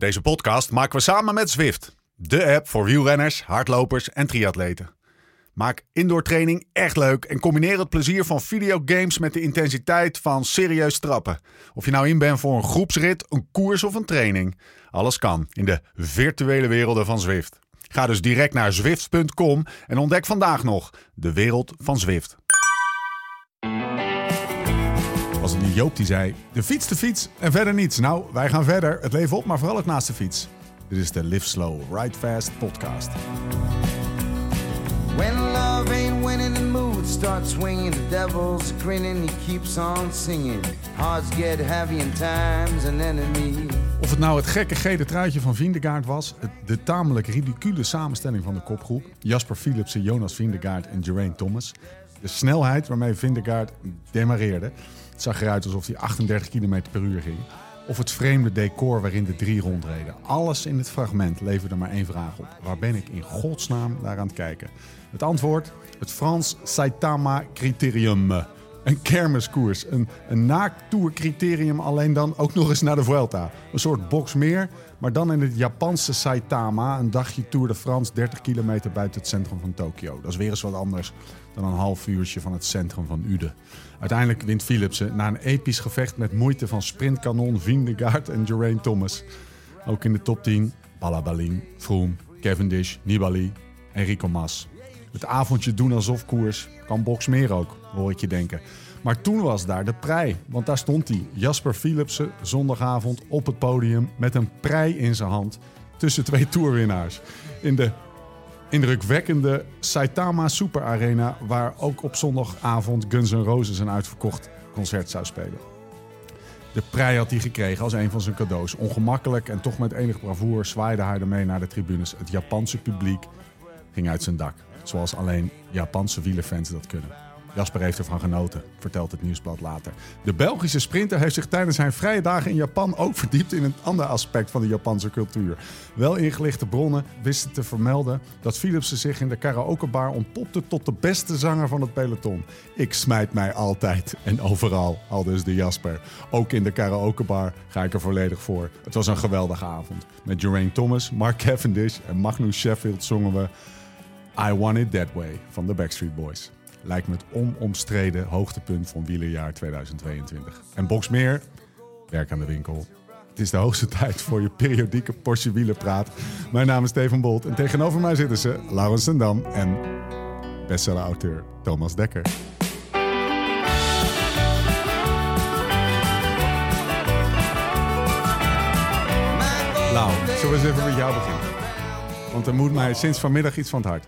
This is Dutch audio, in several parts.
Deze podcast maken we samen met Zwift, de app voor wielrenners, hardlopers en triatleten. Maak indoor training echt leuk en combineer het plezier van videogames met de intensiteit van serieus trappen. Of je nou in bent voor een groepsrit, een koers of een training. Alles kan in de virtuele werelden van Zwift. Ga dus direct naar zwift.com en ontdek vandaag nog de wereld van Zwift. Was het niet Joop die zei: de fiets, de fiets en verder niets. Nou, wij gaan verder. Het leven op, maar vooral ook naast de fiets. Dit is de Live Slow, Ride Fast podcast. When love ain't winning, the mood starts swinging. The devil's grinning, he keeps on singing. Hearts get heavy and time's an enemy. Of het nou het gekke gele truitje van Vindegaard was, het- de tamelijk ridicule samenstelling van de kopgroep, Jasper Philipsen, Jonas Vindegaard en Geraint Thomas, de snelheid waarmee Vindegaard demareerde, het zag eruit alsof hij 38 km per uur ging, of het vreemde decor waarin de drie rondreden. Alles in het fragment leverde maar één vraag op. Waar ben ik in godsnaam naar aan het kijken? Het antwoord? Het Frans Saitama Criterium. Een kermiskoers, een, een naaktoercriterium, alleen dan ook nog eens naar de Vuelta. Een soort box meer, maar dan in het Japanse Saitama. Een dagje Tour de France, 30 kilometer buiten het centrum van Tokio. Dat is weer eens wat anders dan een half uurtje van het centrum van Ude. Uiteindelijk wint Philipsen na een episch gevecht met moeite van sprintkanon Vingegaard en Geraint Thomas. Ook in de top 10 Balabalin, Froome, Cavendish, Nibali en Rico Mas. Het avondje doen alsof koers kan Boxmeer ook, hoor ik je denken. Maar toen was daar de prei, want daar stond hij, Jasper Philipsen, zondagavond op het podium met een prei in zijn hand tussen twee toerwinnaars. In de indrukwekkende Saitama Super Arena, waar ook op zondagavond Guns N' Roses een uitverkocht concert zou spelen. De prei had hij gekregen als een van zijn cadeaus. Ongemakkelijk en toch met enig bravoer zwaaide hij ermee naar de tribunes. Het Japanse publiek ging uit zijn dak. Zoals alleen Japanse wielerfans dat kunnen. Jasper heeft ervan genoten, vertelt het nieuwsblad later. De Belgische sprinter heeft zich tijdens zijn vrije dagen in Japan ook verdiept in een ander aspect van de Japanse cultuur. Wel ingelichte bronnen wisten te vermelden dat Philipsen zich in de karaokebar ontpopte tot de beste zanger van het peloton. Ik smijt mij altijd en overal, al dus de Jasper. Ook in de karaokebar ga ik er volledig voor. Het was een geweldige avond. Met Geraint Thomas, Mark Cavendish en Magnus Sheffield zongen we I Want It That Way van de Backstreet Boys. Lijkt me het onomstreden hoogtepunt van wielerjaar 2022. En Boxmeer, werk aan de winkel. Het is de hoogste tijd voor je periodieke Porsche wielerpraat. Mijn naam is Steven Bolt en tegenover mij zitten ze Laurens Sendam en bestseller-auteur Thomas Dekker. Lau, zullen we eens even met jou beginnen? Want er moet mij sinds vanmiddag iets van het hart.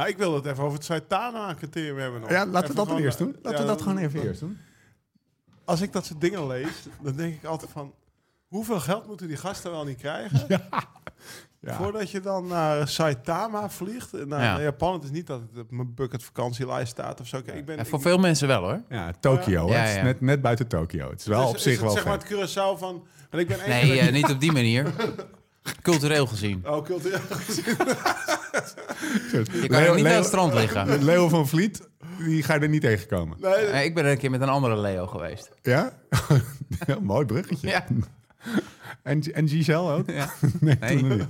Nou, ik wil het even over het Saitama-criterium hebben nog. Ja, laten we dat dan gewoon, eerst doen. eh, Laten ja, we dat gewoon even dan- eerst doen. Als ik dat soort dingen lees, dan denk ik altijd van... Hoeveel geld moeten die gasten wel niet krijgen... Ja. voordat je dan naar Saitama vliegt? Naar, Ja. naar Japan. Het is niet dat het op mijn bucket vakantielijst staat of zo. Ik ben, Ja, voor ik- veel mensen wel hoor. Ja, Tokio. Ja, ja. net, net buiten Tokio. Het is wel Dus op is zich het wel zeg maar het Curaçao van... Want ik ben Nee, eh, niet op die manier. Cultureel gezien. Oh, cultureel. Je kan ook niet aan het strand liggen. Leo van Vliet, die ga je er niet tegenkomen. Nee, Eh, ik ben er een keer met een andere Leo geweest. Ja? ja mooi bruggetje. Ja. En, en Giselle ook? Ja. Nee, niet.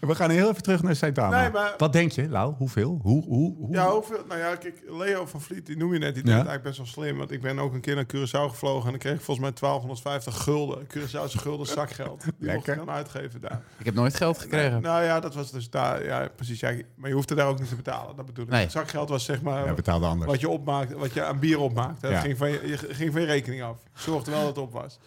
We gaan heel even terug naar Saitama. Nee, maar- Wat denk je, Lau? Hoeveel? Hoe, hoe, hoe? Ja, hoeveel? Nou ja, kijk, Leo van Vliet, die noem je net. Die Ja. deed eigenlijk best wel slim. Want ik ben ook een keer naar Curaçao gevlogen. En dan kreeg ik volgens mij 1250 gulden. Curaçaose gulden zakgeld. Die mocht Lekker. ik dan uitgeven daar. Ik heb nooit geld gekregen. Nou ja, dat was dus daar. Ja, precies. Ja, maar je hoefde daar ook niet te betalen. Dat bedoel ik. Nee. Zakgeld was zeg maar Ja, betaalde anders. wat je opmaakt, wat je aan bier opmaakt. Dat ging, van je, je ging van je rekening af. Zorgde wel dat het op was.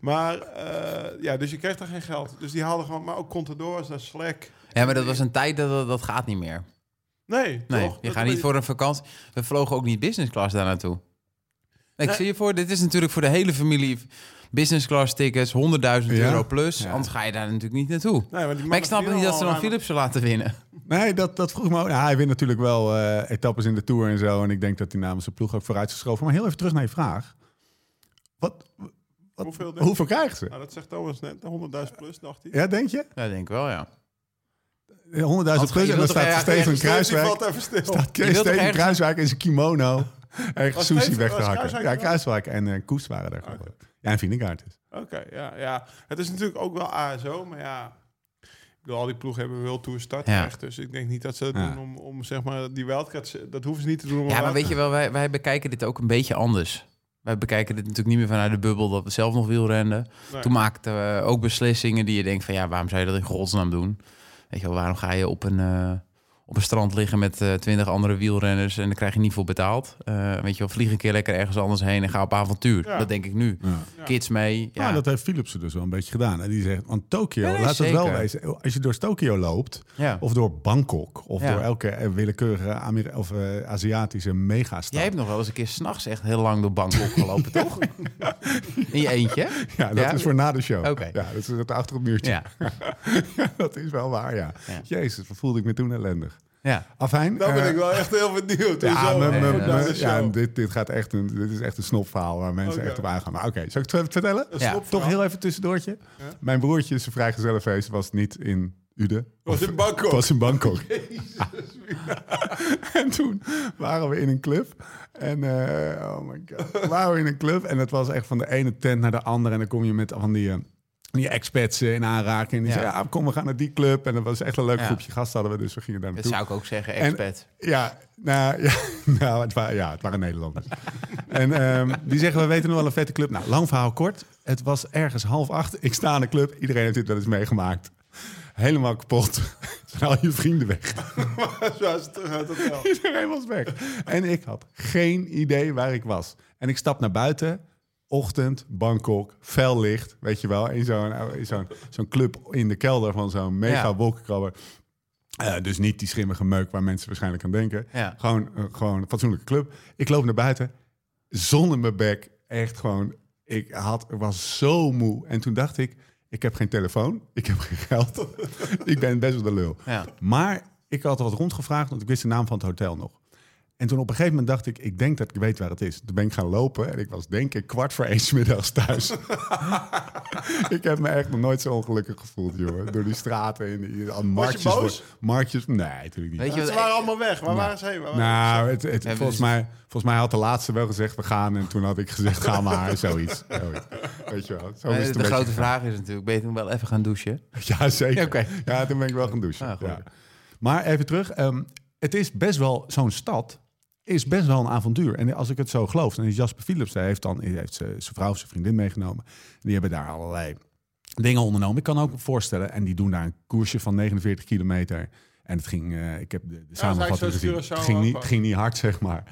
Maar eh, ja, dus je kreeg daar geen geld. Dus die haalden gewoon, maar ook Contadors, naar Slack. Ja, maar dat was een tijd dat dat, dat gaat niet meer. Nee, Nee, toch? je Dat- gaat niet voor een vakantie. We vlogen ook niet business class daar naartoe. Ik Nee. zie je voor, dit is natuurlijk voor de hele familie business class tickets, 100.000 Ja? euro plus. Ja. Anders ga je daar natuurlijk niet naartoe. Nee, maar, ik snap niet dat ze dan al Philipsen laten winnen. Nee, dat, dat vroeg me ook. Ja, hij wint natuurlijk wel eh, etappes in de Tour en zo. En ik denk dat hij namens zijn ploeg ook vooruit is geschoven. Maar heel even terug naar je vraag. Wat, wat, Hoeveel denk krijgen ze? Nou, dat zegt Thomas net. 100.000 plus, dacht hij. Ja, denk je? Ja, denk ik wel, ja. 100.000 Want plus en dan staat ergens Steven Kruiswijk. valt even stil. Staat Steven ergens- Kruiswijk in zijn kimono. Echt Was sushi weg te hakken. Ja? Kruiswijk en Koes waren daar gewoon. Ja, en Vindegaard dus. Oké, ja, ja. Het is natuurlijk ook wel ASO, maar ja... Ik bedoel, al die ploegen hebben wel Tour startrecht. Dus ik denk niet dat ze dat Ja. doen om, om zeg maar die wildcards... Dat hoeven ze niet te doen om Ja, maar weet je wel, wij, wij bekijken dit ook een beetje anders. Wij bekijken dit natuurlijk niet meer vanuit de bubbel dat we zelf nog wielrenden. Nee. Toen maakten we ook beslissingen die je denkt van ja, waarom zou je dat in godsnaam doen? Weet je wel, waarom ga je op een, eh, op een strand liggen met eh, twintig andere wielrenners en dan krijg je niet voor betaald? Eh, weet je wel, vlieg een keer lekker ergens anders heen en ga op avontuur. Ja. Dat denk ik nu. Ja. Kids mee. Ja, Ja, dat heeft Philipsen dus wel een beetje gedaan. En die zegt, want Tokio, nee, laat het wel wezen. Als je door Tokio loopt, ja. of door Bangkok, of Ja. door elke willekeurige Amer of, eh, Aziatische megastad. Jij hebt nog wel eens een keer s'nachts echt heel lang door Bangkok gelopen, toch? In je eentje? Ja, dat Ja? is voor na de show. Oké. Ja, dat is het achter het muurtje. Ja. dat is wel waar, ja. Ja. Jezus, wat voelde ik me toen ellendig. Ja. Afijn. Dan ben eh, ik wel echt heel benieuwd. Ja, me- me- me- ja, dit, dit, gaat echt een, dit is echt een snopverhaal waar mensen echt op aangaan. Maar oké, zal ik het even vertellen? Ja. Toch heel even tussendoortje. Ja. Mijn broertje, zijn vrijgezellenfeest, was niet in Uden. Was Of- in Bangkok. was in Bangkok. en toen waren we in een club. En eh, oh my god. waren we in een club. En het was echt van de ene tent naar de andere. En dan kom je met van die, eh, die expats eh, in aanraking. En die Ja. ja, kom, we gaan naar die club. En dat was echt een leuk Ja. groepje gasten hadden we. Dus we gingen daar Dat naartoe. zou ik ook zeggen, En- expat. Ja, nou, ja, nou het, waren, ja, het waren Nederlanders. en ehm, die zeggen, we weten nog wel een vette club. Nou, lang verhaal kort. Het was ergens half acht. Ik sta in de club. Iedereen heeft dit wel eens meegemaakt. Helemaal kapot. Zijn al je vrienden weg. Iedereen was weg. En ik had geen idee waar ik was. En ik stap naar buiten. Ochtend, Bangkok, fel licht. Weet je wel, in zo'n zo'n zo'n club in de kelder van zo'n mega Ja. wolkenkrabber. Eh, dus niet die schimmige meuk waar mensen waarschijnlijk aan denken. Ja. Gewoon, eh, gewoon een fatsoenlijke club. Ik loop naar buiten, zon in mijn bek. Echt gewoon, ik had, was zo moe. En toen dacht ik, ik heb geen telefoon, ik heb geen geld. ik ben best wel de lul. Ja. Maar ik had er wat rondgevraagd, want ik wist de naam van het hotel nog. En toen op een gegeven moment dacht ik, ik denk dat ik weet waar het is. Toen ben ik gaan lopen en ik was denk ik kwart voor één 's middags thuis. ik heb me echt nog nooit zo ongelukkig gevoeld, jongen. Door die straten en die aan marktjes. boos? Marktjes, nee, natuurlijk niet. Weet je Ze waren allemaal weg. Waar waren ze heen? Waar waren Nou, het, het, Ja, volgens, mij, volgens mij had de laatste wel gezegd, we gaan. En toen had ik gezegd, ga maar, zoiets. zoiets. Weet je wel. Zo is het de beetje grote vraag is natuurlijk, ben je toen wel even gaan douchen? Ja, zeker. Oké. Ja, toen ben ik wel gaan douchen. Ah, ja. Maar even terug. ehm, het is best wel, zo'n stad is best wel een avontuur. En als ik het zo geloof, dan is Jasper Philips, hij heeft dan heeft zijn zijn vrouw of zijn vriendin meegenomen. Die hebben daar allerlei dingen ondernomen. Ik kan ook voorstellen, en die doen daar een koersje van 49 kilometer. En het ging, eh, ik heb de, de samenvatting gezien. Het ging niet, ging niet hard, zeg maar.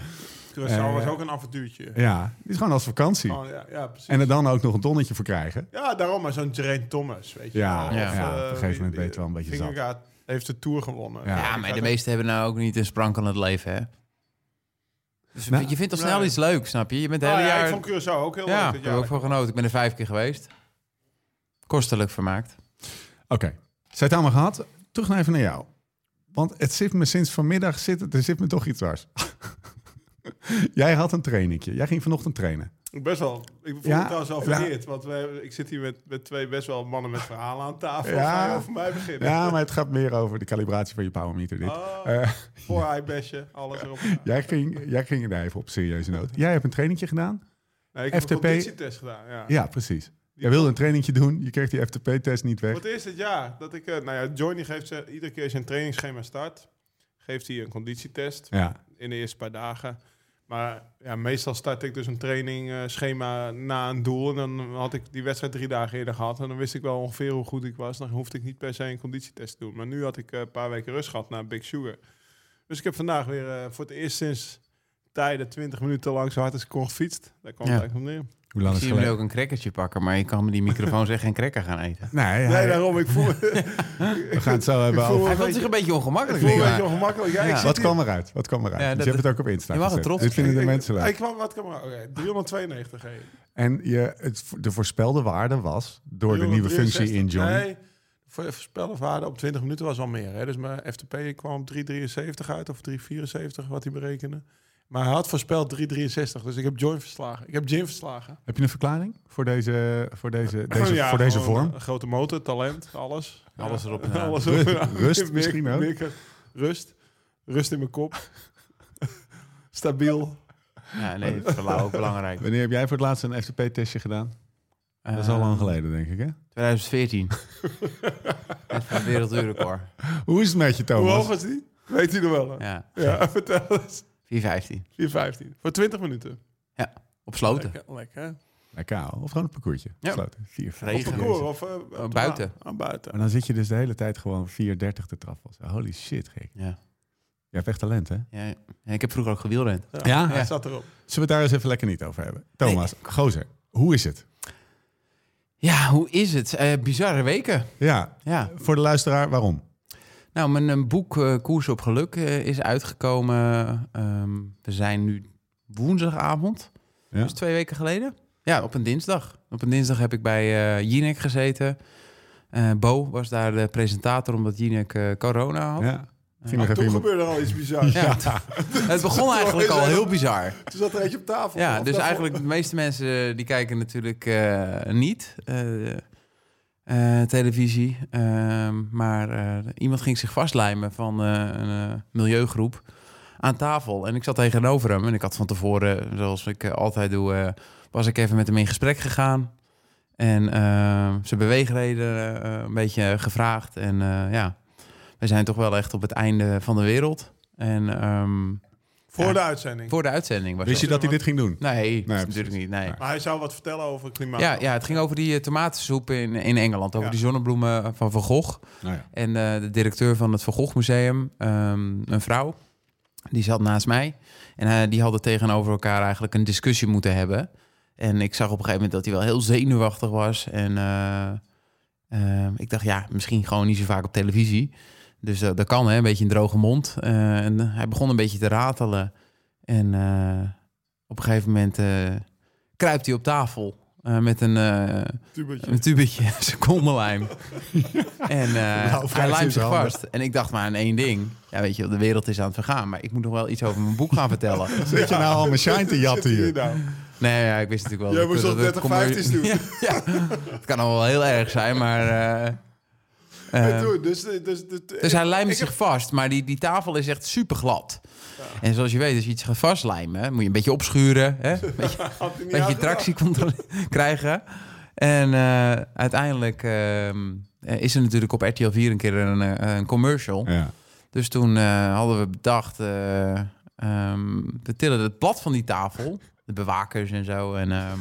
Curaçao Eh, was ook een avontuurtje. Ja, het is gewoon als vakantie. Oh, ja, ja, precies. En er dan ook nog een tonnetje voor krijgen. Ja, daarom maar zo'n Geraint Thomas, weet je Ja, wel. ja, Of, eh, op een gegeven moment ben je wel een beetje zat. Heeft de Tour gewonnen. Ja. Ja, maar de meeste hebben nou ook niet een sprankelend leven, hè? Dus Nou, je vindt al snel nee. iets leuks, snap je? Je bent het Ah, hele ja, jaar... ik vond Curaçao ook heel ja, leuk. ik dit heb er ook voor genoten. Ik ben er vijf keer geweest. Kostelijk vermaakt. Oké, zij het allemaal gehad. Terug naar even naar jou. Want het zit me sinds vanmiddag, zit, er zit me toch iets dwars. Jij had een trainingje. Jij ging vanochtend trainen. Best wel. Ik voel Ja, me trouwens wel ja. verkeerd. Want we, ik zit hier met, met twee best wel mannen met verhalen aan tafel. Ja. Ga je over mij beginnen? Ja, maar het gaat meer over de calibratie van je power meter. Dit. Oh, Eh, voor eyebash, alles erop. jij, ging, jij ging er even op serieuze noot. Jij hebt een trainingje gedaan? Nee, ik heb FTP. een conditietest gedaan. Ja. Ja, precies. Jij wilde een trainingje doen. Je kreeg die FTP-test niet weg. het eerst dit jaar dat ik... eh, nou ja, Johnny geeft ze, iedere keer zijn trainingsschema start. Geeft hij een conditietest. Ja, in de eerste paar dagen. Maar ja, meestal start ik dus een trainingschema na een doel. En dan had ik die wedstrijd drie dagen eerder gehad. En dan wist ik wel ongeveer hoe goed ik was. Dan hoefde ik niet per se een conditietest te doen. Maar nu had ik eh, een paar weken rust gehad na Big Sugar. Dus ik heb vandaag weer eh, voor het eerst sinds tijden 20 minuten lang zo hard als ik kon gefietst. Daar kwam Ja. het eigenlijk op neer. Hoe lang Ik is zie het ook een crackertje pakken, maar je kan met die microfoon zeggen geen cracker gaan eten. Nee, Nee, hij- daarom. Ik voel, we gaan het zo hebben over... Hij voelt zich een beetje ik ongemakkelijk. voel een nu, beetje maar- ongemakkelijk. Ja, Wat hier- kwam eruit? Wat kwam eruit? Ja, je hebt het ook op Insta je mag er gezet. trots Dit vinden de mensen leuk. Ik kwam, wat kwam er? Oké, 392 heen. En je, het, de voorspelde waarde was door de nieuwe functie in Johnny. Nee, voor voorspelde waarde op 20 minuten was al meer. Hè? Dus mijn FTP kwam op 373 uit of 374 wat hij berekende. Maar hij had voorspeld 363, dus ik heb John verslagen. Ik heb Jim verslagen. Heb je een verklaring voor deze, voor deze, deze, Ja, voor deze vorm? Een grote motor, talent, alles. Alles Ja, erop en aan. alles Rust- erop misschien ook? Rust. Rust in mijn kop. Stabiel. Ja, nee, het is voor Lau ook belangrijk. Wanneer heb jij voor het laatst een FTP-testje gedaan? Dat is al Eh, lang geleden, denk ik, hè? 2014. Even een wereldrecord. Hoe is het met je, Hoe hoog Thomas? was die? Weet hij nog wel? hè? Ja, Ja, vertel eens. 415. 4,15. Voor 20 minuten. Op sloten. Lekker, lekker. Lekker, of gewoon een parcoursje. Ja. Besloten. Vier, vijf. Regen. Parcours of... eh, Oh, buiten. Ah, buiten. Maar dan zit je dus de hele tijd gewoon 4,30 te trappen. Holy shit, gek. Ja. Je hebt echt talent, hè? Ja, ja, ik heb vroeger ook gewielrend. Ja? Hij zat erop. Zullen we het daar eens even lekker niet over hebben? Thomas, gozer, hoe is het? Ja, hoe is het? Eh, bizarre weken. Ja, Ja. voor de luisteraar, waarom? Nou, mijn eh, boek eh, Koers op Geluk eh, is uitgekomen. Ehm, we zijn nu woensdagavond. Ja. Is twee weken geleden. Ja, op een dinsdag. Op een dinsdag heb ik bij eh Jinek gezeten. Eh, Bo was daar de presentator omdat Jinek eh, corona had. Ja. Ging even toen iemand... gebeurde er al iets bizars. Ja. Het begon eigenlijk al heel bizar. Toen zat er eentje op tafel. Ja, dus eigenlijk de meeste mensen die kijken natuurlijk eh, niet eh, televisie. Ehm, maar eh, iemand ging zich vastlijmen van eh, een milieugroep aan tafel. En ik zat tegenover hem en ik had van tevoren, zoals ik altijd doe, was ik even met hem in gesprek gegaan. En eh, zijn beweegreden een beetje gevraagd. En ja, we zijn toch wel echt op het einde van de wereld. En ehm, Voor Ja. de uitzending. voor de uitzending was Wist je dat. hij dit ging doen? Nee, natuurlijk niet. Nee. Maar hij zou wat vertellen over klimaat. Ja, ja, het ging over die eh, tomatensoep in, in Engeland. Over Ja. die zonnebloemen van Van Gogh. Nou ja. En eh, de directeur van het Van Gogh Museum, ehm, een vrouw, die zat naast mij. En eh, die hadden tegenover elkaar eigenlijk een discussie moeten hebben. En ik zag op een gegeven moment dat hij wel heel zenuwachtig was. En eh, eh, ik dacht, ja, misschien gewoon niet zo vaak op televisie. Dus eh, dat kan, hè, een beetje een droge mond. Eh, en hij begon een beetje te ratelen. En eh, op een gegeven moment kruipt hij op tafel met een... eh, Tubetje. een tubetje secondenlijm. en Nou, hij lijmt zich handen. vast. En ik dacht maar aan één ding. Ja, weet je, de wereld is aan het vergaan. Maar ik moet nog wel iets over mijn boek gaan vertellen. Zit je nou al mijn shine te jatten hier? nou? Nee, ja, ik wist natuurlijk wel... Jij moest op het 30, commer- 50 doen. Ja, ja. het kan al wel heel erg zijn, maar... eh, eh, En toen, dus, dus, dus, dus hij lijmt zich heb- vast, maar die, die tafel is echt super glad. En zoals je weet, als je iets gaat vastlijmen, moet je een beetje opschuren. Hè? Een beetje, een beetje tractie krijgen. En eh, uiteindelijk ehm, eh, is er natuurlijk op RTL 4 een keer een, eh, een commercial. Ja. Dus toen eh, hadden we bedacht, eh, ehm, we tillen het blad van die tafel, de bewakers en zo. En, ehm,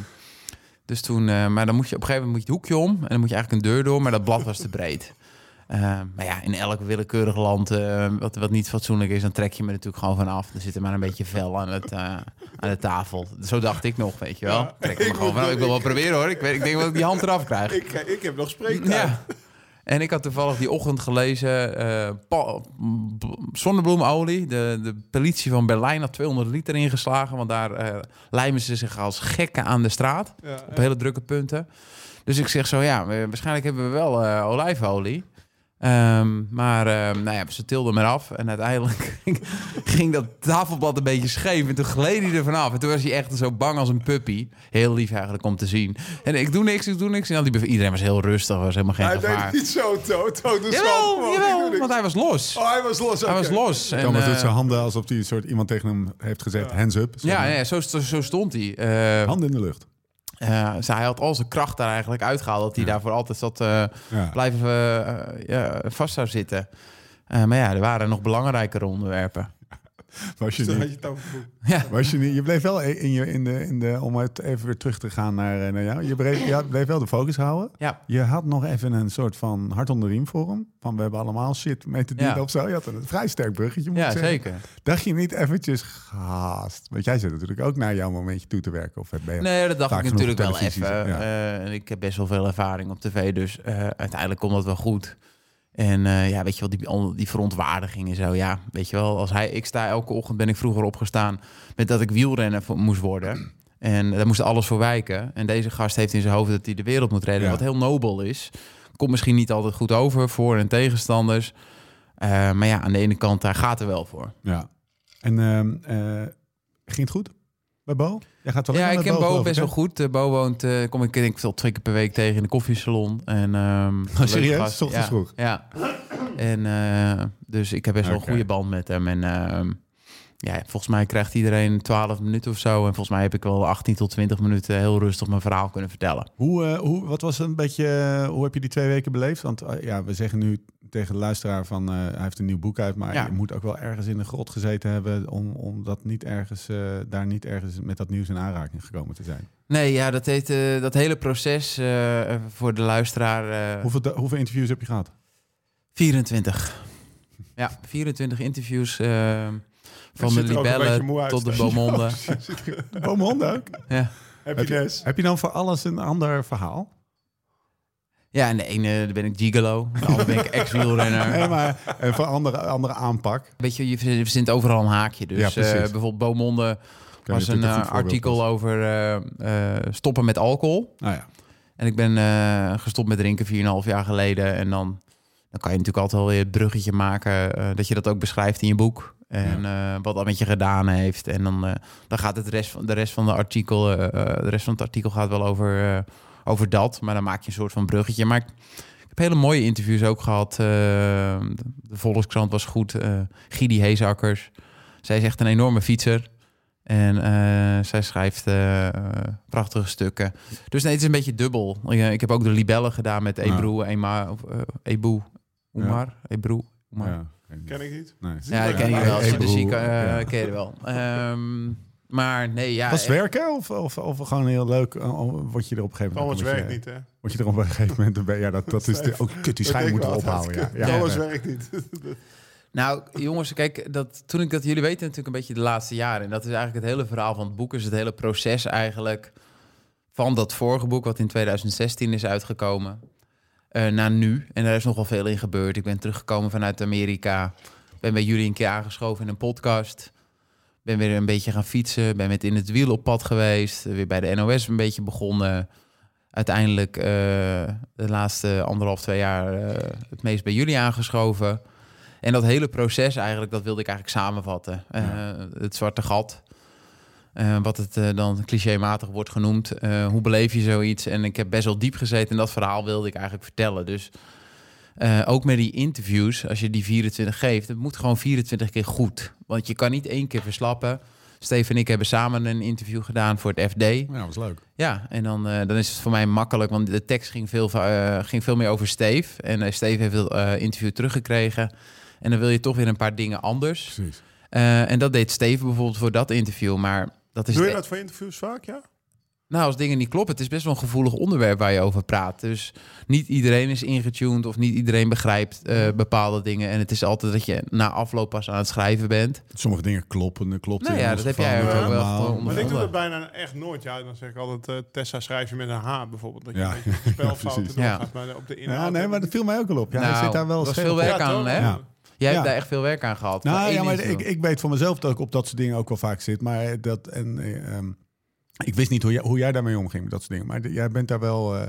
dus toen, eh, maar dan moet je op een gegeven moment moet je het hoekje om en dan moet je eigenlijk een deur door, maar dat blad was te breed. Eh, maar ja, in elk willekeurig land eh, wat, wat niet fatsoenlijk is, dan trek je me natuurlijk gewoon vanaf. Er zit er maar een beetje vel aan, het, eh, aan de tafel. Zo dacht ik nog, weet je wel. Ja, trek ik me gewoon vanaf. Ik wil wel proberen hoor. Ik, weet, ik denk wel dat ik die hand eraf krijg. Ik, ik heb nog spreektijd. Ja. En ik had toevallig die ochtend gelezen... eh, zonnebloemolie. De, de politie van Berlijn had 200 liter ingeslagen. Want daar eh, lijmen ze zich als gekken aan de straat. Ja, Op hele drukke punten. Dus ik zeg zo, ja, waarschijnlijk hebben we wel eh, olijfolie. Ehm, maar ehm, nou ja, ze tilden me af. En uiteindelijk ging, dat tafelblad een beetje scheef. En toen gleed hij er vanaf. En toen was hij echt zo bang als een puppy. Heel lief eigenlijk om te zien. En ik doe niks, ik doe niks. En die iedereen was heel rustig. Er was helemaal geen Hij gevaar. deed niet zo, Toto. Dus Jawel, gewoon, want hij was los. Oh, hij was los. Hij was los. En, Thomas doet eh, zijn handen alsof hij een soort iemand tegen hem heeft gezegd: Ja. hands up. ja, ja zo, zo, stond hij. Eh, Handen in de lucht. Eh, dus hij had al zijn kracht daar eigenlijk uitgehaald. Dat hij Ja. daar voor altijd zat eh, Ja. blijven eh, ja, vast zou zitten. Eh, maar ja, er waren nog belangrijkere onderwerpen. Was je niet, je. Ja, was je niet, je bleef wel in je, in de, in de, om het even weer terug te gaan naar, eh, naar jou. Je bleef, ja, bleef wel de focus houden. ja. Je had nog even een soort van hart onder de riem voor hem. Van we hebben allemaal shit mee te dealen Ja. of zo. Je had een vrij sterk bruggetje, moet ja ik zeggen. zeker. Dacht je niet eventjes, gast. Want jij zit natuurlijk ook naar jouw momentje toe te werken. Of ben je Nee, dat dacht ik natuurlijk wel even. ja. Eh, en ik heb best wel veel ervaring op tv, dus eh, uiteindelijk komt dat wel goed. En eh, ja, weet je wel, die, die verontwaardiging en zo. Ja, weet je wel, als hij, ik sta elke ochtend ben ik vroeger opgestaan met dat ik wielrenner voor- moest worden. En daar moest alles voor wijken. En deze gast heeft in zijn hoofd dat hij de wereld moet redden, Ja. wat heel nobel is. Komt misschien niet altijd goed over voor en tegenstanders. Eh, maar ja, aan de ene kant, daar gaat er wel voor. Ja. En ehm, eh, ging het goed bij Bo? Jij gaat wel Ja, ik ken Bo best wel goed. Eh, Bo woont, eh, kom ik denk ik wel twee keer per week tegen in de koffiesalon. En, een leuke serieus? gast. Ochtends ja, vroeg? Ja. En eh, dus ik heb best wel een goede band met hem. En ehm, ja, volgens mij krijgt iedereen 12 minuten of zo. En volgens mij heb ik wel 18 tot 20 minuten heel rustig mijn verhaal kunnen vertellen. Hoe, hoe, wat was een beetje, hoe heb je die twee weken beleefd? Want ja, we zeggen nu tegen de luisteraar van eh, hij heeft een nieuw boek uit, maar Ja. je moet ook wel ergens in de grot gezeten hebben om, om dat niet ergens, eh, daar niet ergens met dat nieuws in aanraking gekomen te zijn. Nee, ja, dat, heet, eh, dat hele proces eh, voor de luisteraar. Hoeveel, hoeveel interviews heb je gehad? 24. Ja, 24 interviews. van de libellen tot de beaumonde. Boomhonden ook? Ja. Heb je heb je dan voor alles een ander verhaal? Ja, en de ene daar ben ik gigolo, de andere ben ik ex-wielrenner. Nee, maar en voor andere, andere aanpak. Weet je, je verzint- overal een haakje. Dus Ja, eh, bijvoorbeeld Beaumonde Kan was een eh, artikel over eh, stoppen met alcohol. Nou ja. En ik ben gestopt met drinken 4,5 jaar geleden. En dan, dan kan je natuurlijk altijd wel weer het bruggetje maken. dat je dat ook beschrijft in je boek. En wat dat met je gedaan heeft. En dan, dan gaat het rest van, de rest van de artikel. de rest van het artikel gaat wel over, over dat. Maar dan maak je een soort van bruggetje. Maar ik, ik heb hele mooie interviews ook gehad. eh, de, Volkskrant was goed. eh Gidi Heesakkers. Zij is echt een enorme fietser. En eh, zij schrijft prachtige stukken. Dus nee, het is een beetje dubbel. Ik, ik heb ook de libellen gedaan met Ebru, Ema, of eh, Ebu, Ebru, Oemar. Ja, ja. Ken ik niet. Nee. ja dat ken je wel. Als je de zieke, ken je wel. Ehm, maar nee, ja. Was werken of, of, of gewoon heel leuk? eh, Word je er op een gegeven moment... Je- werkt niet, hè? Word je er op een gegeven moment... Ja, dat, dat is de, ook kut, die schijn moeten we ophouden. Ja. Ja. Thomas Ja. werkt niet. Nou, jongens, kijk, dat, toen ik dat jullie weten natuurlijk een beetje de laatste jaren. En dat is eigenlijk het hele verhaal van het boek. Is het hele proces eigenlijk van dat vorige boek, wat in 2016 is uitgekomen, eh, naar nu. En daar is nogal veel in gebeurd. Ik ben teruggekomen vanuit Amerika. Ben bij jullie een keer aangeschoven in een podcast. Ben weer een beetje gaan fietsen. Ben met in het wiel op pad geweest. Weer bij de NOS een beetje begonnen. Uiteindelijk eh, de laatste anderhalf, twee jaar eh, het meest bij jullie aangeschoven. En dat hele proces eigenlijk, dat wilde ik eigenlijk samenvatten. Eh, Het zwarte gat. Eh, wat het eh, dan clichématig wordt genoemd. Eh, hoe beleef je zoiets? En ik heb best wel diep gezeten en dat verhaal wilde ik eigenlijk vertellen. Dus eh, ook met die interviews, als je die 24 geeft, het moet gewoon 24 keer goed. Want je kan niet één keer verslappen. Steven en ik hebben samen een interview gedaan voor het FD. Ja, dat was leuk. Ja, en dan, eh, dan is het voor mij makkelijk, want de tekst ging veel, eh, ging veel meer over Steve. En Steve heeft het interview teruggekregen. En dan wil je toch weer een paar dingen anders. Precies. En dat deed Steve bijvoorbeeld voor dat interview. Maar dat is Doe je dat voor interviews vaak, ja? Nou, als dingen niet kloppen, het is best wel een gevoelig onderwerp waar je over praat. Dus niet iedereen is ingetuned of niet iedereen begrijpt eh, bepaalde dingen. En het is altijd dat je na afloop pas aan het schrijven bent. Sommige dingen kloppen, dat klopt. Nou in ja, dat heb jij ook wel Maar ik doe dat Ondervonden. bijna echt nooit. Ja, dan zeg ik altijd, eh, Tessa schrijf je met een H bijvoorbeeld. Dat je Ja. een beetje spelfouten Ja. maar op de inhoud... Ja, nee, maar dat viel mij ook al op. Ja, Nou, hij zit daar wel dat is scherp veel werk aan, hè? Ja. Jij Ja. hebt daar echt veel werk aan gehad. Nou voor ja, maar ik, ik weet van mezelf dat ik op dat soort dingen ook wel vaak zit. Maar dat en eh, ehm, ik wist niet hoe jij, hoe jij daarmee omging met dat soort dingen. Maar jij bent daar wel eh,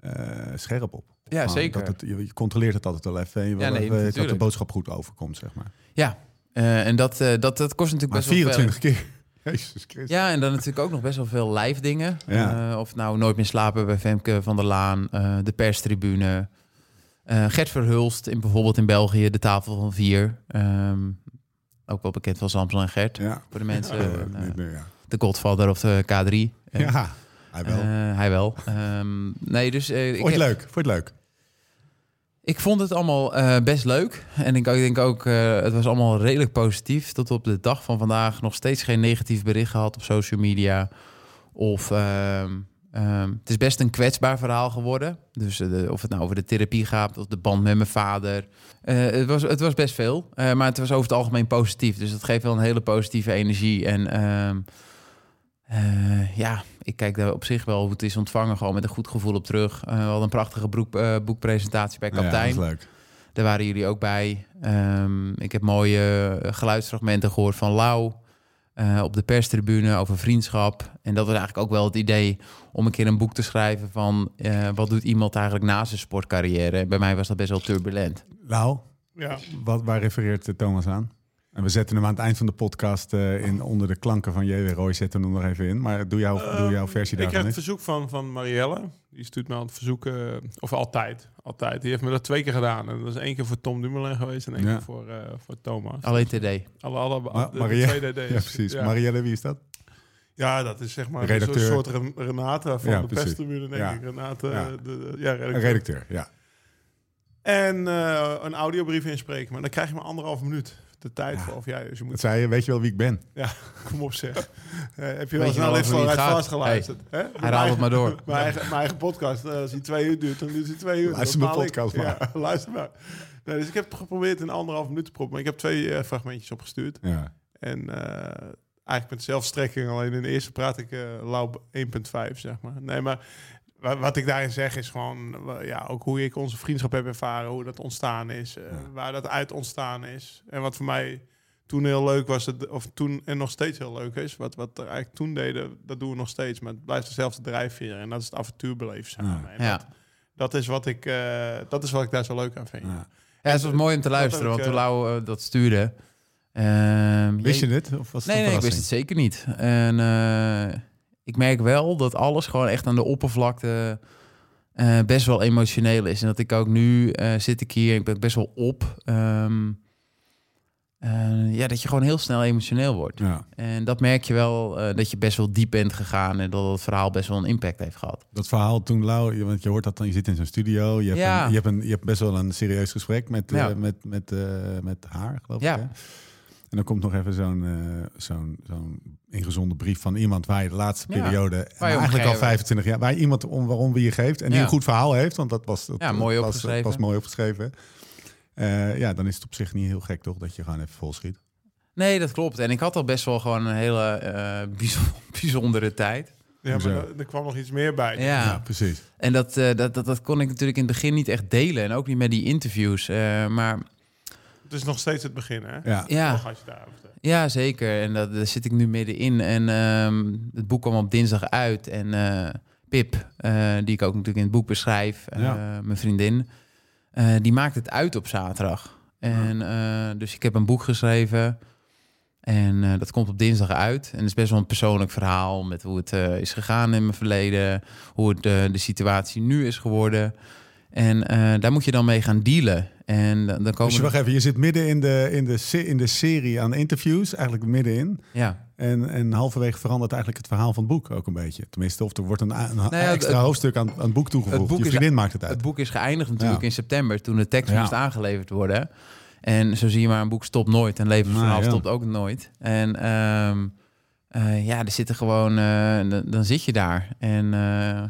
eh, scherp op. Ja, zeker. Dat het, je, je controleert het altijd wel even. En je wil Ja, nee, even dat de boodschap goed overkomt, zeg maar. Ja, eh, en dat, dat, dat kost natuurlijk Maar best wel 24 keer. Jezus Christus. Ja, en dan natuurlijk ook nog best wel veel live dingen. Ja. Of nou Nooit meer slapen bij Femke van der Laan, de perstribune. Gert Verhulst, in, bijvoorbeeld in België, de tafel van vier. Ehm, ook wel bekend van Samson en Gert, Ja. voor de mensen. Nee, nee, ja. De Godfather of de K3. Eh, ja, hij wel. eh, hij wel. Ehm, nee, dus eh, ik, Vond je het leuk? Vond je het leuk? ik vond het allemaal best leuk. En ik, ik denk ook, het was allemaal redelijk positief. Tot op de dag van vandaag nog steeds geen negatief bericht gehad op social media. Of ehm, ehm, het is best een kwetsbaar verhaal geworden. Dus de- of het nou over de therapie gaat of de band met mijn vader. Het, was, het was best veel. Maar het was over het algemeen positief. Dus dat geeft wel een hele positieve energie. En eh, ja, ik kijk daar op zich wel hoe het is ontvangen. Gewoon met een goed gevoel op terug. Eh, we hadden een prachtige broek, eh, boekpresentatie bij Kaptein. Ja, dat is leuk. Daar waren jullie ook bij. Ehm, ik heb mooie geluidsfragmenten gehoord van Lau. eh, op de perstribune over vriendschap. En dat was eigenlijk ook wel het idee om een keer een boek te schrijven van eh, wat doet iemand eigenlijk na zijn sportcarrière. En bij mij was dat best wel turbulent. Lau, Ja, wat, waar refereert Thomas aan? En we zetten hem aan het eind van de podcast eh, in, onder de klanken van J.W. Roy. Zetten we hem nog even in. Maar doe, jouw doe jouw versie Ik daarvan krijg een in. verzoek van, van Marielle. Die stuurt me aan het verzoeken, of altijd, altijd. Die heeft me dat twee keer gedaan. En dat is één keer voor Tom Dumoulin geweest en één Ja. keer voor, eh, voor Thomas. Alleen TD. Alle, alle, Ma- Marielle- twee DD's. Ja, precies. Ja. Marielle, wie is dat? Ja, dat is zeg maar redacteur. een soort Ren- Renata van Ja, de perstribune, denk Ja. ik. Renata, Ja. de, de- ja, Een redacteur. redacteur, ja. En eh, een audiobrief inspreken. Maar dan krijg je maar anderhalf minuut de tijd Ja. voor. Of jij, dus je Dat moet... zei je, weet je wel wie ik ben? Kom op zeg. Eh, heb je wel eens naar wel over wie het Live gaat? vast geluisterd? Hè? Mijn Hij raadt het maar door. Mijn eigen, mijn eigen podcast, eh, als die twee uur duurt, dan duurt die twee uur. Luister Dat mijn ik. podcast maar. Ja, luister maar. Nee, dus ik heb het geprobeerd in anderhalf minuut te proppen. Maar ik heb twee eh, fragmentjes opgestuurd. Ja. En eigenlijk met zelfstrekking, alleen in de eerste praat ik eh lauw 1.5, zeg maar. Nee, maar wat ik daarin zeg is gewoon, ja, ook hoe ik onze vriendschap heb ervaren, hoe dat ontstaan is, eh, waar dat uit ontstaan is. En wat voor mij toen heel leuk was, het, of toen en nog steeds heel leuk is, wat, wat we eigenlijk toen deden, dat doen we nog steeds, maar het blijft dezelfde drijfveer. En dat is het avontuur beleven samen. Ja. En Ja. dat, dat, is wat ik, eh, dat is wat ik daar zo leuk aan vind. Ja. Ja, het was mooi om te luisteren, want toen eh, Lau dat stuurde... ehm, Wist je dit? Of was het Nee, ik wist het zeker niet. En eh, ik merk wel dat alles gewoon echt aan de oppervlakte eh, best wel emotioneel is. En dat ik ook nu eh, zit ik hier, ik ben best wel op. ehm, eh, ja, dat je gewoon heel snel emotioneel wordt. Ja, En dat merk je wel, dat je best wel diep bent gegaan en dat het verhaal best wel een impact heeft gehad. dat verhaal toen, Lau, want je hoort dat dan, je zit in zo'n studio, je hebt, Ja. een, je, hebt een, je hebt best wel een serieus gesprek met, Ja. met, met, met haar, geloof Ja. ik. Hè? En dan komt nog even zo'n eh, zo'n zo'n ingezonden brief van iemand waar je de laatste Ja, periode, eigenlijk al gegeven 25 jaar, waar iemand om waarom wie je geeft en die een goed verhaal heeft, want dat was, dat Ja, mooi was, opgeschreven. was mooi opgeschreven. Eh, ja, dan is het op zich niet heel gek toch dat je gewoon even vol schiet. Nee, dat klopt. En ik had al best wel gewoon een hele eh, bijzon- bijzondere tijd. Ja, maar er, er kwam nog iets meer bij. Ja. precies. En dat, eh, dat, dat, dat kon ik natuurlijk in het begin niet echt delen. En ook niet met die interviews. Eh, maar is nog steeds het begin, hè? Ja. ja, Nog als je daar over hebt. ja, zeker. En dat, daar zit ik nu middenin. En ehm, het boek kwam op dinsdag uit. En eh, Pip, eh, die ik ook natuurlijk in het boek beschrijf, eh, Ja. mijn vriendin, eh, die maakt het uit op zaterdag. En eh, dus ik heb een boek geschreven. En eh, dat komt op dinsdag uit. En het is best wel een persoonlijk verhaal met hoe het eh, is gegaan in mijn verleden, hoe het, de situatie nu is geworden. En eh, daar moet je dan mee gaan dealen. En dan komen Dus je, wacht even, je zit midden in de, in, de, in de serie aan interviews, eigenlijk middenin. ja, En, en halverwege verandert eigenlijk het verhaal van het boek ook een beetje. Tenminste, of er wordt een, een ja, extra het- hoofdstuk aan, aan het boek toegevoegd. het boek je is- vriendin maakt het uit. Het boek is geëindigd natuurlijk Ja. in september, toen de tekst Ja. moest aangeleverd worden. En zo zie je maar, een boek stopt nooit. Een levensverhaal Nou, stopt ook nooit. En ehm, eh, ja, er zitten gewoon, eh, dan, dan zit je daar. En eh,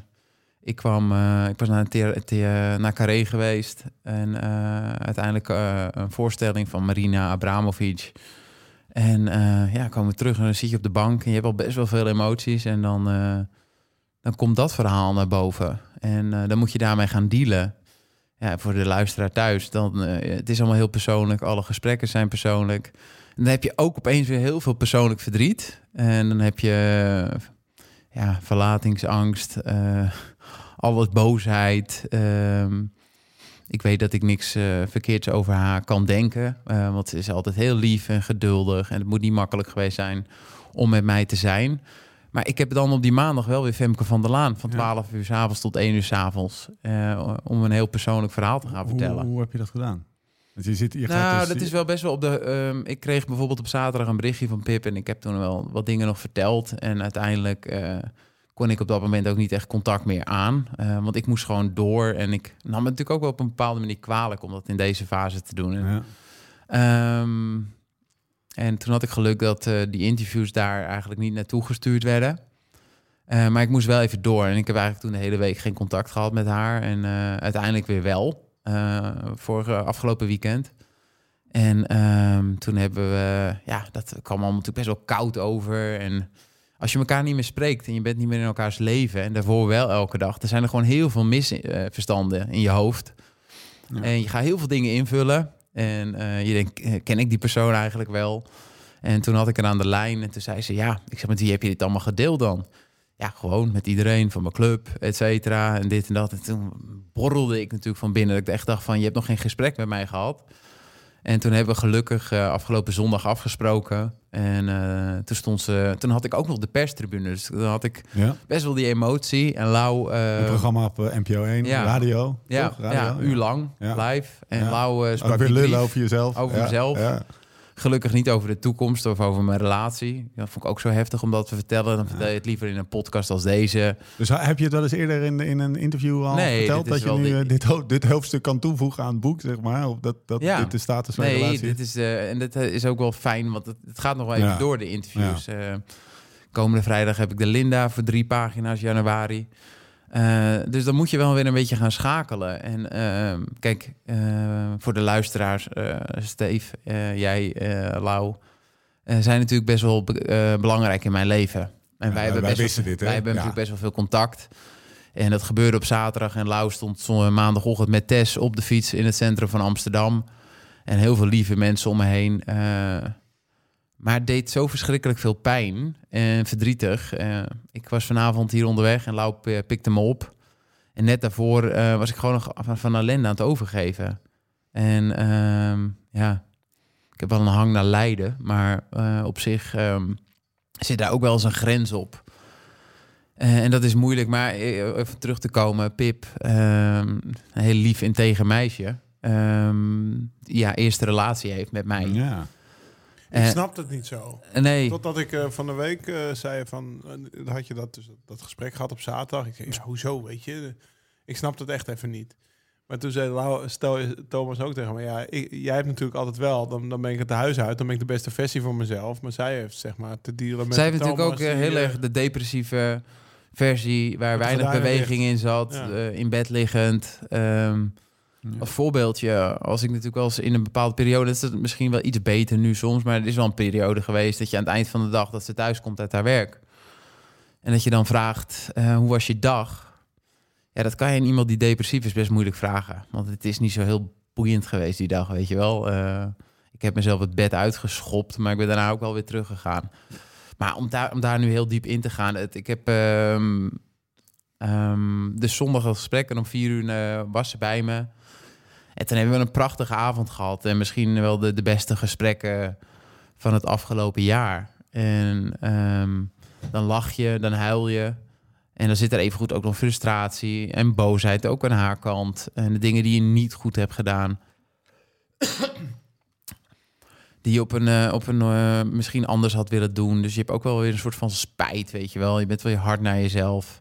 ik kwam, eh, ik was naar, een naar Carré geweest. En eh, uiteindelijk eh, een voorstelling van Marina Abramovic. En ja, komen we terug en dan zit je op de bank en je hebt al best wel veel emoties. En dan, dan komt dat verhaal naar boven. En dan moet je daarmee gaan dealen. Ja, voor de luisteraar thuis, dan, het is allemaal heel persoonlijk. Alle gesprekken zijn persoonlijk. En dan heb je ook opeens weer heel veel persoonlijk verdriet. En dan heb je ja, verlatingsangst, eh alles boosheid. ehm, ik weet dat ik niks eh, verkeerds over haar kan denken. eh, want ze is altijd heel lief en geduldig. En het moet niet makkelijk geweest zijn om met mij te zijn. Maar ik heb dan op die maandag wel weer Femke van der Laan... van Ja. 12 uur s avonds tot 1 uur s avonds... eh, om een heel persoonlijk verhaal te gaan Hoe, vertellen. hoe heb je dat gedaan? Want je zit, je gaat Nou, dus- dat is wel best wel op de. ehm, ik kreeg bijvoorbeeld op zaterdag een berichtje van Pip en ik heb toen wel wat dingen nog verteld. En uiteindelijk kon ik op dat moment ook niet echt contact meer aan. eh, want ik moest gewoon door en ik nam het natuurlijk ook wel op een bepaalde manier kwalijk om dat in deze fase te doen. En, Ja. Ehm, en toen had ik geluk dat eh, die interviews daar eigenlijk niet naartoe gestuurd werden. Eh, maar ik moest wel even door. En ik heb eigenlijk toen de hele week geen contact gehad met haar. En uiteindelijk weer wel. vorige afgelopen weekend. En ehm, toen hebben we... Ja, dat kwam allemaal natuurlijk best wel koud over. En als je elkaar niet meer spreekt en je bent niet meer in elkaars leven... en daarvoor wel elke dag... dan zijn er gewoon heel veel misverstanden in je hoofd. Ja. En je gaat heel veel dingen invullen. En eh, je denkt, eh, ken ik die persoon eigenlijk wel? En toen had ik er aan de lijn en toen zei ze, ja, ik zeg, met wie heb je dit allemaal gedeeld dan? Ja, gewoon met iedereen van mijn club, et cetera, en dit en dat. En toen borrelde ik natuurlijk van binnen. Dat ik echt dacht van, je hebt nog geen gesprek met mij gehad. En toen hebben we gelukkig eh, afgelopen zondag afgesproken. En eh, toen, stond ze, toen had ik ook nog de perstribune. Dus dan had ik Ja. best wel die emotie. En Lau... eh, Een programma op NPO 1, ja. radio. ja, radio ja, uur lang, live. En. Lau sprak Ook weer lullen over jezelf. Over Ja, mezelf. Gelukkig niet over de toekomst of over mijn relatie. Dat vond ik ook zo heftig om dat te vertellen. Dan vertel je het liever in een podcast als deze. Dus heb je het wel eens eerder in, in een interview al Nee, verteld dat je nu eh, dit, ho- dit hoofdstuk kan toevoegen aan het boek, zeg maar? Of dat, dat Ja. dit de status van Nee, relatie dit is, eh, en dit eh, is ook wel fijn, want het, het gaat nog wel even Ja. door de interviews. Komende vrijdag heb ik de Linda voor drie pagina's, januari. Eh, dus dan moet je wel weer een beetje gaan schakelen. En eh, kijk, eh, voor de luisteraars, eh Steve, eh, jij, Lau, zijn natuurlijk best wel be- belangrijk in mijn leven. En Ja, wij, hebben wij best wel, dit, wij hebben Ja. natuurlijk best wel veel contact. En dat gebeurde op zaterdag. En Lau stond maandagochtend met Tess op de fiets in het centrum van Amsterdam. En heel veel lieve mensen om me heen. Maar het deed zo verschrikkelijk veel pijn en verdrietig. Eh, ik was vanavond hier onderweg en Lau pikte me op. En net daarvoor eh, was ik gewoon nog van, van ellende aan het overgeven. En ehm, ja, ik heb wel een hang naar lijden. Maar eh, op zich ehm, zit daar ook wel eens een grens op. En dat is moeilijk, maar even terug te komen. Pip, ehm, een heel lief integer meisje. ehm, die ja, eerste relatie heeft met mij. Ja. Ik Eh, snap het niet zo. nee, Totdat ik eh, van de week eh, zei van, had je dat, dus, dat gesprek gehad op zaterdag. Ik zei, ja, hoezo, weet je? Ik snapte het echt even niet. Maar toen zei Lau, stel, Thomas ook tegen me, ja, ik, jij hebt natuurlijk altijd wel, dan, dan ben ik het huis uit, dan ben ik de beste versie voor mezelf. Maar zij heeft zeg maar te dealen met zij heeft natuurlijk ook die, heel erg de depressieve versie... waar weinig beweging in zat, Ja. in bed liggend. Ehm, Als voorbeeldje, als ik natuurlijk wel eens in een bepaalde periode... is het misschien wel iets beter nu soms... maar er is wel een periode geweest dat je aan het eind van de dag... dat ze thuis komt uit haar werk. En dat je dan vraagt, eh, hoe was je dag? Ja, dat kan je aan iemand die depressief is best moeilijk vragen. Want het is niet zo heel boeiend geweest die dag, weet je wel. Eh, ik heb mezelf het bed uitgeschopt, maar ik ben daarna ook wel weer teruggegaan. Maar om daar, om daar nu heel diep in te gaan... Het, ik heb ehm ehm, de zondag het gesprek en om vier uur eh, was ze bij me... En toen hebben we een prachtige avond gehad. En misschien wel de, de beste gesprekken van het afgelopen jaar. En ehm, dan lach je, dan huil je. En dan zit er evengoed ook nog frustratie en boosheid ook aan haar kant. En de dingen die je niet goed hebt gedaan. Die je op een, eh, op een eh, misschien anders had willen doen. Dus je hebt ook wel weer een soort van spijt, weet je wel. Je bent wel hard naar jezelf.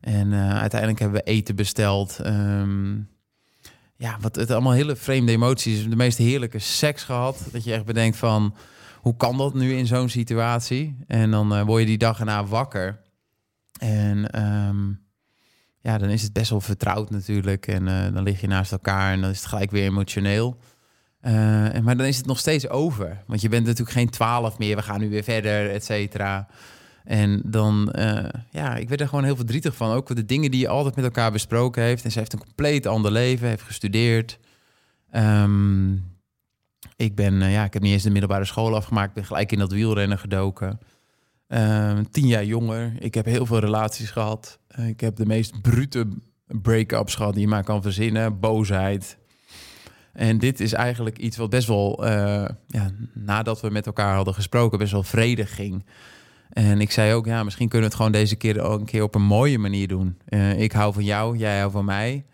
En eh, uiteindelijk hebben we eten besteld. Ehm, ja, wat het allemaal hele vreemde emoties. De meest heerlijke seks gehad. Dat je echt bedenkt van, hoe kan dat nu in zo'n situatie? En dan eh, word je die dag erna wakker. En ehm, ja, dan is het best wel vertrouwd natuurlijk. En eh, dan lig je naast elkaar en dan is het gelijk weer emotioneel. En- maar dan is het nog steeds over. Want je bent natuurlijk geen twaalf meer. We gaan nu weer verder, et cetera. En dan, eh, ja, ik werd er gewoon heel verdrietig van. Ook de dingen die je altijd met elkaar besproken heeft. En ze heeft een compleet ander leven, heeft gestudeerd. Ehm, ik ben, eh, ja, ik heb niet eens de middelbare school afgemaakt. Ben gelijk in dat wielrennen gedoken. Ehm, tien jaar jonger. Ik heb heel veel relaties gehad. Eh, ik heb de meest brute break-ups gehad die je maar kan verzinnen. Boosheid. En dit is eigenlijk iets wat best wel, ja, nadat we met elkaar hadden gesproken, best wel vredig ging. En ik zei ook, ja, misschien kunnen we het gewoon deze keer ook een keer op een mooie manier doen. Eh, ik hou van jou, jij houdt van mij.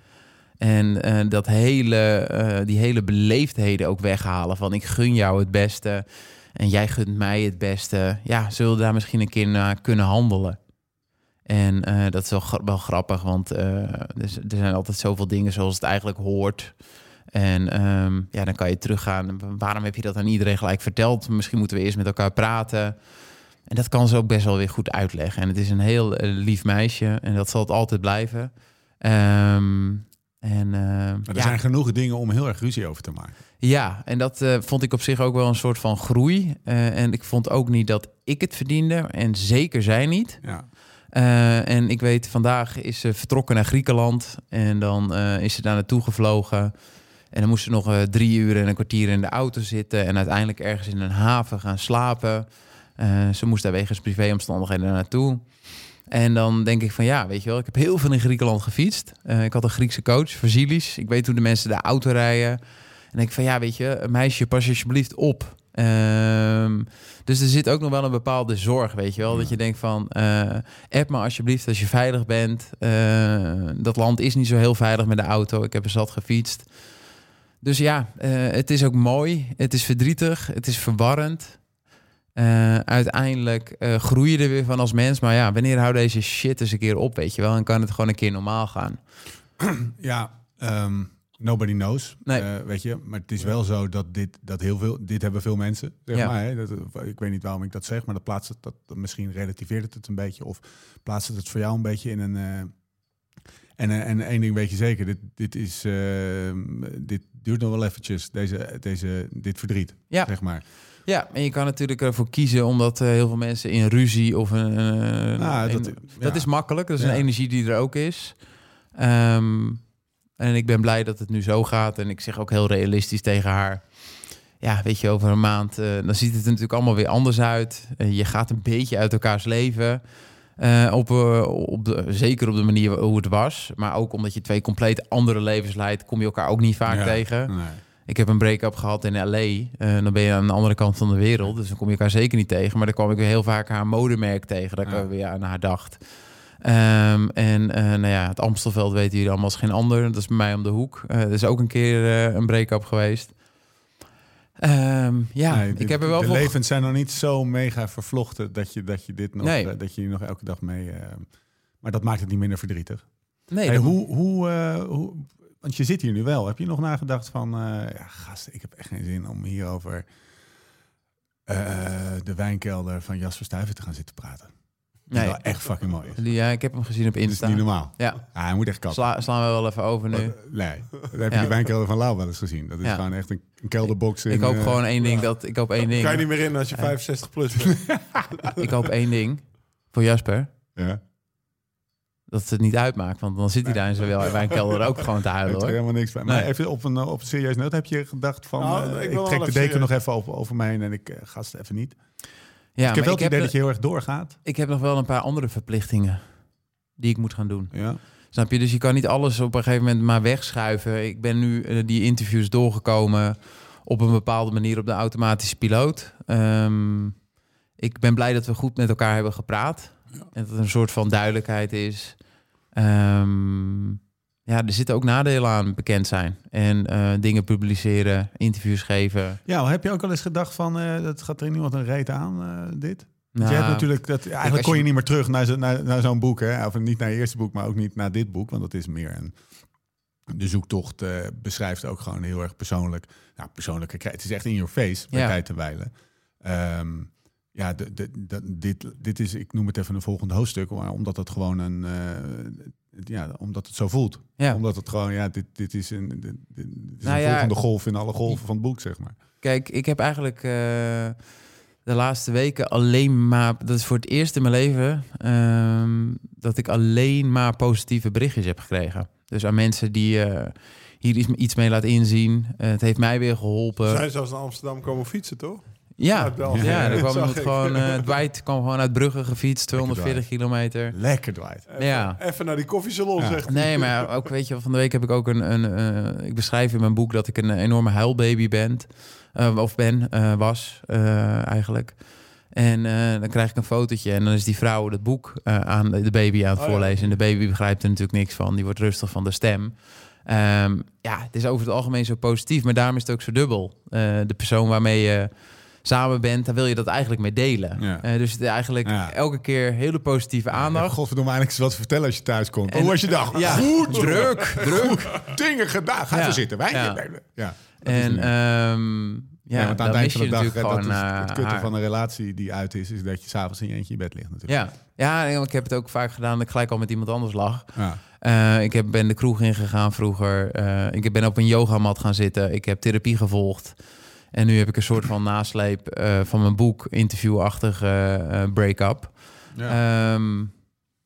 En eh, dat hele, eh, die hele beleefdheden ook weghalen. Van ik gun jou het beste en jij gunt mij het beste. Ja, zullen we daar misschien een keer naar kunnen handelen? En dat is wel, wel grappig, want er, z- er zijn altijd zoveel dingen zoals het eigenlijk hoort. En ehm, ja, dan kan je teruggaan. Waarom heb je dat aan iedereen gelijk verteld? Misschien moeten we eerst met elkaar praten. En dat kan ze ook best wel weer goed uitleggen. En het is een heel eh, lief meisje en dat zal het altijd blijven. Ehm, en, eh, Maar er ja. zijn genoeg dingen om heel erg ruzie over te maken. Ja, en dat eh, vond ik op zich ook wel een soort van groei. En ik vond ook niet dat ik het verdiende. En zeker zij niet. Ja. En ik weet, vandaag is ze vertrokken naar Griekenland. En dan is ze daar naartoe gevlogen. En dan moest ze nog drie uur en een kwartier in de auto zitten. En uiteindelijk ergens in een haven gaan slapen. Eh, ze moest daar wegens privéomstandigheden naartoe. En dan denk ik van ja, weet je wel, ik heb heel veel in Griekenland gefietst. Eh, ik had een Griekse coach, Vasilis. Ik weet hoe de mensen daar auto rijden. En denk ik van ja, weet je, meisje, pas alsjeblieft op. Ehm, dus er zit ook nog wel een bepaalde zorg, weet je wel. Dat je denkt van, eh app me alsjeblieft als je veilig bent. Dat land is niet zo heel veilig met de auto. Ik heb er zat gefietst. Dus ja, het is ook mooi. Het is verdrietig. Het is verwarrend. Eh, uiteindelijk eh, groei je er weer van als mens. Maar ja, wanneer houdt deze shit eens een keer op, weet je wel? En kan het gewoon een keer normaal gaan. Ja, ehm, nobody knows. Nee. Eh, weet je, maar het is wel zo dat dit, dat heel veel, dit hebben veel mensen. Zeg Ja. maar, hè? Dat, ik weet niet waarom ik dat zeg, maar dat plaatst het, dat, misschien relativeert het het een beetje. Of plaatst het het voor jou een beetje in een. en, en één ding weet je zeker, dit, dit, is, ehm, dit duurt nog wel eventjes, deze, deze, dit verdriet, Ja. zeg maar. Ja, en je kan natuurlijk ervoor kiezen omdat eh, heel veel mensen in ruzie of een. Nou, dat- ja. dat is makkelijk. Dat is Ja. een energie die er ook is. Ehm, en ik ben blij dat het nu zo gaat. En ik zeg ook heel realistisch tegen haar. Ja, weet je, over een maand, eh, dan ziet het er natuurlijk allemaal weer anders uit. Eh, je gaat een beetje uit elkaars leven. Op, op de, zeker op de manier hoe het was. Maar ook omdat je twee compleet andere levens leidt, kom je elkaar ook niet vaak Ja. tegen. Nee. Ik heb een break-up gehad in LA. Eh, dan ben je aan de andere kant van de wereld. Dus dan kom je elkaar zeker niet tegen. Maar dan kwam ik weer heel vaak haar modemerk tegen. Dat ik Ja. er weer aan haar dacht. Ehm, en eh, nou ja, het Amstelveld weten jullie allemaal als geen ander. Dat is bij mij om de hoek. Er is ook een keer een break-up geweest. Ehm, ja, Nee, ik de- heb er wel de levens zijn nog niet zo mega vervlochten dat je, dat je dit nog, Nee. dat je nog elke dag mee. maar dat maakt het niet minder verdrietig. Nee, Hey, hoe, hoe, hoe, want je zit hier nu wel. Heb je nog nagedacht van, eh ja, gast, ik heb echt geen zin om hier over eh, de wijnkelder van Jasper Stuyven te gaan zitten praten. Die nee. wel echt fucking mooi is. Ja, ik heb hem gezien op Dat is Insta. niet normaal. Ja, Ja, hij moet echt kappen. Sla, slaan we wel even over nu. Eh, Nee, dan heb je Ja. die wijnkelder van Lau wel eens gezien. Dat is Ja. gewoon echt een, een kelderbox. In, Ik hoop gewoon één ding. Dat, ik hoop één ding. Kan je niet meer in als je 65 plus bent. Ik hoop één ding. Voor Jasper. Ja. Dat het niet uitmaakt. Want dan zit hij daar in zijn wel- wijnkelder ook gewoon te huilen er hoor. helemaal niks bij. Maar Nee. even op een, eh, op een serieus noot. Heb je gedacht van, Nou, eh, ik trek de deken serieus. nog even over, over mij heen en ik eh, ga het even niet. Ja, ik heb wel het idee dat je heel erg doorgaat. ik heb nog wel een paar andere verplichtingen die ik moet gaan doen. Ja. Snap je? Dus je kan niet alles op een gegeven moment maar wegschuiven. Ik ben nu die interviews doorgekomen op een bepaalde manier op de automatische piloot. Ehm, ik ben blij dat we goed met elkaar hebben gepraat. En dat er een soort van duidelijkheid is. Ehm, ja, er zitten ook nadelen aan bekend zijn. En eh, dingen publiceren, interviews geven. ja, heb je ook al eens gedacht van, eh, dat gaat er niemand een reet aan, eh, dit? Nou, je hebt natuurlijk, dat, eigenlijk kon je je- niet meer terug naar, zo- naar, naar zo'n boek. Hè? Of niet naar je eerste boek, maar ook niet naar dit boek. Want dat is meer een... De zoektocht beschrijft ook gewoon heel erg persoonlijk. Nou, persoonlijke... Het is echt in your face bij Ja. tijd te wijlen. Ehm, ja, de, de, de- dit, dit is, ik noem het even een volgende hoofdstuk, maar omdat het gewoon een, eh, ja, omdat het zo voelt. Ja. Omdat het gewoon, ja, dit, dit is een, dit, dit is Nou een ja, volgende golf in alle golven van het boek, zeg maar. Kijk, ik heb eigenlijk eh, de laatste weken alleen maar... Dat is voor het eerst in mijn leven ehm, dat ik alleen maar positieve berichtjes heb gekregen. Dus aan mensen die eh, hier iets, iets mee laten inzien. Het heeft mij weer geholpen. Zijn zelfs naar Amsterdam komen fietsen, toch? Ja, België. ja, er kwam ik. gewoon... eh Dwight kwam gewoon uit Brugge gefietst, 240 kilometer. Lekker Dwight. Even, Ja. even naar die koffiesalon, Ja. zegt hij. Nee, maar ook, weet je, van de week heb ik ook een... een eh, ik beschrijf in mijn boek dat ik een enorme huilbaby ben. eh, of ben, was eigenlijk. En dan krijg ik een fotootje en dan is die vrouw het boek aan de baby aan het Oh ja. voorlezen. En de baby begrijpt er natuurlijk niks van. Die wordt rustig van de stem. Ehm, ja, het is over het algemeen zo positief, maar daarom is het ook zo dubbel. De persoon waarmee je samen bent, daar wil je dat eigenlijk mee delen. Ja. Eh, dus eigenlijk Ja. elke keer hele positieve Ja, aandacht. Godverdomme, eigenlijk wat vertellen als je thuis komt. En- Hoe was je dag? Ja, Goed, druk, druk. Dingen gedaan. Ga Ja. even zitten. Wij Ja. ja. ja. En ehm ja, Ja, want aan dan het eind je van de dag, dat is het eh, kutte haar. van een relatie die uit is, is dat je s'avonds in je eentje in bed ligt natuurlijk. Ja, ja, ik heb het ook vaak gedaan dat ik gelijk al met iemand anders lag. Ja. Eh, ik heb, ben de kroeg ingegaan vroeger. Eh, ik ben op een yogamat gaan zitten. Ik heb therapie gevolgd. En nu heb ik een soort van nasleep eh, van mijn boek, interviewachtige eh break-up. Ja. Ehm,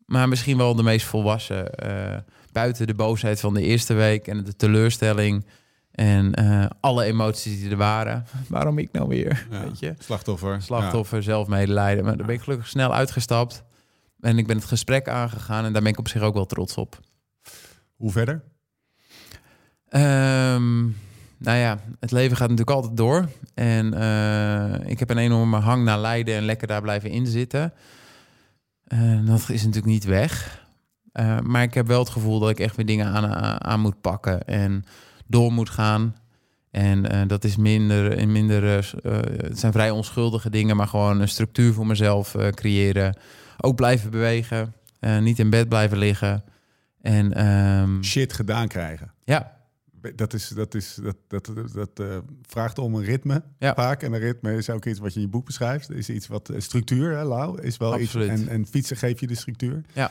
maar misschien wel de meest volwassen. eh, buiten de boosheid van de eerste week en de teleurstelling. En alle emoties die er waren. Waarom ik nou weer? Ja. Weet je? Slachtoffer. Slachtoffer, zelfmedelijden. Maar daar ben ik gelukkig snel uitgestapt. En ik ben het gesprek aangegaan. En daar ben ik op zich ook wel trots op. Hoe verder? Ehm, nou ja, het leven gaat natuurlijk altijd door. En eh, ik heb een enorme hang naar Leiden en lekker daar blijven inzitten. Uh, dat is natuurlijk niet weg. Uh, maar ik heb wel het gevoel dat ik echt weer dingen aan, aan moet pakken en door moet gaan. En dat is minder, in minder het zijn vrij onschuldige dingen, maar gewoon een structuur voor mezelf creëren. Ook blijven bewegen, niet in bed blijven liggen. En, um, Shit gedaan krijgen. Ja, dat, is, dat, is, dat, dat, dat uh, vraagt om een ritme ja. vaak. En een ritme is ook iets wat je in je boek beschrijft. Is iets wat uh, structuur, hè, Lau? Is wel Absoluut. iets. En, en fietsen geeft je de structuur. Ja.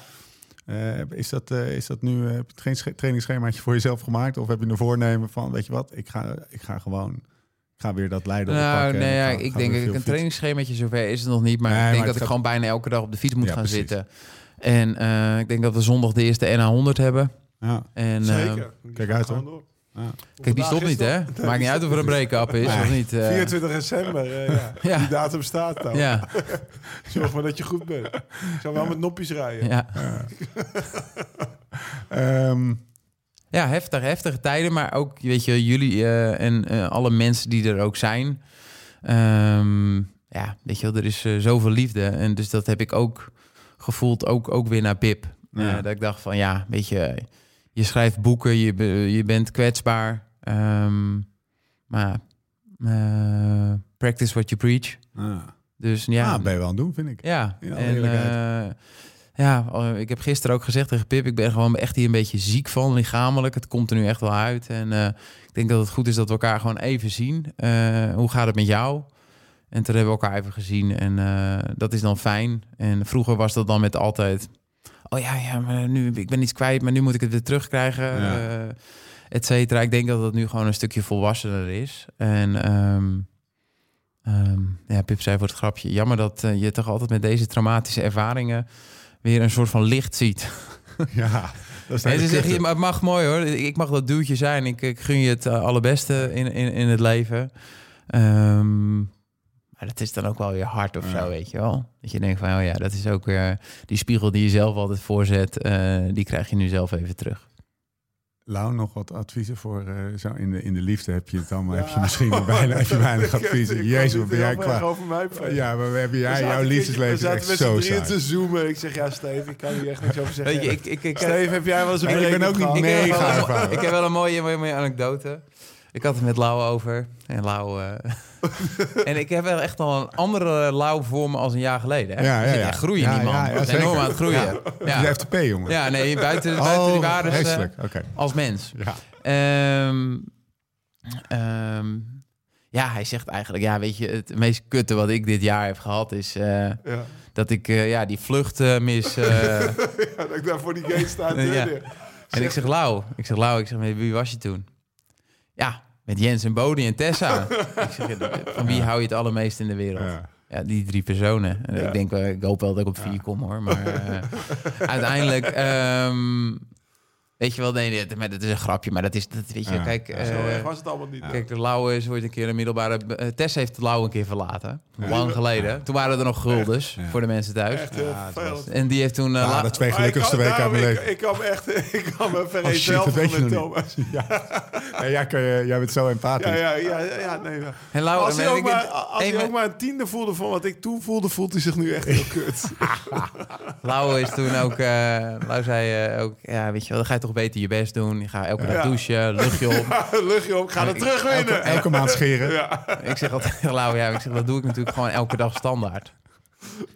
Uh, is, dat, is dat nu, heb je geen trainingsschemaatje voor jezelf gemaakt? Of heb je een voornemen van, weet je wat, ik ga, ik ga gewoon ik ga weer dat leiden nou, Nee, ja, ik denk dat een trainingsschemaatje zover is het nog niet. Maar nee, ik denk maar dat ik gaat... gewoon bijna elke dag op de fiets moet ja, gaan precies. zitten. En ik denk dat we zondag de eerste NA100 hebben. Ja. En, Zeker. Kijk uit hoor. Kijk, die stopt niet, hè? Maakt niet uit of er een break-up is of niet. Uh... 24 december, uh, ja. ja. Die datum staat dan. Ja. Zorg maar dat je goed bent. Ik zou wel met noppies rijden. Ja. um. ja, heftig, heftige tijden. Maar ook, weet je, jullie uh, en alle mensen die er ook zijn. Um, ja, weet je wel, er is zoveel liefde. En dus dat heb ik ook gevoeld, ook, ook weer naar Pip. Ja. dat ik dacht van, ja, weet je je schrijft boeken, je, je bent kwetsbaar. Um, maar uh, practice what you preach. Ah. Dus ja. Ah, ben je wel aan het doen, vind ik. Ja. en, uh, ja, oh, ik heb gisteren ook gezegd tegen Pip, ik ben gewoon echt hier een beetje ziek van, lichamelijk. Het komt er nu echt wel uit. En uh, ik denk dat het goed is dat we elkaar gewoon even zien. hoe gaat het met jou? En toen hebben we elkaar even gezien en dat is dan fijn. En vroeger was dat dan met altijd oh ja, ja, maar nu, ik ben iets kwijt, maar nu moet ik het weer terugkrijgen, ja. uh, et cetera. Ik denk dat het nu gewoon een stukje volwassener is. En um, um, ja, Pip zei voor het grapje, jammer dat uh, je toch altijd met deze traumatische ervaringen weer een soort van licht ziet. Ja, dat is ze maar het mag mooi hoor. Ik mag dat duwtje zijn. Ik, ik gun je het uh, allerbeste in, in, in het leven. Um, maar dat is dan ook wel weer hard of zo, weet je wel. Dat je denkt van, oh ja, dat is ook weer die spiegel die je zelf altijd voorzet, uh, die krijg je nu zelf even terug. Lau, nog wat adviezen voor uh, zo in de, in de liefde heb je het allemaal, ja. heb je misschien bijna, heb je weinig adviezen. Jezus, ben jij qua... Over mij ja, maar we hebben jij, jouw liefdesleven echt zo saai. te zoomen. Ik zeg, ja, Steve, ik kan hier echt niks over zeggen. Weet je, ik, ik, ik, Steve, heb jij wel eens een Ik ben ook niet mega Ik heb wel een mooie, mooie, mooie anekdote. Ik had het met Lau over. En Lau... Uh, en ik heb wel echt al een andere Lau voor me als een jaar geleden. Hè? Ja, ja, ja. groeien ja, die man. Ja, ja, enorm aan het groeien. Ja. Ja. De FTP, jongen. Ja, nee, buiten, buiten oh, die uh, okay. als mens. Ja. Um, um, ja, hij zegt eigenlijk, ja, weet je, het meest kutte wat ik dit jaar heb gehad is uh, ja. dat ik uh, ja, die vlucht uh, mis. ja, dat ik daar voor die gate sta. ja. En ik zeg, Lau, ik zeg, Lau, ik zeg, wie was je toen? Ja, met Jens en Bodie en Tessa. ik zeg, van wie hou je het allermeest in de wereld? Ja. Die drie personen. Ja. Ik denk, ik hoop wel dat ik op vier kom hoor. Maar uh, uiteindelijk um, Weet je wel, nee, maar dat is een grapje, maar dat is, dat, weet je, ja. kijk... Ja, zo uh, erg was het allemaal niet. Kijk, de Lauwe is ooit een keer een middelbare... Uh, Tess heeft de Lauwe een keer verlaten, ja. lang geleden. Toen waren er nog guldens, voor de mensen thuis. Echt heel veel. En die heeft toen... Uh, ah, de twee gelukkigste weken uit mijn leven. Ik, ik kan echt, ik kan me vereenzelvigen oh, met Thomas. Ja. nee, jij, kan, jij bent zo empathisch. Ja, ja, ja, ja nee. En Lauwe, als hij ook, maar, als hij ook maar een tiende voelde van wat ik toen voelde, voelt hij zich nu echt heel kut. Lauwe is toen ook... Lauwe zei ook, ja, weet je wel, dan ga je toch beter je best doen. Je gaat elke dag douchen, luchtje op. luchtje op, ga er terug winnen. Elke, elke maand scheren. Ja. Ik zeg altijd, Lau, ja, ik zeg, dat doe ik natuurlijk gewoon elke dag standaard.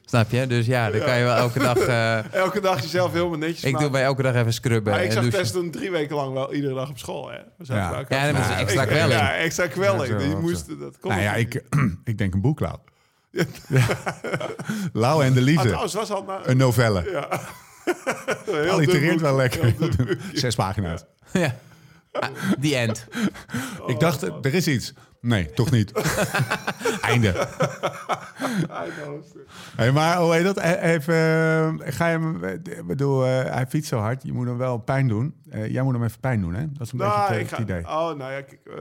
Snap je? Dus ja, dan kan je wel elke dag... Uh, elke dag jezelf helemaal netjes Ik maken. doe bij elke dag even scrubben maar ik zag douchen. Drie weken lang wel iedere dag op school. Hè? Ja, ja, ja dat was extra kwelling. Ja, extra kwelling. Ja, je moest, dat nou ja, ik, ik denk een boek, Lau. Ja. Lau en de liefde. Ah, was al een novelle. Ja. Allitereert wel lekker. Zes pagina's. Ja. The end. Ik dacht, er is iets. Nee, toch niet. Einde. hey, maar hoe heet dat? Even, ga je hem, ik bedoel, uh, hij fietst zo hard. Je moet hem wel pijn doen. Uh, jij moet hem even pijn doen, hè? Dat is een nou, beetje het, ga, idee. Oh, nou ja, kijk, uh,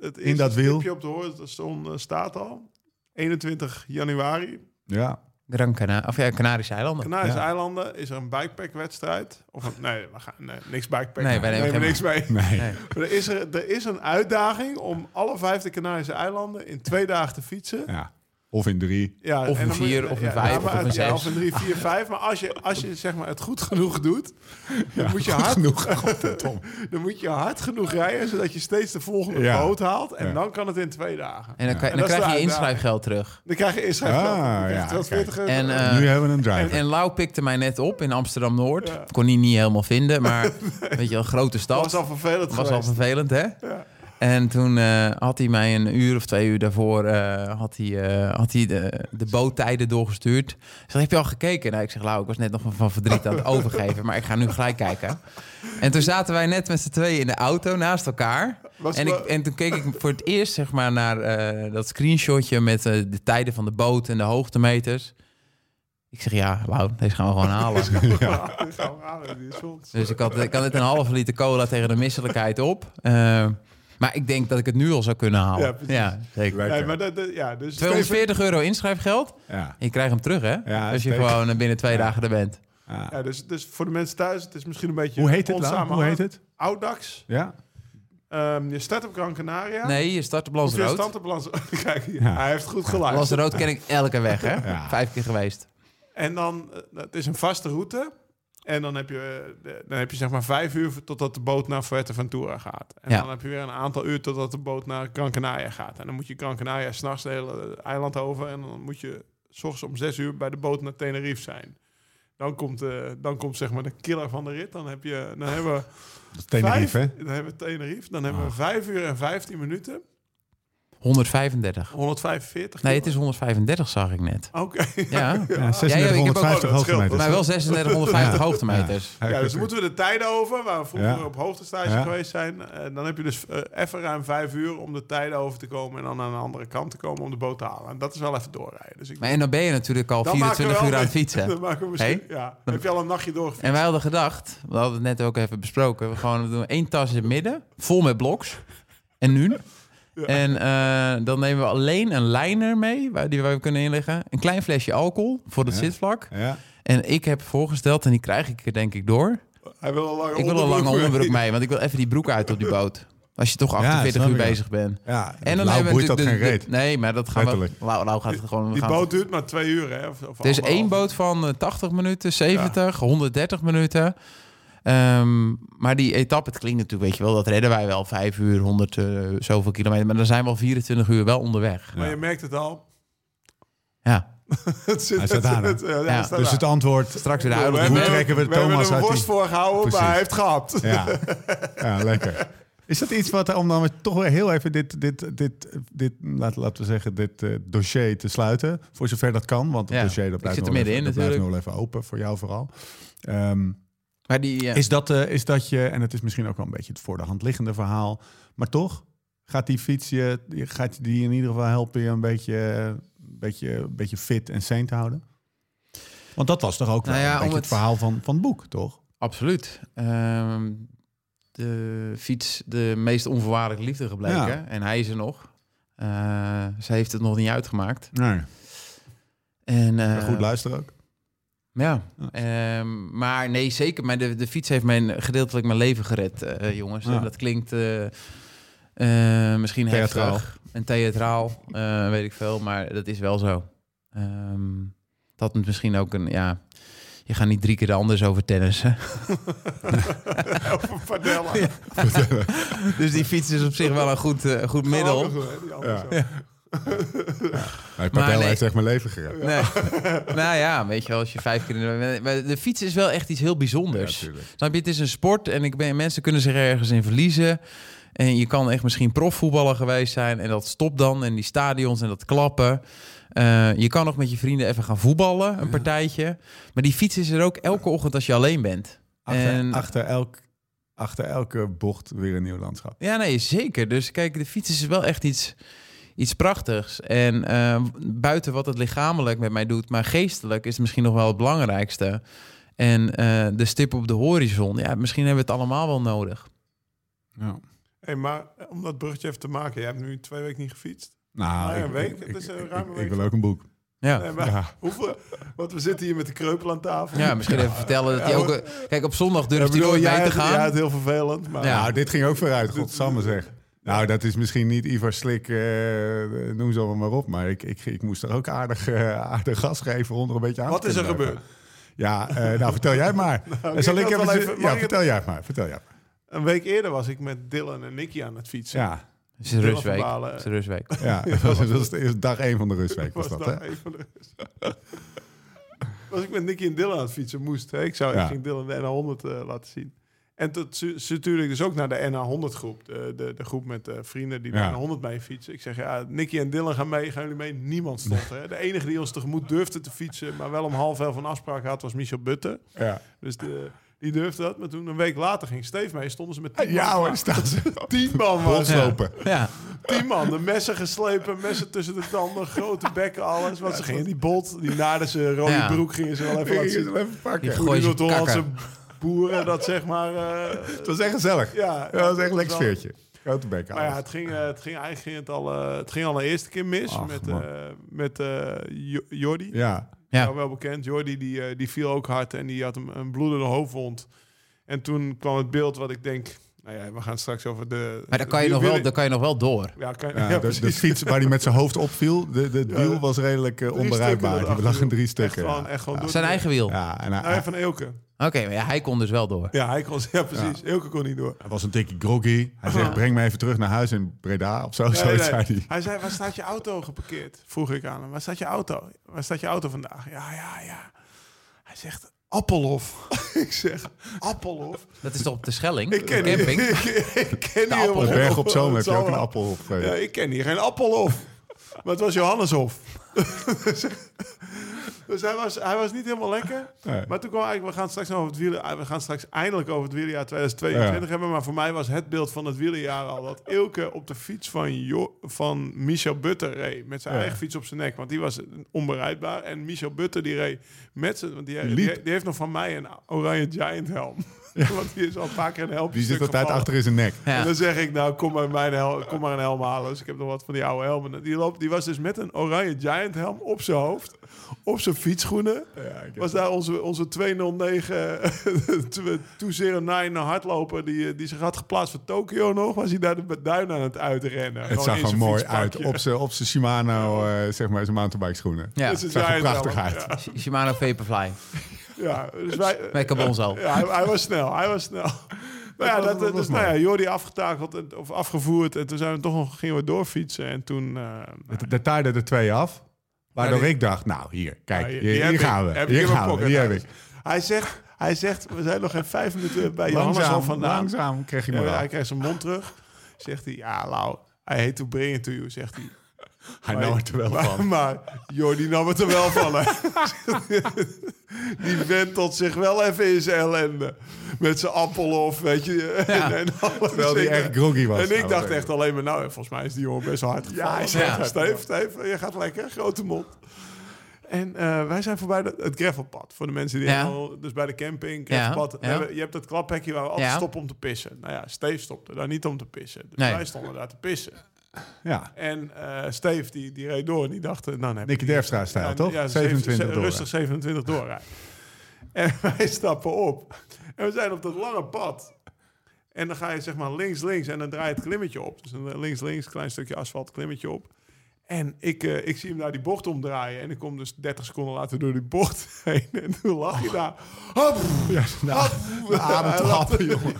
het In dat wiel. op de horizon staat al. 21 januari. Ja. Gran Canaria, of ja, Canarische eilanden. Canarische Ja. eilanden is er een bikepack-wedstrijd. Of een, nee, we gaan, nee, niks bikepack. Nee, wij nemen niks mee. Nee. Nee. Maar er, is er, er is een uitdaging om alle vijf de Canarische eilanden in twee dagen te fietsen. Ja. Of in drie. Ja, Of je- vier, of ja, vijf, ja, maar of het- ja, zes. Of een drie, vier, vijf. Maar als je, als je zeg maar, het goed genoeg doet, dan, moet je goed hard, genoeg. Dan moet je hard genoeg rijden, zodat je steeds de volgende Ja. boot haalt. En Ja. dan kan het in twee dagen. En dan, kan- En dan dat is krijg je inschrijfgeld terug. Dan krijg je eerst Ah, ja, ja, 240 euro. En, eh, nu hebben we een driver. En Lau pikte mij net op in Amsterdam-Noord. Ja. Kon hij niet helemaal vinden, maar weet je, een grote stad. was al vervelend was al vervelend, hè? En toen eh, had hij mij een uur of twee uur daarvoor eh, had hij, eh, had hij de, de boottijden doorgestuurd. Ik zeg, heb je al gekeken? Nou, ik zeg, Lau, ik was net nog van- van verdriet aan het overgeven, maar ik ga nu gelijk kijken. En toen zaten wij net met z'n tweeën in de auto naast elkaar. Was En, ik, en toen keek ik voor het eerst zeg maar, naar eh, dat screenshotje met eh, de tijden van de boot en de hoogtemeters. Ik zeg, ja, Lau, deze gaan we gewoon halen. Ja. Dus ik had, ik had net een halve liter cola tegen de misselijkheid op. Maar ik denk dat ik het nu al zou kunnen halen. Ja, zeker. Nee, maar dat, dat- ja, dus 240 euro inschrijfgeld. Ja. Je krijgt hem terug, hè? Ja, Als je gewoon eh, binnen twee dagen er bent. Ja. Ja, dus, dus voor de mensen thuis, het is misschien een beetje Hoe heet het dan? Hoe heet het? Audax. Ja. Ehm, je start op Gran Canaria. Nee, je start op Of je Lanzarote. start op Lans... Kijk, Ja. hij heeft goed geluisterd. Lanzarote ken ik elke weg, hè? Ja. Vijf keer geweest. En dan, eh, het is een vaste route. En dan heb je, eh, de- dan heb je zeg maar vijf uur totdat de boot naar Fuerteventura gaat. En Ja. dan heb je weer een aantal uur totdat de boot naar Gran Canaria gaat. En dan moet je Gran Canaria s'nachts het hele eiland over. En dan moet je s ochtends om zes uur bij de boot naar Tenerife zijn. Dan komt, eh, dan komt zeg maar de killer van de rit. Dan, heb je, dan hebben we Tenerife, vijf, hè? dan hebben we Tenerife. Dan hebben we Ah. vijf uur en 15 minuten. 135. 145. Nee, het is 135, zag ik net. Oké. Ja. Ja, Ja, ik heb ook 3650 wel- hoogtemeters. Maar wel 3650 Ja. hoogtemeters. Ja. Ja, dus moeten we de tijden over, waar we vroeger Ja. op hoogtestage Ja. geweest zijn. En dan heb je dus eh, even ruim vijf uur om de tijden over te komen en dan aan de andere kant te komen om de boot te halen. En dat is wel even doorrijden. Dus ik Maar en dan ben je natuurlijk al Dan maken we 24 wel uur aan het fietsen. Dan maken we misschien, ja. Heb je al een nachtje doorgefietst? En wij hadden gedacht, we hadden het net ook even besproken, we gewoon we doen één tas in het midden, vol met bloks. En nu. En eh, dan nemen we alleen een liner mee, waar, die we kunnen inleggen. Een klein flesje alcohol voor het Ja. zitvlak. Ja. En ik heb voorgesteld, en die krijg ik er denk ik door. Hij wil een lange Ik wil een lange onderbroek mee. want ik wil even die broek uit op die boot. Als je toch Ja, 48 snap uur bezig bent. ja. En dan hebben we dat geen reet. Nee, maar dat gaan Letterlijk. we... Lau, Lau gaat het gewoon... Die gaan- boot duurt maar twee uur, hè? Of, of Er is één boot van eh, 80 minuten, 70, 130 minuten. Ehm, maar die etappe, het klinkt natuurlijk, weet je wel, dat redden wij wel. Vijf uur, 100 eh, zoveel kilometer. Maar dan zijn we al 24 uur wel onderweg. Maar Ja. je merkt het al. Ja, Het zit, Hij staat aan, hè? het- ja, hij Ja. staat Dus aan. het antwoord... straks weer We hebben- Hoe trekken we we hebben Thomas een uit die- worst voorgehouden, maar Precies. hij heeft gehad. Ja. ja, lekker. Is dat iets wat, om dan toch weer heel even dit, dit, dit, dit laten, laten we zeggen, dit eh, dossier te sluiten, voor zover dat kan, want het Ja, dossier dat ik blijft, zit er nog, middenin even, dat blijft nog wel even open, voor jou vooral. Ehm, Maar die, eh, is, dat, eh, is dat je, en het is misschien ook wel een beetje het voor de hand liggende verhaal, maar toch gaat die fiets je, je- gaat die in ieder geval helpen je een beetje, een beetje, een beetje fit en sane te houden? Want dat was toch ook wel Nou ja, een beetje het, het- verhaal van, van het boek, toch? Absoluut. Ehm, de fiets de meest onvoorwaardelijke liefde gebleken. Ja. En hij is er nog. Eh, ze heeft het nog niet uitgemaakt. Nee. En, eh, goed luisteren ook. Ja. Ehm, maar nee, zeker. Maar de, de fiets heeft mijn, gedeeltelijk mijn leven gered, eh, jongens. Ja. En dat klinkt eh, eh, misschien Theatraal. heftig en theatraal, eh, weet ik veel. Maar dat is wel zo. Ehm, dat is misschien ook een, ja... Je gaat niet drie keer anders over tennissen. Over padellen. dus die fiets is op zich wel een goed, eh, goed middel. Ja. Mijn Maar nee. heeft echt mijn leven gered. Nee. nou ja, weet je wel, als je vijf keer... In de, fiets is wel echt iets heel bijzonders. Snap je, het is een sport en ik ben, mensen kunnen zich ergens in verliezen. En je kan echt misschien profvoetballer geweest zijn en dat stopt dan. En die stadions en dat klappen. Eh, je kan nog met je vrienden even gaan voetballen, een partijtje. Maar die fiets is er ook elke ochtend als je alleen bent. Achter, En- achter, elk, achter elke bocht weer een nieuw landschap. Ja, nee, zeker. Dus kijk, de fiets is wel echt iets, iets prachtigs. En eh, buiten wat het lichamelijk met mij doet, maar geestelijk is het misschien nog wel het belangrijkste. En eh, de stip op de horizon, ja, misschien hebben we het allemaal wel nodig. Ja. Hey, maar om dat bruggetje even te maken, je hebt nu twee weken niet gefietst. Nou, Ah, ik, een week. ik, is een ruime ik- week. ik wil ook een boek. Ja. Nee, maar Ja. hoeveel, want we zitten hier met de kreupel aan tafel. ja, misschien even vertellen dat hij ook... eh, Kijk, op zondag durft hij nooit mee jij, te gaan. Ja, het heel vervelend. Maar Ja. Nou, dit ging ook vooruit, godsamme zeg. Nou, dat is misschien niet Ivar Slik, eh, noem ze allemaal maar op. Maar ik, ik, ik moest er ook aardig, eh, aardig gas geven onder een beetje aan wat is er gebeurd? Ja, eh, nou vertel jij maar. Nou, En zal ik even, ja, ik vertel jij maar. Vertel jij maar. Een week eerder was ik met Dylan en Nicky aan het fietsen. Ja, Het is een rustweek. Het is een rustweek. ja. dat was, dat was de eerste dag één van de rustweek. Was was dat, hè? een van de was ik met Nicky en Dylan aan het fietsen moest. Hè? Ik, zou, Ja. ik ging Dylan de NA100 eh, laten zien. En tot ze, natuurlijk dus ook naar de NA100 groep. De, de, de groep met eh, vrienden die Ja. naar de 100 mee fietsen. Ik zeg, ja, Nicky en Dylan gaan mee. Gaan jullie mee? Niemand stond. Hè? De enige die ons tegemoet durfde te fietsen, maar wel om half elf een afspraak had, was Michel Butte. Ja, Dus de, die durfde dat. Maar toen een week later ging Steve mee. Stonden ze met tien ja hoor, staan ze. Tien man was. Lopen. Ja. Tien man, de messen geslepen, messen tussen de tanden, grote bekken, alles. Want ze gingen die bolt, die naden ze rode Ja. broek, gingen ze wel even laten zien. even pakken. Die die ze Noord-Hollandse. Boeren dat zeg maar... eh, Het was echt gezellig. ja, Ja, dat was echt een lekker sfeertje. Grote bek. Maar ja, het ging, eh, het ging eigenlijk ging het al, eh, het ging al een eerste keer mis Ach, met, eh met eh, Jo- Jordi. Ja, Ja. Nou, wel bekend. Jordi die, eh, die viel ook hard en die had een, een bloedende hoofdwond. En toen kwam het beeld wat ik denk... Nou ja, we gaan straks over de... Maar daar kan, je nog wel, daar kan je nog wel door. Ja, kan, ja, ja, de, de fiets waar hij met zijn hoofd opviel, de, de, Ja, wiel was redelijk eh, Drie onbereikbaar. Die lag in drie Echt stukken. gewoon, Ja, echt gewoon Ja. door Zijn de- eigen wiel. Ja, en hij, van Eelke. Oké, maar ja, hij kon dus wel door. Ja, hij kon, ja precies. Eelke kon niet door. hij was een tikje groggy. Hij zegt, breng me even terug naar huis in Breda of zo. Nee, zoiets nee. zei hij. Hij zei, waar staat je auto geparkeerd? Vroeg ik aan hem. Waar staat je auto? Waar staat je auto vandaag? Ja, ja, ja. Hij zegt, Appelhof. ik zeg, Appelhof? Dat is toch op de Schelling? Ik ken, de camping? ik, ik ken hier Appelhof. Op helemaal- Berg op Zoom heb je ook een wel. appel op. eh, Ja, ik ken hier geen Appelhof. maar het was Johanneshof. dus hij was, hij was niet helemaal lekker. Nee. Maar toen kwam eigenlijk, we gaan straks nog over het wielen, we gaan straks eindelijk over het wielerjaar 2022 Ja. hebben. Maar voor mij was het beeld van het wielerjaar al dat Ilke op de fiets van, jo van Michel Butter reed. Met zijn Ja. eigen fiets op zijn nek, want die was onbereidbaar. En Michel Butter die reed met zijn, want die, die heeft nog van mij een oranje giant helm. want die is al een paar keer een helm. Die zit altijd achter in zijn nek. En dan zeg ik, nou, kom maar, mijn hel, kom maar een helm halen. Dus ik heb nog wat van die oude helmen. Die, loopt, die was dus met een oranje Giant helm op zijn hoofd. Op zijn fietsschoenen. Was daar onze, onze 209 209 hardloper die, die zich had geplaatst voor Tokio nog. Was hij daar de duin aan het uitrennen. Het Gewoon zag er mooi uit op zijn op zijn Shimano, eh, zeg maar, zijn mountainbike schoenen. Ja. Dus een zag er Giant prachtig helm, uit. Ja, Sh- Shimano Vaporfly. Ja, dus wij, ja, hij, hij was snel, hij was snel. Maar ja, dat, dus, nou ja. Jordi afgetakeld of afgevoerd. En toen zijn we toch nog, gingen we doorfietsen. En toen... eh, Het- De taaide er twee af. Waardoor Ja, die- ik dacht, nou hier, kijk, Ja, hier, gaan we. Hier gaan we, hier heb ik. Hij zegt, hij zegt, we zijn nog geen vijf minuten bij Johannes al Langzaam, vandaan. langzaam kreeg je Ja, me hij krijgt zijn mond terug. Zegt hij, ja, Lau, I hate to bring it to you, zegt hij. Hij nam het er wel maar, van. Maar Jordi nam het er wel van. Hè. Die wentelt zich wel even in zijn ellende. Met zijn appelhof, weet je. En, en alles. Terwijl die echt groggy was. En ik Nou, dacht echt alleen maar, nou, volgens mij is die jongen best wel hard gevallen. hij is Ja, echt hard Steve, Steve, je gaat lekker, grote mond. En eh, wij zijn voorbij de- het gravelpad. Voor de mensen die Ja. al, dus bij de camping, Ja, gravelpad. ja. hebben- Je hebt dat klaphekje waar we altijd Ja. stoppen om te pissen. Nou ja, Steve stopte daar niet om te pissen. Dus Nee. wij stonden daar te pissen. Ja, En eh Steve die, die reed door en die dacht... eh, Nou, nee, Nicky Derfstra-stijl, ja, toch? ja, 27 zeven- door. Rustig 27 doorrijden. En wij stappen op. En we zijn op dat lange pad. En dan ga je zeg maar links, links en dan draai je het klimmetje op. Dus een links, links, klein stukje asfalt, klimmetje op. En ik, eh, ik zie hem daar die bocht omdraaien. En ik kom dus 30 seconden later door die bocht heen. En toen lag hij daar. Hop, Ja, nou, adem te happen, jongen.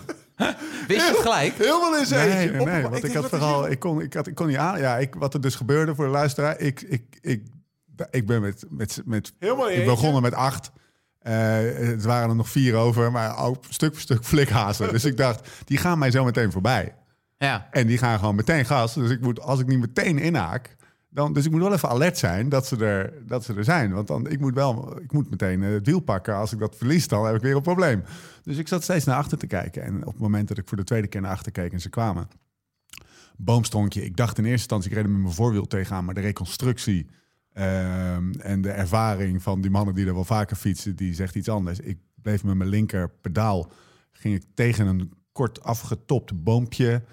Wist je het gelijk? helemaal in zijn Nee, nee, nee, want ik had vooral, ik kon, ik had, ik kon niet aan. Ja, ik, wat er dus gebeurde voor de luisteraar, ik, ik, ik, ik ben met, met, met Helemaal in ik begonnen met acht. Eh, het waren er nog vier over, maar ook stuk voor stuk flikhazen. dus ik dacht, die gaan mij zo meteen voorbij. Ja. En die gaan gewoon meteen gas. Dus ik moet, als ik niet meteen inhaak, dus ik moet wel even alert zijn dat ze er, dat ze er zijn. Want dan, ik moet wel, ik moet meteen eh, het wiel pakken. Als ik dat verlies, dan heb ik weer een probleem. Dus ik zat steeds naar achter te kijken. En op het moment dat ik voor de tweede keer naar achter keek en ze kwamen, boomstronkje. Ik dacht in eerste instantie, ik reed met mijn voorwiel tegenaan, maar de reconstructie ehm, en de ervaring van die mannen die er wel vaker fietsen, die zegt iets anders. Ik bleef met mijn linker pedaal, ging ik tegen een kort afgetopt boompje.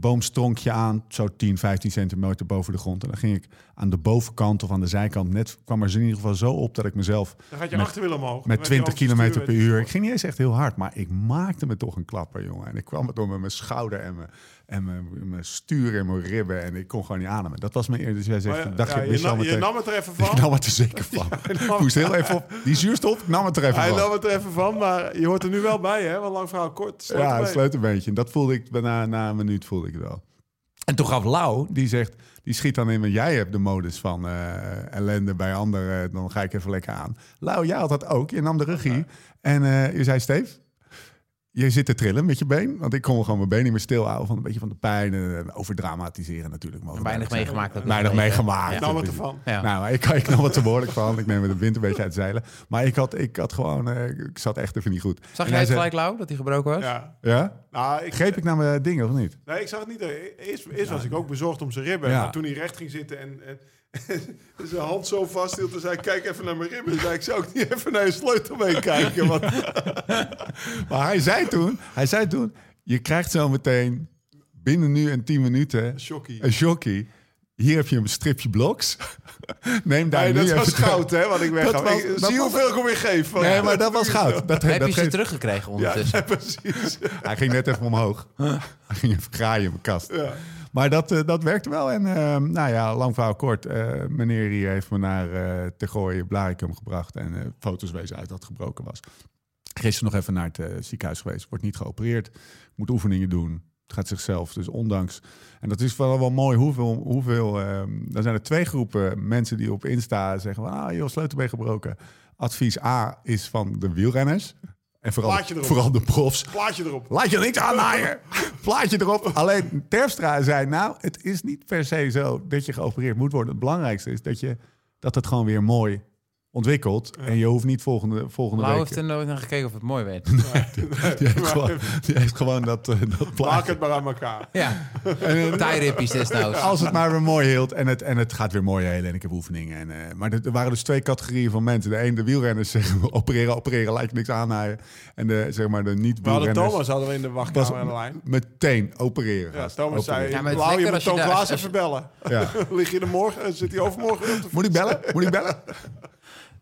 Boomstronkje aan, zo 10, 15 centimeter boven de grond. En dan ging ik aan de bovenkant of aan de zijkant net, kwam er in ieder geval zo op dat ik mezelf Dan gaat je Met- achterwiel omhoog. Met heb je 20 overstuur, kilometer per uur. Ik ging niet eens echt heel hard, maar ik maakte me toch een klapper, jongen. En ik kwam het door met mijn schouder en mijn, en mijn, mijn stuur en mijn ribben. En ik kon gewoon niet ademen. Dat was mijn eerste. Dus jij zegt, ja, dacht ja, je, je, nam, je nam het er even Ik van. nam het er zeker van. ik moest heel even op. Die zuurstof, ik nam het er even Hij van. nam het er even van, maar je hoort er nu wel bij, hè? Want lang verhaal kort. Ja, het sleut een beetje. En dat voelde ik na, na een minuut voelde ik het wel. En toen gaf Lau, die zegt, die schiet dan in, want jij hebt de modus van eh, ellende bij anderen, dan ga ik even lekker aan. Lau, jij had dat ook. Je nam de regie en eh, je zei, Steef, je zit te trillen met je been. Want ik kon gewoon mijn been niet meer stilhouden van een beetje van de pijn en overdramatiseren natuurlijk. Weinig meegemaakt. ook Weinig meegemaakt. Ja. Ik nam het ervan. Ja. Nou, maar ik, ik nam het te behoorlijk van. Ik neem de wind een beetje uit zeilen. Maar ik had, ik had gewoon, eh, ik zat echt even niet goed. Zag jij het zei- gelijk, Lau, dat hij gebroken was? Ja. Ja? Nou, ik, Greep ik naar mijn dingen of niet? Nee, ik zag het niet. Eerst, eerst was ik ook bezorgd om zijn ribben. Ja. Maar toen hij recht ging zitten en, en, en zijn hand zo vasthield... toen zei kijk even naar mijn ribben. Toen zei ik, zou ik niet even naar je sleutel mee kijken? Want Maar hij zei toen, hij zei toen, je krijgt zo meteen binnen nu en 10 minuten shockie. een jockey. Hier heb je een stripje bloks. Neem daar Nee, nu dat even was goud, hè? Want ik weg. Dat was- ik, dat zie was- hoeveel ik hem weer geef. Nee, maar dat was goud. Dat, Heb dat je ze teruggekregen Ja, ondertussen? ja, precies. Hij ging net even omhoog. Hij ging even graaien in mijn kast. Ja. Maar dat, eh, dat werkte wel. En eh, nou ja, lang verhaal kort. eh, meneer hier heeft me naar eh te gooien Blaricum gebracht. En foto's wezen uit dat gebroken was. Gisteren nog even naar het ziekenhuis geweest. Wordt niet geopereerd. Moet oefeningen doen. Het gaat zichzelf. Dus ondanks. En dat is wel, wel mooi hoeveel. hoeveel dan zijn er twee groepen mensen die op Insta zeggen: Ah, joh, sleutelbeen gebroken. Advies A is van de wielrenners. En vooral, vooral de profs. Plaatje erop. Laat je niks aannaaien. Plaatje erop. Alleen Terpstra zei, nou, het is niet per se zo dat je geopereerd moet worden. Het belangrijkste is dat, je, dat het gewoon weer mooi ontwikkelt. En je hoeft niet volgende, volgende Lau week... heeft er nooit naar gekeken of het mooi werd. Die heeft, gewoon, die heeft gewoon dat, eh, dat Maak plaatje. het maar aan elkaar. Ja, tie-rippies desnoods. Als het maar weer mooi hield en het, en het gaat weer mooi helen en ik heb oefeningen. En, eh, maar er waren dus twee categorieën van mensen. De een, de wielrenners zeggen opereren, opereren, laat je niks aannaaien. En de, zeg maar, de We niet-wielrenners Thomas hadden we in de wachtkamer aan de lijn. meteen opereren. Ja. Thomas Opereren. zei, Ja, Lau, je moet Toon daar- Klaas even bellen. Ja. Lig je er morgen? Zit hij overmorgen op de Moet ik bellen? Moet ik bellen?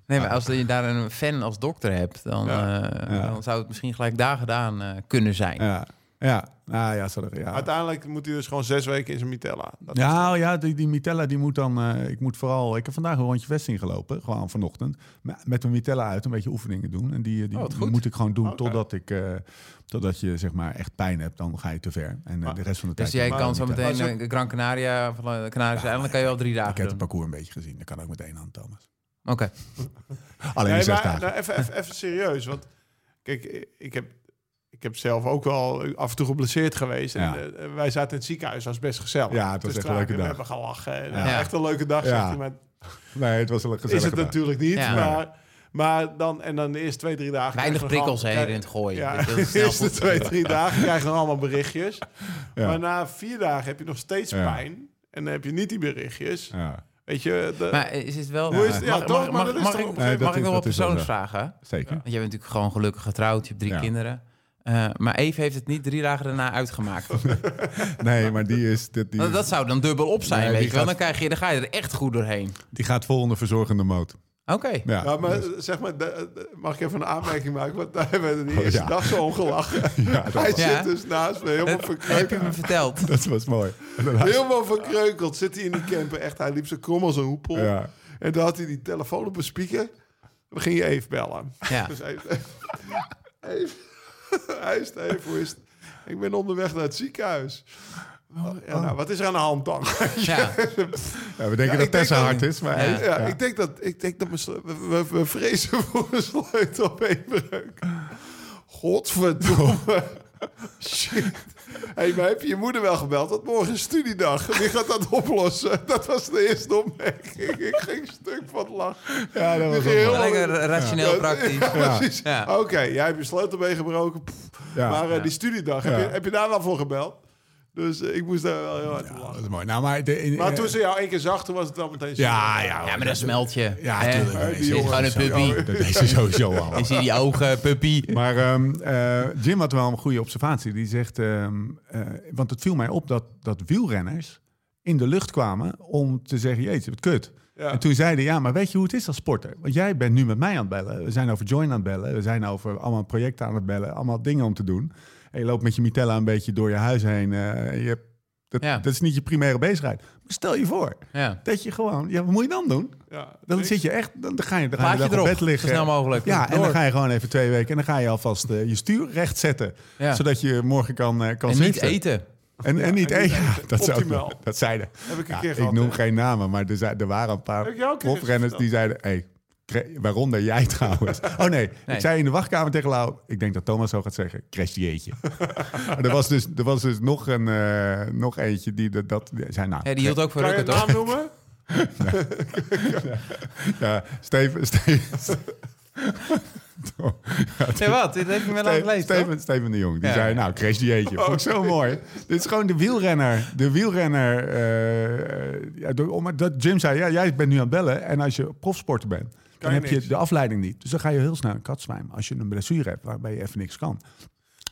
Nee, maar als je daar een fan als dokter hebt, dan, Ja. eh, Ja. dan zou het misschien gelijk daar gedaan eh, kunnen zijn. Ja, ja. Nou ja, sorry, ja. Uiteindelijk moet hij dus gewoon zes weken in zijn mitella. Dat is- Ja, ja die, die Mitella die moet dan. eh, ik moet vooral. Ik heb vandaag een rondje vesting gelopen, gewoon vanochtend. Met met mijn Mitella uit, een beetje oefeningen doen. En die, die, Oh, die moet ik gewoon doen totdat ik. eh, totdat je zeg maar echt pijn hebt, dan ga je te ver. En de rest van de Dus tijd. jij Maar- kan zo meteen Gran Canaria van de Canarische eilanden kan je al drie dagen Ik heb het parcours een beetje gezien. Dat kan ook met één hand, Thomas. Oké. Alleen Nee, zes maar dagen. nou, even, even, even serieus. Want kijk, ik heb, ik heb zelf ook wel af en toe geblesseerd geweest. En, Ja. eh, wij zaten in het ziekenhuis, was best gezellig. Ja, het was Dus echt een leuke we dag. hebben gelachen. Ja. eh, Echt een leuke dag, Ja. zegt hij. Maar Nee, het was wel een gezellige is het dag. natuurlijk niet. Ja. Maar, maar dan, en dan de eerste twee, drie dagen... Weinig je prikkels al- heen in het gooien. Ja, Dat de is eerste twee, drie dagen krijg je nog allemaal berichtjes. Ja. Maar na vier dagen heb je nog steeds Ja. pijn. En dan heb je niet die berichtjes. Ja, Weet je, de, Maar is het wel... Hoe is het? Ja, mag, toch? mag, Maar mag, dat is mag toch ik, gegeven mag ik nog dat wat wel persoonsvragen? vragen? zeker. Want jij bent natuurlijk gewoon gelukkig getrouwd. Je hebt drie Ja. kinderen. Eh, maar Eve heeft het niet drie dagen daarna uitgemaakt. Nee, maar die is. Die, die, dat zou dan dubbel op zijn, Nee, weet je wel. Dan, krijg je, dan ga je er echt goed doorheen. die gaat vol onder verzorgende moot. Oké. Ja, Ja, maar dus- zeg maar, de- de- mag ik even een aanmerking maken? Want daar hebben we de eerste ja. dag zo om gelachen. ja, dat, Hij was, Ja. zit dus naast me, helemaal Dat heb je verkreukeld. me verteld. dat was mooi. Helemaal verkreukeld zit hij in die camper. Echt, hij liep zo krom als een hoepel. Ja. En dan had hij die telefoon op een speaker. Dan ging je even bellen. Ja. Dus hij, Eve, hij is even, hoe is het? Ik ben onderweg naar het ziekenhuis. Oh, ja, nou, wat is er aan de hand dan? Ja. Ja, we denken Ja, dat denk Tessa hard is, maar Ja. Ja, ik denk dat, ik denk dat we, we, we vrezen voor een sleutelbeenbreuk. Godverdomme. Shit. Hey, maar heb je je moeder wel gebeld? Want morgen is studiedag. Wie gaat dat oplossen? Dat was de eerste opmerking. Ik ging stuk van lachen. ja, dat was heel-. Lekker rationeel Ja, praktisch. Ja. Oké, jij hebt je sleutelbeen gebroken. Pff. Ja. maar eh, Ja. die studiedag, heb, je, heb je daar wel voor gebeld? Dus eh, ik moest daar wel heel hard Ja, dat is mooi. Nou, maar de, in- Maar eh, toen ze jou één keer zag, toen was het wel meteen... Ja, ja, Ja, maar dat smelt je. Ja, Hè? tuurlijk. Hè, Dat die. Gewoon een sowieso- puppy. Dat is hij sowieso al. Je ziet die ogen, puppy. Maar ehm, eh, Jim had wel een goede observatie. Die zegt, ehm, eh, want het viel mij op dat, dat wielrenners in de lucht kwamen om te zeggen, jeetje, wat kut. Ja. En toen zeiden, ja, maar weet je hoe het is als sporter? Want jij bent nu met mij aan het bellen. We zijn over Join aan het bellen. We zijn over allemaal projecten aan het bellen. Allemaal dingen om te doen. En je loopt met je mitella een beetje door je huis heen. eh, je hebt, dat, Ja. dat is niet je primaire bezigheid. Maar stel je voor Ja. dat je gewoon... Ja, wat moet je dan doen? Ja, Dan niks. zit je echt... Dan ga je, dan ga je op bed liggen. zo snel mogelijk. Ja, en Door. dan ga je gewoon even twee weken... en dan ga je alvast eh, je stuur recht zetten. Ja. Zodat je morgen kan, eh, kan En niet eten. En, en niet en niet eten. Dat, zou, dat zeiden. Heb ik een Ja, keer ik gehad. noem geen namen, maar er, zijn, er waren een paar profrenners die zeiden... Hey, waaronder jij trouwens. Oh nee, Nee. ik zei in de wachtkamer tegen Lau... Ik denk dat Thomas zo gaat zeggen, crash er was dus, er was dus nog, een, eh, nog eentje die dat, dat die zei... Nou, Ja, die hield ook voor Kan je rukken, een toch? naam noemen? ja, Steven... Steven Nee, wat? Dit heb je me laten Steven, lezen, toch? Steven, Steven de Jong, die Ja. zei, nou, crash dieetje. Vond ik zo mooi. Dit is gewoon de wielrenner. De wielrenner. eh, ja, door, om, dat Jim zei, ja, jij bent nu aan het bellen. En als je profsporter bent, dan je heb je de afleiding niet. Dus dan ga je heel snel een katzwijm. Als je een blessure hebt waarbij je even niks kan.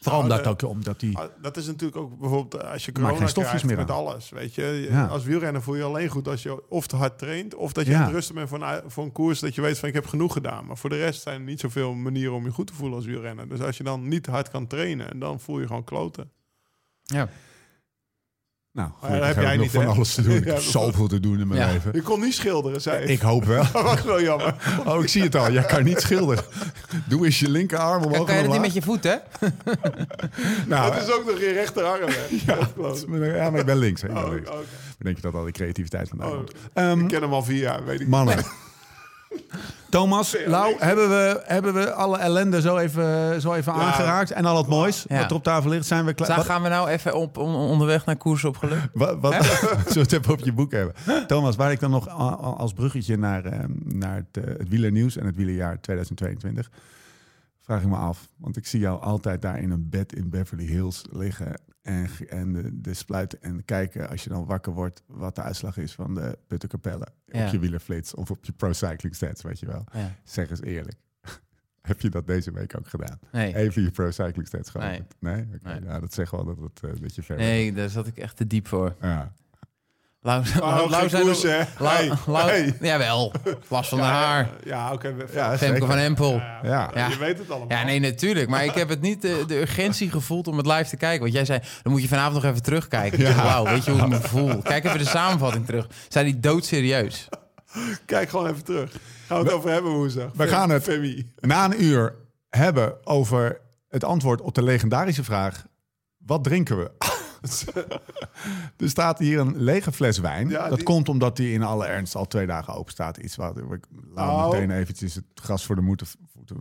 Vooral Nou, omdat, de- ook, omdat die... Ah, Dat is natuurlijk ook bijvoorbeeld eh, als je corona geen stofjes krijgt meer met aan. alles. Weet je, Ja. als wielrenner voel je alleen goed als je of te hard traint of dat je Ja. rusten bent voor een, voor een koers dat je weet van ik heb genoeg gedaan. Maar voor de rest zijn er niet zoveel manieren om je goed te voelen als wielrenner. Dus als je dan niet hard kan trainen, dan voel je gewoon kloten. Ja. Nou, gelukkig heb heb jij ik nog niet, van alles te doen. Ik heb zoveel te doen in mijn Ja. leven. Je kon niet schilderen, zei Ik hoop wel. Dat was wel jammer. Oh, ik zie het al. Jij kan niet schilderen. Doe eens je linkerarm omhoog Kan, kan je en dat niet met je voet, hè? Nou, Het is ook nog je rechterarm. hè? ja, Dat klopt. ja, maar ik ben links. Hè. Ik ben Oh, links. Denk je dat al die creativiteit vandaan Oh, komt? Ehm, ik ken hem al vier jaar, weet ik. Mannen. Thomas, Lau, hebben we, hebben we alle ellende zo even, zo even Ja. aangeraakt? En al het moois Ja. wat er op tafel ligt? Zijn we klaar? Gaan we nou even op, on- onderweg naar koers op geluk? wat, wat, zullen we het even op je boek hebben? Thomas, waar ik dan nog als bruggetje naar, eh, naar het, eh, het wielernieuws en het wielerjaar 2022... vraag ik me af. Want ik zie jou altijd daar in een bed in Beverly Hills liggen... en, en de, de spluiten en kijken als je dan wakker wordt... wat de uitslag is van de Puttenkapelle Ja. op je wielerflits... of op je Pro Cycling Stats, weet je wel. Ja. Zeg eens eerlijk. Heb je dat deze week ook gedaan? Nee. Even je Pro Cycling Stats geopend? Nee. Nee? Oké, Nee. Ja, dat zegt wel dat, het, eh, dat je ver Nee, daar zat ik echt te diep voor. Ja. Lau, Maar Lau, koers, nog- hè? Lau- Hey. Jawel, last van de haar. Ja, oké. Ja, Femke zeker. van Empel. Ja, Ja. Ja. Je weet het allemaal. Ja, nee, natuurlijk. Maar ik heb het niet de, de urgentie gevoeld om het live te kijken. Want jij zei, dan moet je vanavond nog even terugkijken. Ja. dacht, Wauw, weet je hoe ik me voel? Kijk even de samenvatting terug. Zijn die doodserieus? Kijk gewoon even terug. Gaan we het over hebben woensdag. We gaan het- Femi. Na een uur hebben over het antwoord op de legendarische vraag... wat drinken we? Er staat hier een lege fles wijn. Ja, dat die- komt omdat die in alle ernst al twee dagen open staat. Iets waar ik laat Nou. meteen eventjes het gras voor de moeten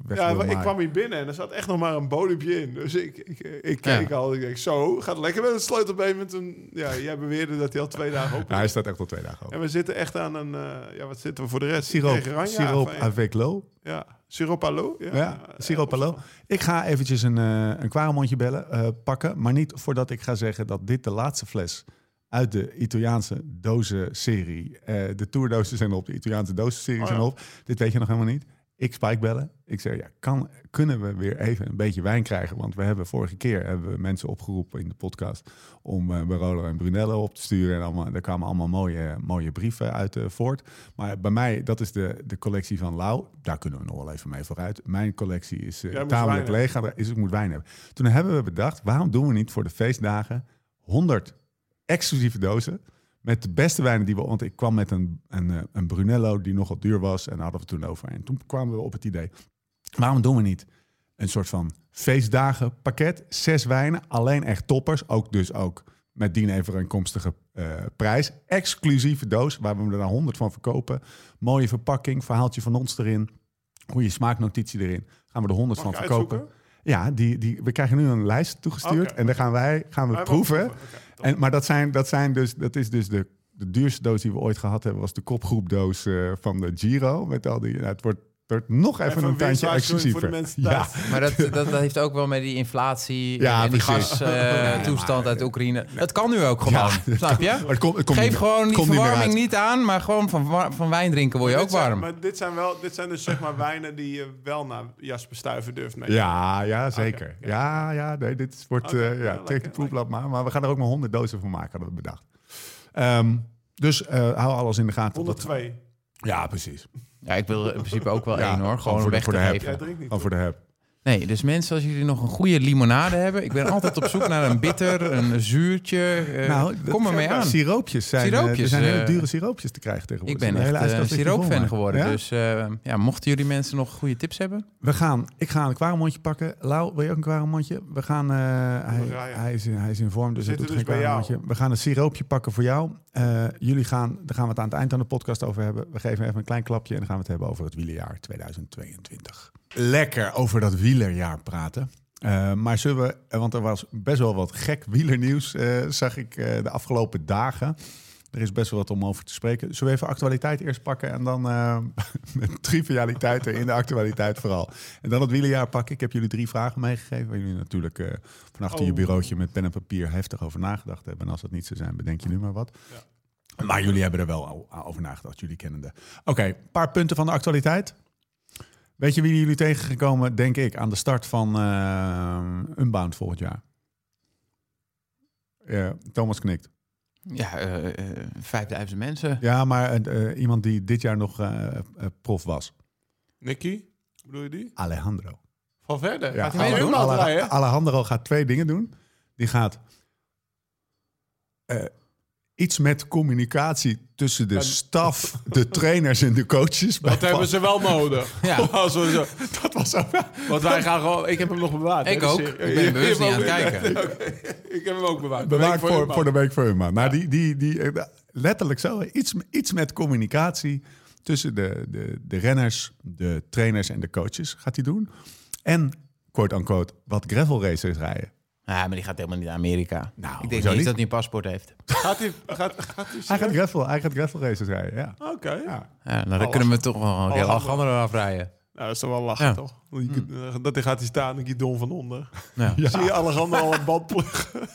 weg Ja, maar ik kwam hier binnen en er zat echt nog maar een bodempje in. Dus ik, ik, ik keek Ja. al. Ik denk, zo, gaat lekker met het sleutelbeen. Met een, ja, jij beweerde dat hij al twee dagen open Ja, hij staat echt al twee dagen open. En we zitten echt aan een... eh, ja, wat zitten we voor de rest? Siroop, siroop avec l'eau. Ja, siroop allo. Ja, Ja, siroop hallo. Ik ga eventjes een, eh een kwaremondje bellen, eh, pakken. Maar niet voordat ik ga zeggen dat dit de laatste fles uit de Italiaanse dozen-serie. eh, de tourdozen zijn op, de Italiaanse dozen-serie Oh, zijn op. Dit weet je nog helemaal niet. Ik spike bellen. Ik zeg, ja, kan, kunnen we weer even een beetje wijn krijgen? Want we hebben vorige keer hebben we mensen opgeroepen in de podcast om eh Barolo en Brunello op te sturen. En allemaal, daar kwamen allemaal mooie, mooie brieven uit eh, voort. Maar bij mij, dat is de, de collectie van Lau. Daar kunnen we nog wel even mee vooruit. Mijn collectie is moet tamelijk leeg. Is ik moet wijn hebben. Toen hebben we bedacht, waarom doen we niet voor de feestdagen 100 exclusieve dozen met de beste wijnen die we... Want ik kwam met een, een, eh, een Brunello die nogal duur was en daar hadden we toen over. En toen kwamen we op het idee, waarom doen we niet een soort van feestdagen pakket, zes wijnen, alleen echt toppers, ook dus ook met dien overeenkomstige eh prijs, exclusieve doos waar we er dan 100 van verkopen, mooie verpakking, verhaaltje van ons erin, goede smaaknotitie erin, gaan we er 100 Mag van verkopen. uitzoeken? Ja, die, die, we krijgen nu een lijst toegestuurd en dan gaan wij gaan we proeven. En, maar dat, zijn, dat, zijn dus, dat is dus de, de duurste doos die we ooit gehad hebben, was de kopgroepdoos eh, van de Giro. Met al die, nou, het wordt wordt nog even, Even een een tandje winstwaarschuwing voor exclusiever. de mensen ja. Maar dat, dat, dat heeft ook wel met die inflatie Ja, en die gastoestand uit Oekraïne. Dat kan nu ook gewoon, Ja, snap je? maar het komt, het komt Geef niet- gewoon die niet verwarming niet aan, maar gewoon van, van wijn drinken word je ook zijn- warm. maar dit zijn, wel, dit zijn dus zeg maar wijnen die je wel naar Jasper Stuyven durft mee. Ja, ja, zeker. Ja, ja, nee, dit wordt... Oké, eh, ja, ja, trek lekker, de proefblad maar. Maar we gaan er ook maar 100 dozen van maken, hadden we bedacht. Ehm, dus eh, hou alles in de gaten. Dat- 102. Ja, precies. Ja, ik wil in principe ook wel Ja, één hoor, gewoon gewoon voor om de- weg voor te de heb. Gewoon voor de heb. Nee, dus mensen, als jullie nog een goede limonade hebben, ik ben altijd op zoek naar een bitter, een zuurtje. eh, Nou, kom er mee aan. Siroopjes zijn, eh, Siroopjes, er zijn hele eh, dure siroopjes te krijgen Ik tegenwoordig. ben Er zijn echt hele een siroopfan geworden. Ja? Dus eh, ja, mochten jullie mensen nog goede tips hebben? We gaan, ik ga een kwaremondje pakken. Lau, wil je ook een kwaremondje? We gaan, eh, hij, is, in- hij is in vorm, dus We hij doet zitten geen dus jou. kwaremondje. We gaan een siroopje pakken voor jou. Eh, jullie gaan, daar gaan we het aan het eind van de podcast over hebben. We geven even een klein klapje en dan gaan we het hebben over het wielerjaar 2022. Lekker over dat wielerjaar praten. Eh, maar zullen we, eh, want er was best wel wat gek wielernieuws, eh, zag ik de afgelopen dagen. Er is best wel wat om over te spreken. Zullen we even actualiteit eerst pakken en dan met trivialiteiten in de actualiteit vooral. En dan het wielerjaar pakken. Ik heb jullie drie vragen meegegeven waar jullie natuurlijk eh van achter je Oh. bureautje met pen en papier heftig over nagedacht hebben. En als dat niet zo zijn, bedenk je nu maar wat. Maar jullie hebben er wel over nagedacht, jullie kennende. Oké, een paar punten van de actualiteit. Weet je wie jullie tegengekomen, denk ik, aan de start van eh Unbound volgend jaar? Ja, Thomas knikt. Ja, eh, eh, 5000 mensen. Ja, maar eh, iemand die dit jaar nog prof was. Nicky, bedoel je die? Alejandro. Van verder. Ja, Gaat hij meedoen? helemaal Ale- draaien? Alejandro gaat twee dingen doen. Die gaat eh, iets met communicatie tussen de staf, de trainers en de coaches. Dat hebben ze wel nodig. Ja. Als we zo, Dat was zo. want wij gaan gewoon... Ik heb hem nog bewaard. Ik de ook. Ik ben bewust niet aan ook- kijken. Ik heb hem ook bewaard. Bewaard Week voor, je, voor de week voor Unbound. Maar die, die, die, letterlijk zo. Iets, iets met communicatie tussen de, de, de renners, de trainers en de coaches gaat hij doen. En, quote-unquote, wat gravel racers rijden. Ja, maar die gaat helemaal niet naar Amerika. Nou, ik denk niet dat hij een paspoort heeft. Gaat hij... Gaat, gaat hij, Hij gaat gravel, hij gaat gravel racers rijden, ja. Oké. ja. Ja, nou, dan kunnen we toch wel een keer Alle- Alejandro afrijden. Nou, dat is toch wel lachen, Ja. toch? Kunt- eh, Dat hij gaat hij staan, een guidon van onder. Ja. Zie je Alejandro al een band pluggen.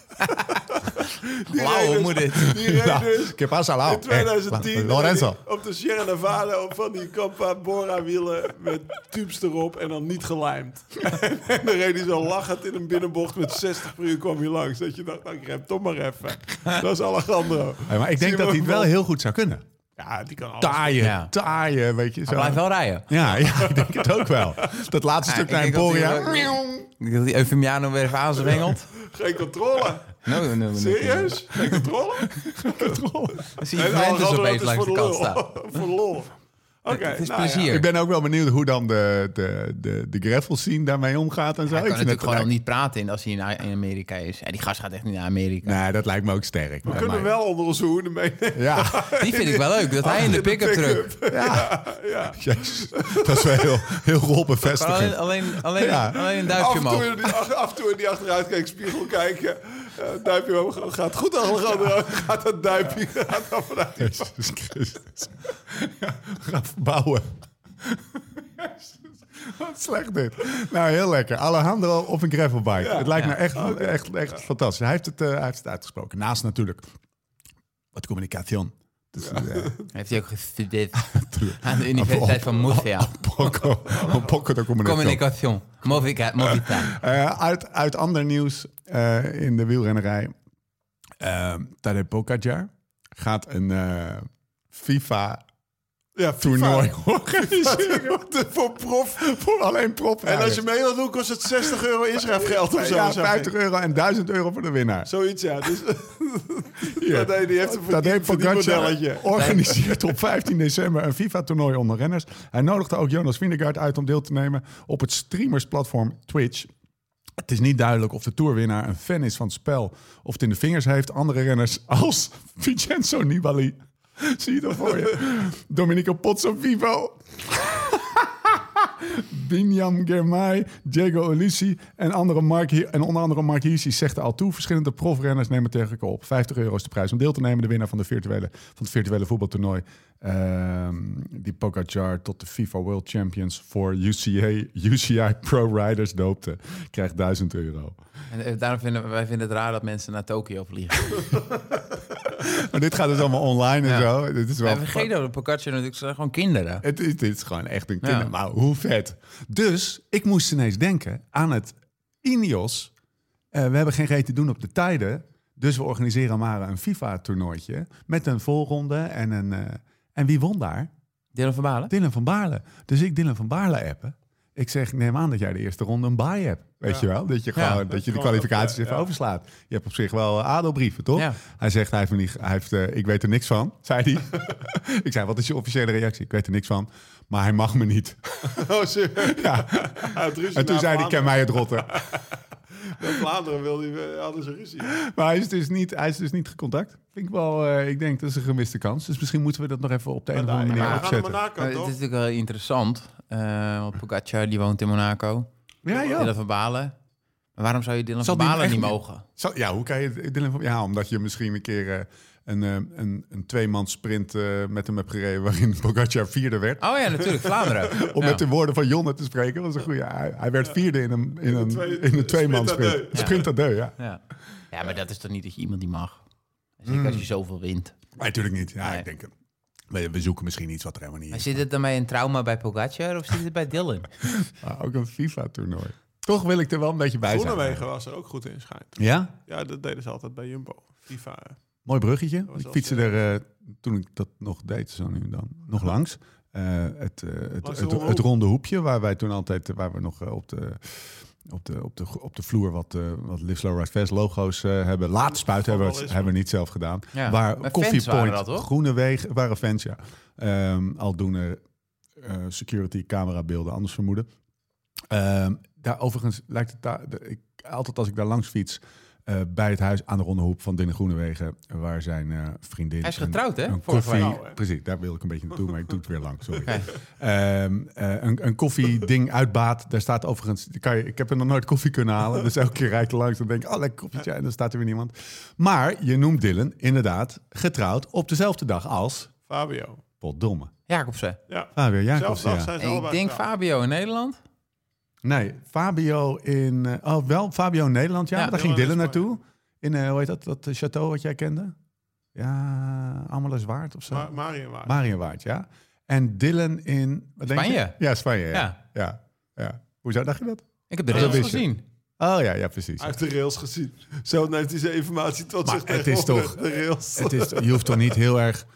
Wauw, hoe dus- moet dit? Die reed Ja, dus que pasa, Lau? in 2010 Eh, Lorenzo. op de Sierra Nevada op van die Campa Bora wielen met tubes erop en dan niet gelijmd. en dan reed hij zo lachend in een binnenbocht met 60 per uur kwam hij langs. Dat je dacht, nou, ik rem toch maar even. Dat is Alejandro. Ja, maar ik denk dat hij het wel heel goed zou kunnen. Ja, die kan alles. Taaien, Ja. taaien, weet je. Hij Zo. blijft wel rijden. Ja, ja, ik denk het ook wel. Dat laatste Ja, stuk naar hij Emporia. Ik denk dat die Eufemiano weer even aanzwengelt. Geen controle. No, no, no, no. Serieus? Geen controle? Dan zie je En Juventus Alejandro, opeens langs de voor kant staan. voor lol. Oké, Het is nou ja. plezier. Ik ben ook wel benieuwd hoe dan de, de, de, de gravel scene daarmee omgaat en zo. Hij Ik kan vind natuurlijk het gewoon al niet praten in als hij in, in Amerika is. Ja, die gast gaat echt niet naar Amerika. Nee, dat lijkt me ook sterk. We kunnen wel onder onze hoede meenemen. Ja, Die vind ik wel leuk. Dat hij in de pick-up truck. ja. Ja. Jezus. Dat is wel heel, heel rol bevestigend. Alleen, alleen, alleen, Ja. alleen een Af duimpje en, toe omhoog. in die, af, af en toe in die achteruitkijkspiegel kijken. Eh, duimpje omhoog. Gaat goed, Alejandro. Gaat dat duimpje gaat dan vanuit. Jezus Christus. Ja, gaan verbouwen. Wat slecht dit. Nou, heel lekker. Alejandro op een gravelbike. het lijkt me echt, echt, echt fantastisch. Hij heeft, het, eh, hij heeft het uitgesproken. Naast natuurlijk wat communicatie. Dus, Heeft hij ook gestudeerd aan de Universiteit van Murcia. poco, poco de communicatie. Communication. Movica- Movita. Eh, uit, uit ander nieuws eh, in de wielrennerij. Uh, Tadej Pogacar gaat een FIFA Ja, toernooi organiseren. Voor prof. voor alleen prof. En als je mee wil doen, kost het 60 euro inschrijfgeld of zo. ja, zag ik. 50 euro en 1000 euro voor de winnaar. Zoiets, ja. Dus, Hier. Tadej, die heeft verdien- verdienmodelletje. Pogacar organiseert op 15 december een FIFA-toernooi onder renners. Hij nodigde ook Jonas Vingegaard uit om deel te nemen op het streamersplatform Twitch. Het is niet duidelijk of de toerwinnaar een fan is van het spel of het in de vingers heeft. Andere renners als Vincenzo Nibali. Zie je dat voor je? Domenico Pozzo Vivo. Binyam Germay, Diego Olisi en, andere Mark, en onder andere Mark Hirschi zegt al toe. Verschillende profrenners nemen tegen op. 50 euro is de prijs om deel te nemen. De winnaar van, de virtuele, van het virtuele voetbaltoernooi. Ehm, die Pogacar tot de FIFA World Champions voor UCA, UCI Pro Riders doopte. Krijgt 1000 euro. En eh, daarom vinden wij vinden het raar dat mensen naar Tokio vliegen. Maar dit gaat dus allemaal online en Ja. zo. Dit is wel En vergeet dat, Pocaccia natuurlijk zijn gewoon kinderen. Het is, dit is gewoon echt een Ja. kinder. Maar hoe vet. Dus ik moest ineens denken aan het Ineos. Eh, we hebben geen reet te doen op de tijden. Dus we organiseren maar een FIFA-toernooitje. Met een voorronde en een... eh, en wie won daar? Dylan van Balen? Dylan van Baarle. Dus ik Dylan van Baarle appen. Ik zeg, neem aan dat jij de eerste ronde een bye hebt. Weet Ja. je wel? Dat je, Ja. gewoon, dat je de kwalificaties even, even ja. overslaat. Je hebt op zich wel adelbrieven, toch? Ja. Hij zegt, hij heeft, me niet, hij heeft eh, ik weet er niks van, zei hij. ik zei, wat is je officiële reactie? Ik weet er niks van, maar hij mag me niet. Oh, serieus? ja. En toen zei hij, ken mij het rotten. Met Vlaanderen wilde hij, hadden ze ruzie. maar hij is dus niet, hij is dus niet gecontact. Vind ik wel, eh, ik denk dat is een gemiste kans. Dus misschien moeten we dat nog even op de een of andere manier Maar opzetten. Monaco, Maar het is natuurlijk wel interessant. eh want Pogacar die woont in Monaco. Ja, Dylan ja. van Balen. Maar waarom zou je Dylan Zal van Balen niet mogen? Zo, ja, hoe kan je Dylan van... Ja, omdat je misschien een keer eh, een, eh, een, een tweemans sprint eh, met hem hebt gereden... waarin Pogacar vierde werd. Oh ja, natuurlijk, Vlaanderen. Om Ja. met de woorden van Jonne te spreken. Was een goede. Hij, hij werd vierde in een, in een, twee- in een tweemans sprint sprint. à deux, ja. Ja. ja, maar dat is toch niet dat je iemand die mag? Zeker als je zoveel wint. Maar natuurlijk niet. Ja, Nee. ik denk... We, we zoeken misschien iets wat er helemaal niet Maar is. zit het dan bij een trauma bij Pogacar of zit het bij Dylan? Maar ook een FIFA-toernooi. Toch wil ik er wel een beetje bij zijn. Groenewegen was er ook goed in, schijnt. Ja? Ja, dat deden ze altijd bij Jumbo. FIFA. Mooi bruggetje. Ik fietste er, eh, toen ik dat nog deed, zo nu en dan, nog langs. Eh, het, eh, het, het, ronde het hoek. ronde hoepje, waar wij toen altijd, waar we nog op de, op de, op de, op de vloer wat, eh wat Live Slow Ride Fast logo's eh, hebben laten spuiten, hebben we, het- hebben we niet zelf gedaan. Ja. Waar Maar Coffee Point, dat? Groene Wegen, waren fans, ja. Ehm aldoende eh, security camerabeelden, anders vermoeden. Ehm, daar overigens lijkt het daar, de- ik, altijd als ik daar langs fiets, eh, bij het huis aan de Ronde Hoep van Dinne Groenewegen, waar zijn eh, vriendin... Hij is een- getrouwd, hè? Koffie, week. precies, daar wil ik een beetje naartoe, maar ik doe het weer lang, sorry. Ehm, eh, een, een koffieding uitbaat. Daar staat overigens. Kan je, ik heb er nog nooit koffie kunnen halen. Dus elke keer rijd ik er langs. Dan denk ik, oh, lekker koffietje. En dan staat er weer niemand. Maar je noemt Dylan inderdaad getrouwd op dezelfde dag als Fabio. Potdomme. Jacobsen. Ja. Fabio Jacobsen. Ja. zijn ze Ik denk getrouwd. Fabio in Nederland. Nee, Fabio in. eh, oh, wel Fabio in Nederland. Ja, daar ging Dylan naartoe. In, eh, hoe heet dat? Dat château wat jij kende? Ja, Ameliswaard of zo. Ma Marienwaard. Marienwaard, ja. En Dylan in. Wat denk je? Spanje. Ja, Spanje. Ja. Ja. Ja. ja. Hoezo dacht je dat? Ik heb de rails gezien. Oh ja, ja, precies. Hij heeft de rails gezien. Zo neemt hij zijn informatie tot Maar zich het is toch- De rails. Het is, je hoeft toch niet heel erg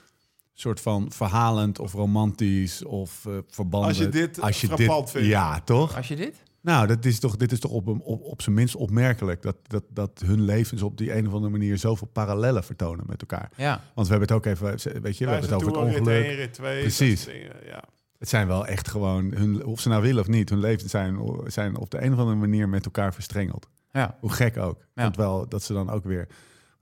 soort van verhalend of romantisch of eh verbanden. Als je dit frappant vindt. Ja, toch? Als je dit? Nou, dat is toch, dit is toch op, op, op zijn minst opmerkelijk. Dat, dat, dat hun levens op die een of andere manier zoveel parallellen vertonen met elkaar. Ja. Want we hebben het ook even, weet je, we hebben het over het ongeluk. Rit 1, rit 2. Precies. dingen, Ja. Het zijn wel echt gewoon, hun, of ze nou willen of niet, hun levens zijn, zijn op de een of andere manier met elkaar verstrengeld. Ja. Hoe gek ook. Ja. Want wel dat ze dan ook weer.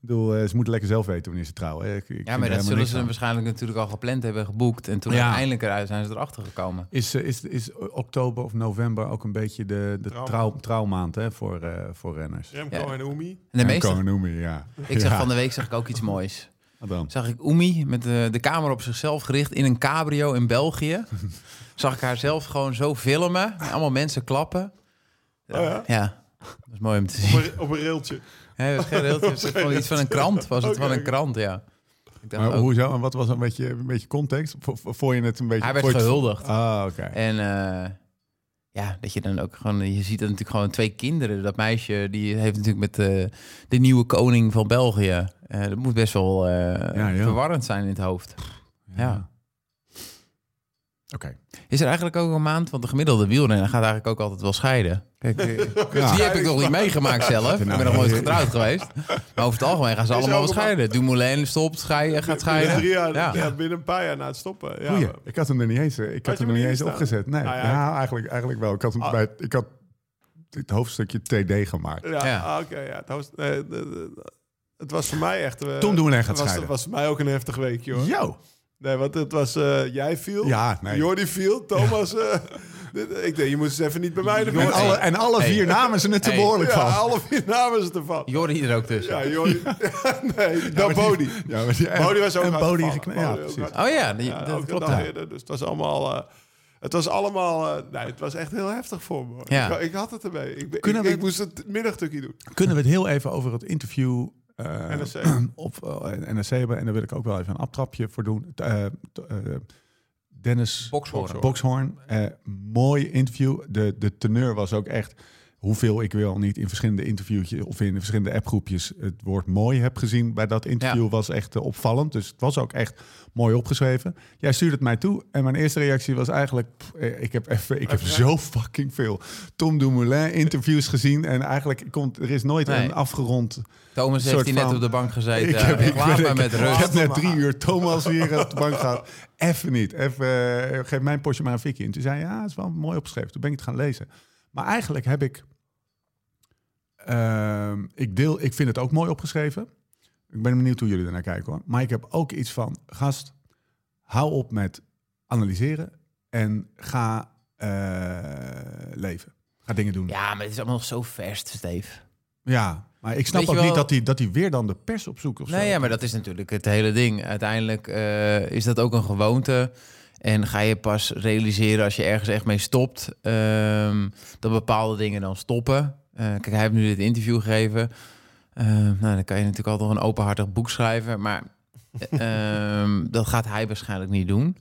Ik bedoel, eh, ze moeten lekker zelf weten wanneer ze trouwen. Ik, ik ja, maar dat zullen ze aan. waarschijnlijk natuurlijk al gepland hebben, geboekt. En toen Ja. uiteindelijk eruit zijn ze erachter gekomen. Is, eh, is, is oktober of november ook een beetje de, de Trouw. trouw, trouwmaand hè, voor, eh, voor renners? Remco Ja. en Umi. En de meeste, Remco en Oemi, ja. ik zag Ja. van de week zag ik ook iets moois. Wat dan? Zag ik Oemi met de, de camera op zichzelf gericht in een cabrio in België. zag ik haar zelf gewoon zo filmen. En allemaal mensen klappen. Oh ja? Ja, dat is mooi om te Op zien. een, op een railtje. Het was het gewoon iets van een krant. Was het van een krant, ja. Ik dacht Maar ook- hoezo? En wat was een beetje, een beetje context? Vo- vo- Vond je het een beetje... Hij werd het- gehuldigd. Ah, oké. En eh, ja, dat je dan ook gewoon... Je ziet dat natuurlijk gewoon twee kinderen. Dat meisje, die heeft natuurlijk met eh, de nieuwe koning van België. Eh, dat moet best wel Ja, ja. verwarrend zijn in het hoofd. Ja. Oké. Is er eigenlijk ook een maand, want de gemiddelde wielrenner gaat eigenlijk ook altijd wel scheiden. Kijk, eh, Ja. die heb ik nog niet meegemaakt zelf. Ik ben nog nooit getrouwd geweest. Maar over het algemeen gaan ze allemaal wel scheiden. Dumoulin stopt, scheiden, gaat Binnen, scheiden. jaar, Ja. ja. binnen een paar jaar na het stoppen. Ja, Goeie. Ik had hem er niet eens, eh, ik had hem er niet eens opgezet. Nee, Nou ja, ja, eigenlijk, eigenlijk wel. Ik had, hem Ah. bij, ik had het hoofdstukje TD gemaakt. Ja, ah, oké. ja. Het, nee, de- het was voor mij echt... eh, Tom Dumoulin gaat was, scheiden. Het was voor mij ook een heftig weekje, hoor. Yo. Nee, want het was... eh, jij viel. Ja, nee. Jordi viel. Thomas... eh, Ik denk, je moet eens even niet bij mij de En alle, en alle vier Hey. namen ze het te Hey. behoorlijk Ja, van. alle vier namen ze ervan. Jordi er ook tussen. Ja, joh. nee, dan Bodie. Ja, maar die, en, Bodie was ook en Bodie Ja, Bodie hard. Oh ja, die, Ja, dat klopt. ja. Dus het was allemaal... eh, het was allemaal... eh, nee, het was echt heel heftig voor me. Ja. Ik, ik had het ermee. Ik, ik, we- ik moest het middagstukje doen. Kunnen we het heel even over het interview eh, NRC. op eh, NRC hebben? En daar wil ik ook wel even een aptrapje voor doen. Eh, eh, Dennis Bokshoorn. Bokshoorn. eh, mooi interview. De, de teneur was ook echt hoeveel ik wel niet in verschillende interviewtjes of in verschillende appgroepjes het woord mooi heb gezien bij dat interview Ja. was echt eh, opvallend. Dus het was ook echt mooi opgeschreven. Jij stuurde het mij toe en mijn eerste reactie was eigenlijk: pff, eh, ik heb even, ik heb zo fucking veel Tom Dumoulin interviews gezien en eigenlijk komt er is nooit Nee. een afgerond. Thomas soort heeft hier net op de bank gezeten. ik heb, ik, ben- ik- met ik rust. heb net drie uur Thomas hier op de bank gehad. Even niet. Even, eh, geef mijn postje maar een fikje. En toen zei hij, ja, het is wel mooi opgeschreven. Toen ben ik het gaan lezen. Maar eigenlijk heb ik... ehm, ik, deel, ik vind het ook mooi opgeschreven. Ik ben benieuwd hoe jullie ernaar kijken hoor. Maar ik heb ook iets van, gast, hou op met analyseren en ga eh, leven. Ga dingen doen. Ja, Ja, maar het is allemaal nog zo vers, Steve. maar ik snap ook niet dat hij dat hij weer dan de pers opzoekt of zo. Nee, ja, maar dat is natuurlijk het hele ding. Uiteindelijk eh, is dat ook een gewoonte. En ga je pas realiseren als je ergens echt mee stopt, ehm, dat bepaalde dingen dan stoppen. Eh, kijk, hij heeft nu dit interview gegeven. Eh, nou, dan kan je natuurlijk altijd nog een openhartig boek schrijven. Maar ehm, dat gaat hij waarschijnlijk niet doen.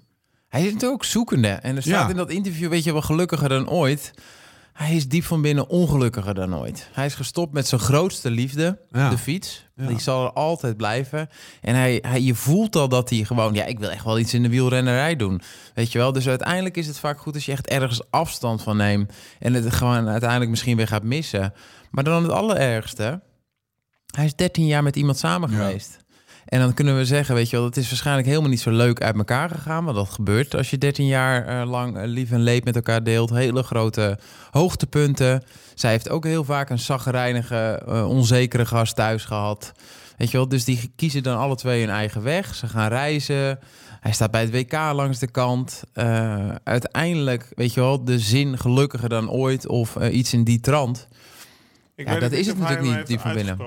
Hij is natuurlijk ook zoekende. En er staat Ja. in dat interview, weet je wel, gelukkiger dan ooit. Hij is diep van binnen ongelukkiger dan ooit. Hij is gestopt met zijn grootste liefde, Ja. de fiets. Ja. Die zal er altijd blijven. En hij, hij, je voelt al dat hij gewoon... Ja, ik wil echt wel iets in de wielrennerij doen. Weet je wel? Dus uiteindelijk is het vaak goed als je echt ergens afstand van neemt. En het gewoon uiteindelijk misschien weer gaat missen. Maar dan het allerergste. Hij is 13 jaar met iemand samen Ja. En dan kunnen we zeggen, weet je wel, het is waarschijnlijk helemaal niet zo leuk uit elkaar gegaan. Want dat gebeurt als je 13 jaar eh, lang eh, lief en leed met elkaar deelt. Hele grote hoogtepunten. Zij heeft ook heel vaak een zaggerijnige, eh, onzekere gast thuis gehad. Weet je wel, dus die kiezen dan alle twee hun eigen weg. Ze gaan reizen. Hij staat bij het WK langs de kant. Uiteindelijk, weet je wel, de zin gelukkiger dan ooit of iets in die trant. Ik Ja, dat is het natuurlijk niet, die van binnen.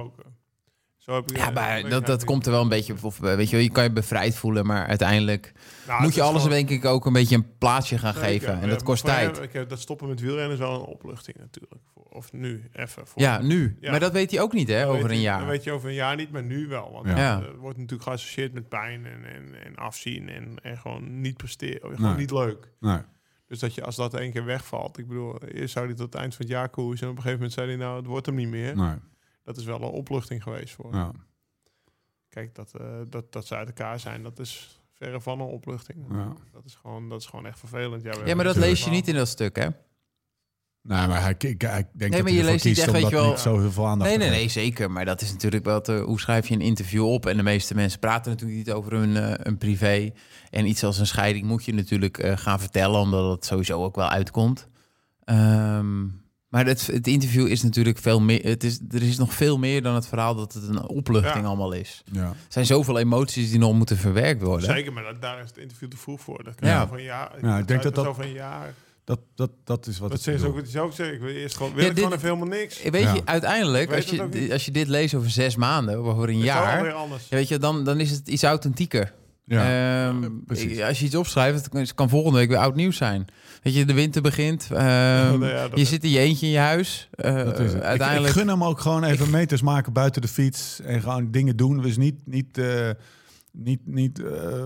Uitgesproken. Zo heb ik Ja, maar dat, dat komt er wel een beetje... Of, eh, weet je wel, je kan je bevrijd voelen, maar uiteindelijk Nou, moet je alles gewoon- denk ik ook een beetje een plaatsje gaan geven. En ja, dat kost tijd. ik heb- dat stoppen met wielrennen is wel een opluchting natuurlijk. Voor- Of nu, even. Voor Ja, nu. Ja. Maar dat weet hij ook niet, hè, Dat over een je- jaar. Dat weet je over een jaar niet, maar nu wel. Want Ja. Ja. het wordt natuurlijk geassocieerd met pijn en, en, en afzien en, en gewoon niet presteren. Gewoon Nee. niet leuk. Nee. Dus dat je als dat één keer wegvalt. Ik bedoel, eerst zou hij tot het eind van het jaar koersen. En op een gegeven moment zei hij, nou, het wordt hem niet meer. Nee. Dat is wel een opluchting geweest voor. Ja. Kijk, dat, eh, dat, dat ze uit elkaar zijn, dat is verre van een opluchting. Ja. Dat, is gewoon, dat is gewoon echt vervelend. Ja, Ja, maar dat lees je niet in dat stuk, hè? Nee, maar hij, ik, ik denk dat je leest niet echt, weet omdat je wel- niet zo heel veel aandacht Nee, nee, nee, zeker. Maar dat is natuurlijk wel... Te, hoe schrijf je een interview op? En de meeste mensen praten natuurlijk niet over hun, eh, hun privé. En iets als een scheiding moet je natuurlijk eh, gaan vertellen... omdat het sowieso ook wel uitkomt. Ehm, maar het, het interview is natuurlijk veel meer... Het is, er is nog veel meer dan het verhaal dat het een opluchting Ja. allemaal is. Ja. Er zijn zoveel emoties die nog moeten verwerkt worden. Zeker, maar dat, daar is het interview te vroeg voor. Dat kan Ja. je over een jaar. Ja, ik denk dat dat- over een jaar. Dat, dat, dat is wat Dat ik is ook wat je zeggen. Ik wil eerst gewoon, wil Ja, dit- gewoon even helemaal niks. Weet Ja. je, uiteindelijk, weet als ook je, als je dit leest over zes maanden, of over een Het is jaar... Ja, weet je, dan, dan is het iets authentieker. Ja. Ehm, precies. als je iets opschrijft, het kan- volgende week weer oud nieuws zijn. Weet je, de winter begint. ehm, nou ja, je zit in je eentje in je huis. eh, is het. Ik- uiteindelijk. Ik, gun hem ook gewoon even meters maken buiten de fiets. En gewoon dingen doen. Dus niet, niet, eh, niet, niet eh,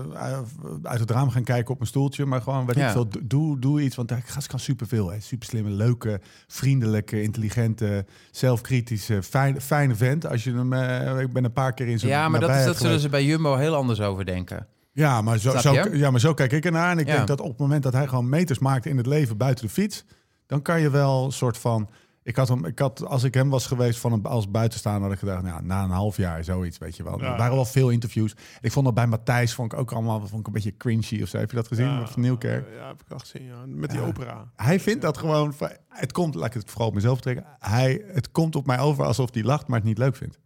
uit het raam gaan kijken op een stoeltje. Maar gewoon, weet ik veel, doe, doe iets. Want hij gast kan superveel. Hè. Super slimme, leuke, vriendelijke, intelligente, zelfkritische, fijne, fijne vent. Als je hem, eh, ik ben een paar keer in zijn ja, maar dat, is, dat zullen ze bij Jumbo heel anders over denken. Ja, maar zo, zo, ja, maar zo kijk ik ernaar. En ik Ja. denk dat op het moment dat hij gewoon meters maakt in het leven buiten de fiets, dan kan je wel een soort van. Ik had hem, ik had, als ik hem was geweest van een, als buitenstaander, had ik gedacht, nou, na een half jaar zoiets, weet je wel. Ja. Er waren wel veel interviews. Ik vond dat bij Matthijs vond ik ook allemaal vond ik een beetje cringy of zo. Heb je dat gezien? Ja, Van Nieuwkerk. Ja, heb ik al gezien. Ja. Met die Ja. opera. Hij vindt dat gewoon. Het komt, laat ik het vooral op mezelf trekken. Hij, het komt op mij over alsof hij lacht, maar het niet leuk vindt.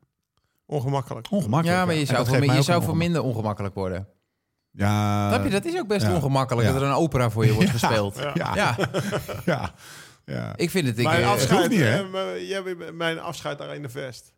Ongemakkelijk. Ongemakkelijk. Ja, maar je zou, voor, je zou voor minder ongemakkelijk worden. Ja, Snap je? Dat is ook best ja. ongemakkelijk Ja. dat er een opera voor je wordt gespeeld. Ja. Ja, Ja, ik vind het... Ik, Mijn eh, afscheid, niet, hè? eh, maar jij bent mijn afscheid daar in de vest.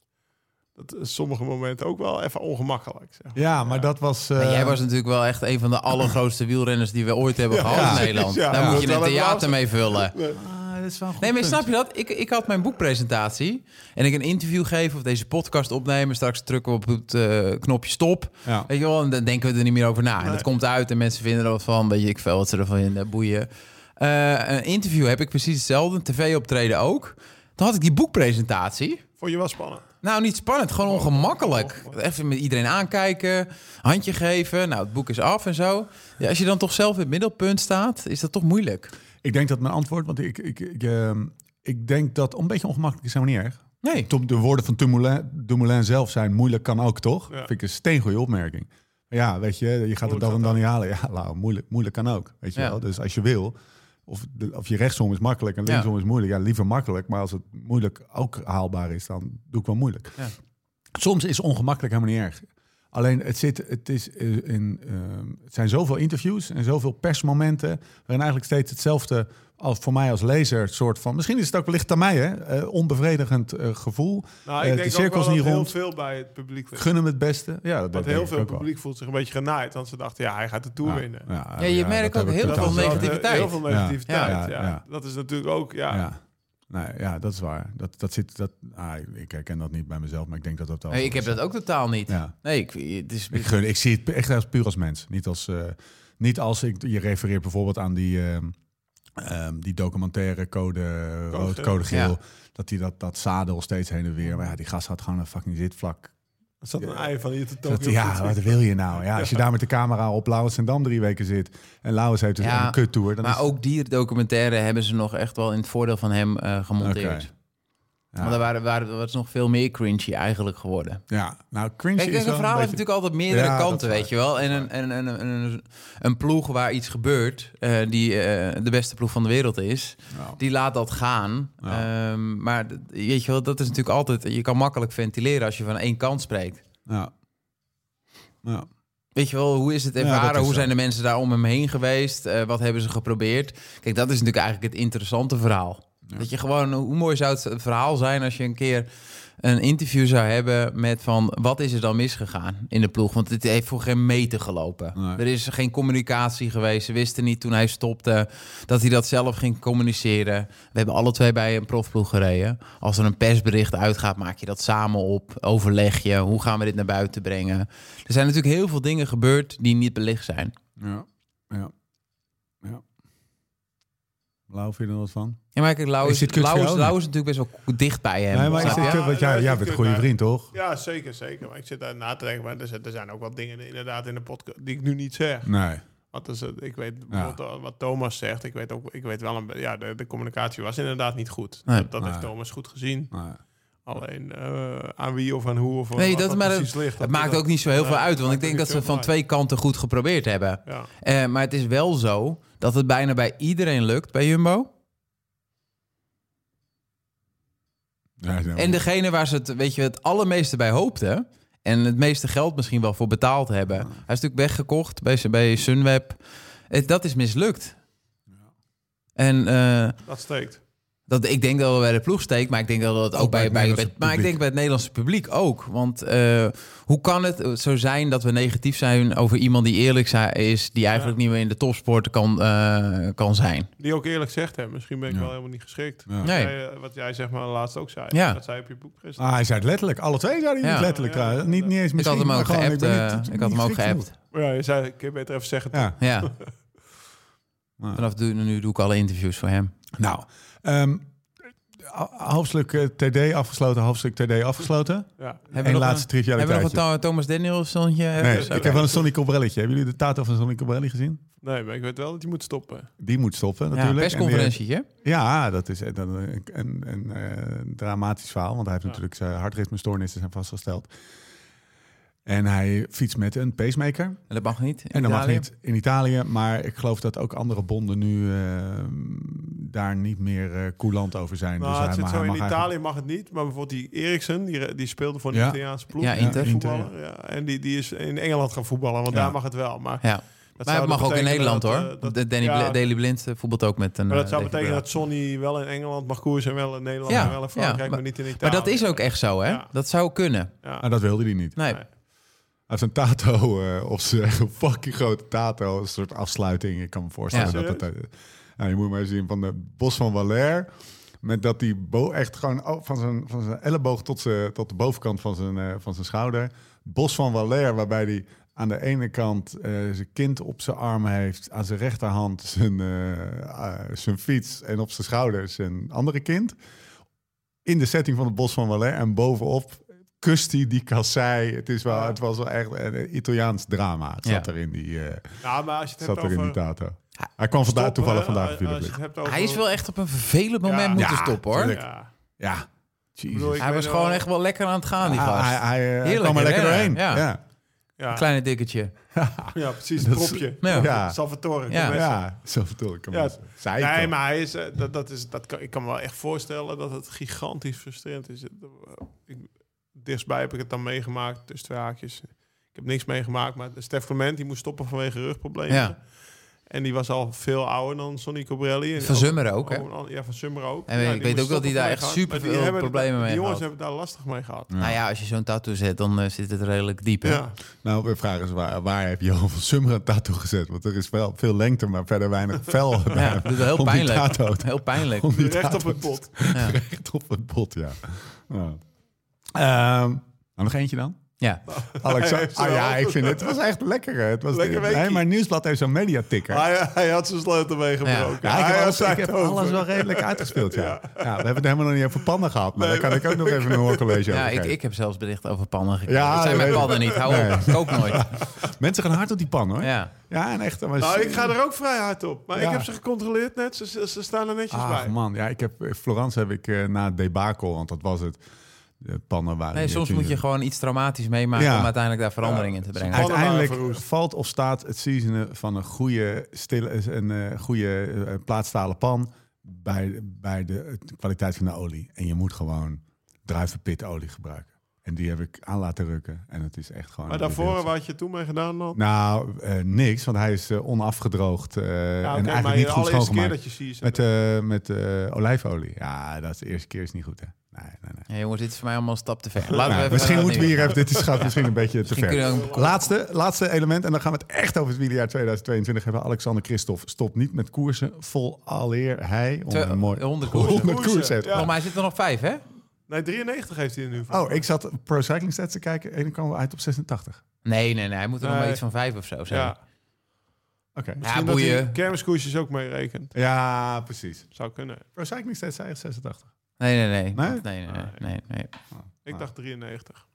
Dat is sommige momenten ook wel even ongemakkelijk. Zeg. maar. Ja, maar dat was... eh, maar jij was natuurlijk wel echt een van de allergrootste wielrenners die we ooit hebben gehad Ja. in Nederland. Ja. Daar Ja. moet je een theater mee vullen. Nee. Dat is wel een goed Nee, maar punt. snap je dat? Ik, ik had mijn boekpresentatie en ik een interview geven of deze podcast opnemen. Straks drukken we op het eh, knopje stop. Ja. Weet je wel, en dan denken we er niet meer over na. En dat komt uit en mensen vinden er wat van. Weet je, ik veel wat ze ervan vinden, boeien. Eh, een interview heb ik precies hetzelfde. Een tv-optreden ook. Toen had ik die boekpresentatie. Vond je wel spannend? Nou, niet spannend, gewoon ongemakkelijk. Even met iedereen aankijken, handje geven. Nou, het boek is af en zo. Ja, als je dan toch zelf in het middelpunt staat, is dat toch moeilijk. Ik denk dat mijn antwoord, want ik, ik, ik, ehm, ik denk dat een beetje ongemakkelijk is helemaal niet erg. Nee. De woorden van Dumoulin, Dumoulin zelf zijn moeilijk kan ook, toch? Ja. Vind ik een steengoeie opmerking. Maar ja, weet je, je gaat het dan en dan niet halen. Ja, nou, moeilijk, moeilijk kan ook, weet je Ja. wel. Dus als je wil, of, de, of je rechtsom is makkelijk en Ja. linksom is moeilijk. Ja, liever makkelijk. Maar als het moeilijk ook haalbaar is, dan doe ik wel moeilijk. Ja. Soms is ongemakkelijk helemaal niet erg. Alleen het, zit, het, is, eh, in, ehm, het zijn zoveel interviews en zoveel persmomenten... waarin eigenlijk steeds hetzelfde als voor mij als lezer... soort van, misschien is het ook wellicht aan mij, hè? eh, onbevredigend eh, gevoel. Nou, ik de denk cirkels ook wel niet dat heel rond. veel bij het publiek ligt. Gun hem het beste. Ja, dat Want heel ik veel ook wel. publiek voelt zich een beetje genaaid. Want ze dachten, ja, hij gaat de Tour Ja, winnen. ja, Ja, je merkt dat ook heel veel niet. eh, negativiteit. Heel veel negativiteit, Ja, ja. ja, ja. Dat is natuurlijk ook, ja. Ja. Nee, ja, dat is waar. Dat, dat zit, dat, ah, ik- herken dat niet bij mezelf, maar ik denk dat dat wel Nee, ik heb dat ook totaal niet. Ja. Nee, ik, het is, Ik, gun, ik zie het echt als puur als mens. Niet als, eh, niet als ik, je refereert bijvoorbeeld aan die, ehm, ehm, die documentaire code rood, geel. code geel. Ja. Dat hij dat, dat zadel steeds heen en weer. Maar ja, die gast had gewoon een fucking zitvlak. Er zat een ei van hier te Dat, Tokio. ja, wat wil je nou? Ja, als je daar met de camera op Lauwers en Dam drie weken zit. En Lauwers heeft dus Ja, een kuttour. Dan maar is, ook die documentaire hebben ze nog echt wel in het voordeel van hem eh, gemonteerd. Want er waren, waren, was nog veel meer cringy eigenlijk geworden. Ja, nou cringe Kijk, is een verhaal heeft beetje- natuurlijk altijd meerdere Ja, kanten, weet je wel. En een, en, een, een, een, een ploeg waar iets gebeurt, eh, die eh, de beste ploeg van de wereld is, Ja. die laat dat gaan. Ja. Ehm, maar weet je wel, dat is natuurlijk altijd, je kan makkelijk ventileren als je van één kant spreekt. Ja. Ja. Weet je wel, hoe is het ervaren? is hoe zijn de mensen daar om hem heen geweest? Eh, wat hebben ze geprobeerd? Kijk, dat is natuurlijk eigenlijk het interessante verhaal. Dat je gewoon, hoe mooi zou het verhaal zijn als je een keer een interview zou hebben met van wat is er dan misgegaan in de ploeg? Want het heeft voor geen meter gelopen. Nee. Er is geen communicatie geweest. Ze wisten niet toen hij stopte dat hij dat zelf ging communiceren. We hebben alle twee bij een profploeg gereden. Als er een persbericht uitgaat, maak je dat samen op. Overleg je, hoe gaan we dit naar buiten brengen? Er zijn natuurlijk heel veel dingen gebeurd die niet belicht zijn. Ja. Ja. Lau, vind je er wat van? Ja, maar kijk, Lau Is is, Lau is, Lau is natuurlijk best wel dicht bij hem. nee, maar is Snap dit je? kut? Want Ja, jij, jij is bent een goede vriend, toch? Ja, zeker, zeker. Maar ik zit daar na te denken. Maar er zijn, er zijn ook wat dingen inderdaad in de podcast die ik nu niet zeg. Nee. Want dus, eh, ik weet bijvoorbeeld wat Thomas zegt. Ik weet ook, ik weet wel een, ja, de, de communicatie was inderdaad niet goed. Nee. dat dat heeft. Thomas goed gezien. nee. Alleen eh, aan wie of aan hoe of Nee, wat dat, dat maar precies het, ligt. het maakt dat- ook niet zo heel veel uit. Want ik denk dat ze van uit. twee kanten goed geprobeerd hebben. Ja. Eh, maar het is wel zo dat het bijna bij iedereen lukt bij Jumbo. Ja, ja. En degene waar ze het, weet je, het allermeeste bij hoopten... en het meeste geld misschien wel voor betaald hebben... hij is natuurlijk weggekocht bij, bij Sunweb. Dat is mislukt. En eh, Dat steekt. Dat, ik denk dat het bij de ploeg steekt... maar ik denk dat het ook, Ook bij bij, het bij, Nederlandse bij- maar ik publiek. denk bij het Nederlandse publiek ook. Want eh, hoe kan het zo zijn dat we negatief zijn over iemand die eerlijk is... die eigenlijk niet meer in de topsport kan, eh, kan zijn? Die ook eerlijk zegt, hè, misschien ben ik Ja. wel helemaal niet geschikt. Ja. Nee. Jij, eh, wat jij zeg maar laatst ook zei. Ja. Dat zei op je boekpresentatie. Ah, hij zei het letterlijk. Alle twee zeiden Ja. niet letterlijk. Ja, ja, trouwens. Niet, niet eens Ik misschien. had hem ook gewoon, geappt. ik had hem ook geappt. Ja, je zei, ik kan je beter even zeggen. Ja. Ja, Ja. vanaf nu, nu doe ik alle interviews voor hem. Nou, ehm, ho- hoofdstuk eh, TD afgesloten, hoofdstuk TD afgesloten. Ja. Hebben we Eén nog laatste een, hebben we nog een Tho- Thomas Danielsonje? Nee, ik heb wel een Sonny Cobrelletje. Hebben jullie de tato van Sonny Cobrelli gezien? Nee, maar ik weet wel dat je moet stoppen. Die moet stoppen ja, natuurlijk. persconferentie, hè? Die- ja, dat is een, een, een, een, eh, dramatisch verhaal. Want hij heeft Ja. natuurlijk zijn hartritmestoornissen zijn vastgesteld. En hij fietst met een pacemaker. En dat mag niet. in En dat mag niet in Italië. Maar ik geloof dat ook andere bonden nu eh, daar niet meer eh coulant over zijn. Nou, dus het hij, zit zo in mag Italië mag het niet, maar bijvoorbeeld die Eriksen, die, die speelde voor de Ja. Italiaanse ploeg. Ja, Inter. voetballer, ja. En die, die is in Engeland gaan voetballen, want Ja. daar mag het wel. Maar Ja. dat Maar het mag ook in Nederland dat, hoor. eh, dat- Danny ja, Daily Blind eh, voetbalt ook met een. Maar dat zou betekenen dat Sonny wel in Engeland mag koersen, wel in Nederland, Ja, en wel in Frankrijk, ja, maar, maar- niet in Italië. Maar dat is ook echt zo, hè? Ja. Dat zou kunnen. Ja. Maar dat wilde hij niet. Nee. Nee. Heeft een tato op zijn een fucking grote tato. Een soort afsluiting. Ik kan me voorstellen Ja. dat dat... nou, je moet maar zien van de Bos van Valère. Met dat die bo echt gewoon oh, van zijn, van zijn elleboog tot, zijn, tot de bovenkant van zijn, eh, van zijn schouder. Bos van Valère, waarbij hij aan de ene kant eh, zijn kind op zijn arm heeft. Aan zijn rechterhand zijn, eh, zijn fiets. En op zijn schouders zijn andere kind. In de setting van het Bos van Valère. En bovenop kust hij die kassei. Het, is wel, het was wel echt een Italiaans drama. Het zat Ja. er in die, eh, Ja, maar als je het zat hebt er in die tato. Hij kwam vandaag, toevallig vandaag over- Hij is wel echt op een vervelend moment Ja. moeten Ja, stoppen hoor. tuurlijk. Ja. Bedoel, Hij was gewoon wel- echt wel lekker aan het gaan, die Hij, gast. hij, hij, eh, hij Heerlijk kwam er lekker doorheen. ja. Ja. Ja, Kleine dikketje. ja precies, is- propje. Ja. Ja. Salvatore. Ja. Ja, hem. Ja, Nee, maar hij is, dat, dat is, dat kan, ik kan me wel echt voorstellen dat het gigantisch frustrerend is. Ik, dichtstbij heb ik het dan meegemaakt, tussen twee haakjes. Ik heb niks meegemaakt, maar Stef Clement die moest stoppen vanwege rugproblemen. Ja. En die was al veel ouder dan Sonny Cobrelli. En Van Zummer ook, hè? Ja, van Summer ook. En ja, ik weet ook dat hij daar echt super veel problemen mee Die jongens hebben daar lastig mee gehad. Ja. Nou ja, als je zo'n tattoo zet, dan eh, zit het redelijk diep. Hè? Ja. Nou, we vragen eens waar, waar heb je van Summer een tattoo gezet? Want er is wel veel lengte, maar verder weinig vel. Ja, dat is heel Om die pijnlijk. Heel pijnlijk. om die Recht op het pot. Ja. Recht op het bot, ja. Ja. Ehm, nou, nog eentje dan? ja. Alex, Hij heeft ah, ja, ik vind het, het was echt lekker. hè. Het was Lekker nee, maar Nieuwsblad heeft zo'n mediaticker. Hij, hij had zijn sleutel meegebroken. Ja, ik Hij heb, alles, zijn ik heb over. alles wel redelijk uitgespeeld, ja. ja. we hebben het helemaal nog niet over pannen gehad, maar Nee, daar kan ik ook nog even een hoorcollege ja over ik, geven. ik heb zelfs bericht over pannen gekregen. Ja, dat zijn mijn ik. pannen niet. Hou Nee. op. Ik ook nooit. Mensen gaan hard op die pan, hoor. Ja, Ja. en echt. Maar Nou, ik ga er ook vrij hard op. Maar Ja. ik heb ze gecontroleerd net. Ze, ze, ze staan er netjes Ach bij. man, ja, ik heb Florence heb ik eh, na het debacle, want dat was het. De pannen waren. Nee, soms moet je gewoon iets traumatisch meemaken Ja. om uiteindelijk daar verandering in te brengen. Uiteindelijk valt of staat het seasonen van een goede, stille, een eh, goede eh, plaatstalen pan bij, bij de, de kwaliteit van de olie. En je moet gewoon druivenpitolie gebruiken. En die heb ik aan laten rukken. En het is echt gewoon. Maar daarvoor, wat had je toen mee gedaan dan? Nou, eh, niks, want hij is eh, onafgedroogd eh, ja, en oké, eigenlijk maar niet de goed allereerste keer schoongemaakt. dat je. Met, eh, met eh, olijfolie. Ja, dat is de eerste keer is niet goed, hè? Nee, nee, nee. Ja, jongens, dit is voor mij allemaal een stap te ver. Laten we Nou, even misschien moeten we hier even... Dit is, gaat misschien een beetje te Misschien ver. ook- Laatste, laatste element, en dan gaan we het echt over het wielerjaar 2022 hebben. Alexander Christophe stopt niet met koersen, vol aleer hij Twee- een mooi 100 koersen. 100 Koersen, koersen heeft. ja. Nog maar hij zit er nog vijf, hè? Nee, 93 heeft hij er nu van. Oh, ik zat Pro Cycling Stats te kijken en dan kwamen we uit op 86. Nee, nee, nee. Hij moet er nog maar iets van vijf of zo zijn. ja. Oké. Misschien Ja, dat hij boeien. kermiskoersjes ook mee rekent. Ja, precies. Zou kunnen. Pro Cycling Stats zei echt 86. Nee, nee, nee. Nee? Nee, nee, nee. nee, nee. Ik dacht 93.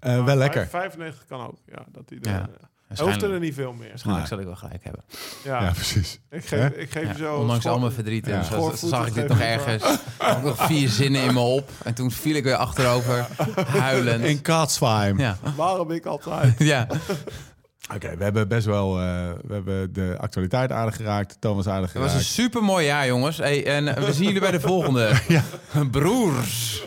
Eh, wel lekker. 95 kan ook. Ja, dat hij Ja. er, hij hoeft er niet veel meer. waarschijnlijk zal ik wel gelijk hebben. Ja, Ja, precies. ik geef, ik geef Ja, zo... ondanks al mijn verdriet. Ja. En zo, Schoorvoeten zag ik dit nog ik ergens. Ik nog vier zinnen in me op. En toen viel ik weer achterover. Huilend. In Katzweim. Ja. Waarom ik altijd? ja. Oké, we hebben best wel... eh, we hebben de actualiteit aardig geraakt. Thomas aardig Het was geraakt. een super mooi jaar, jongens. Hey, en we zien jullie bij de volgende. Broers.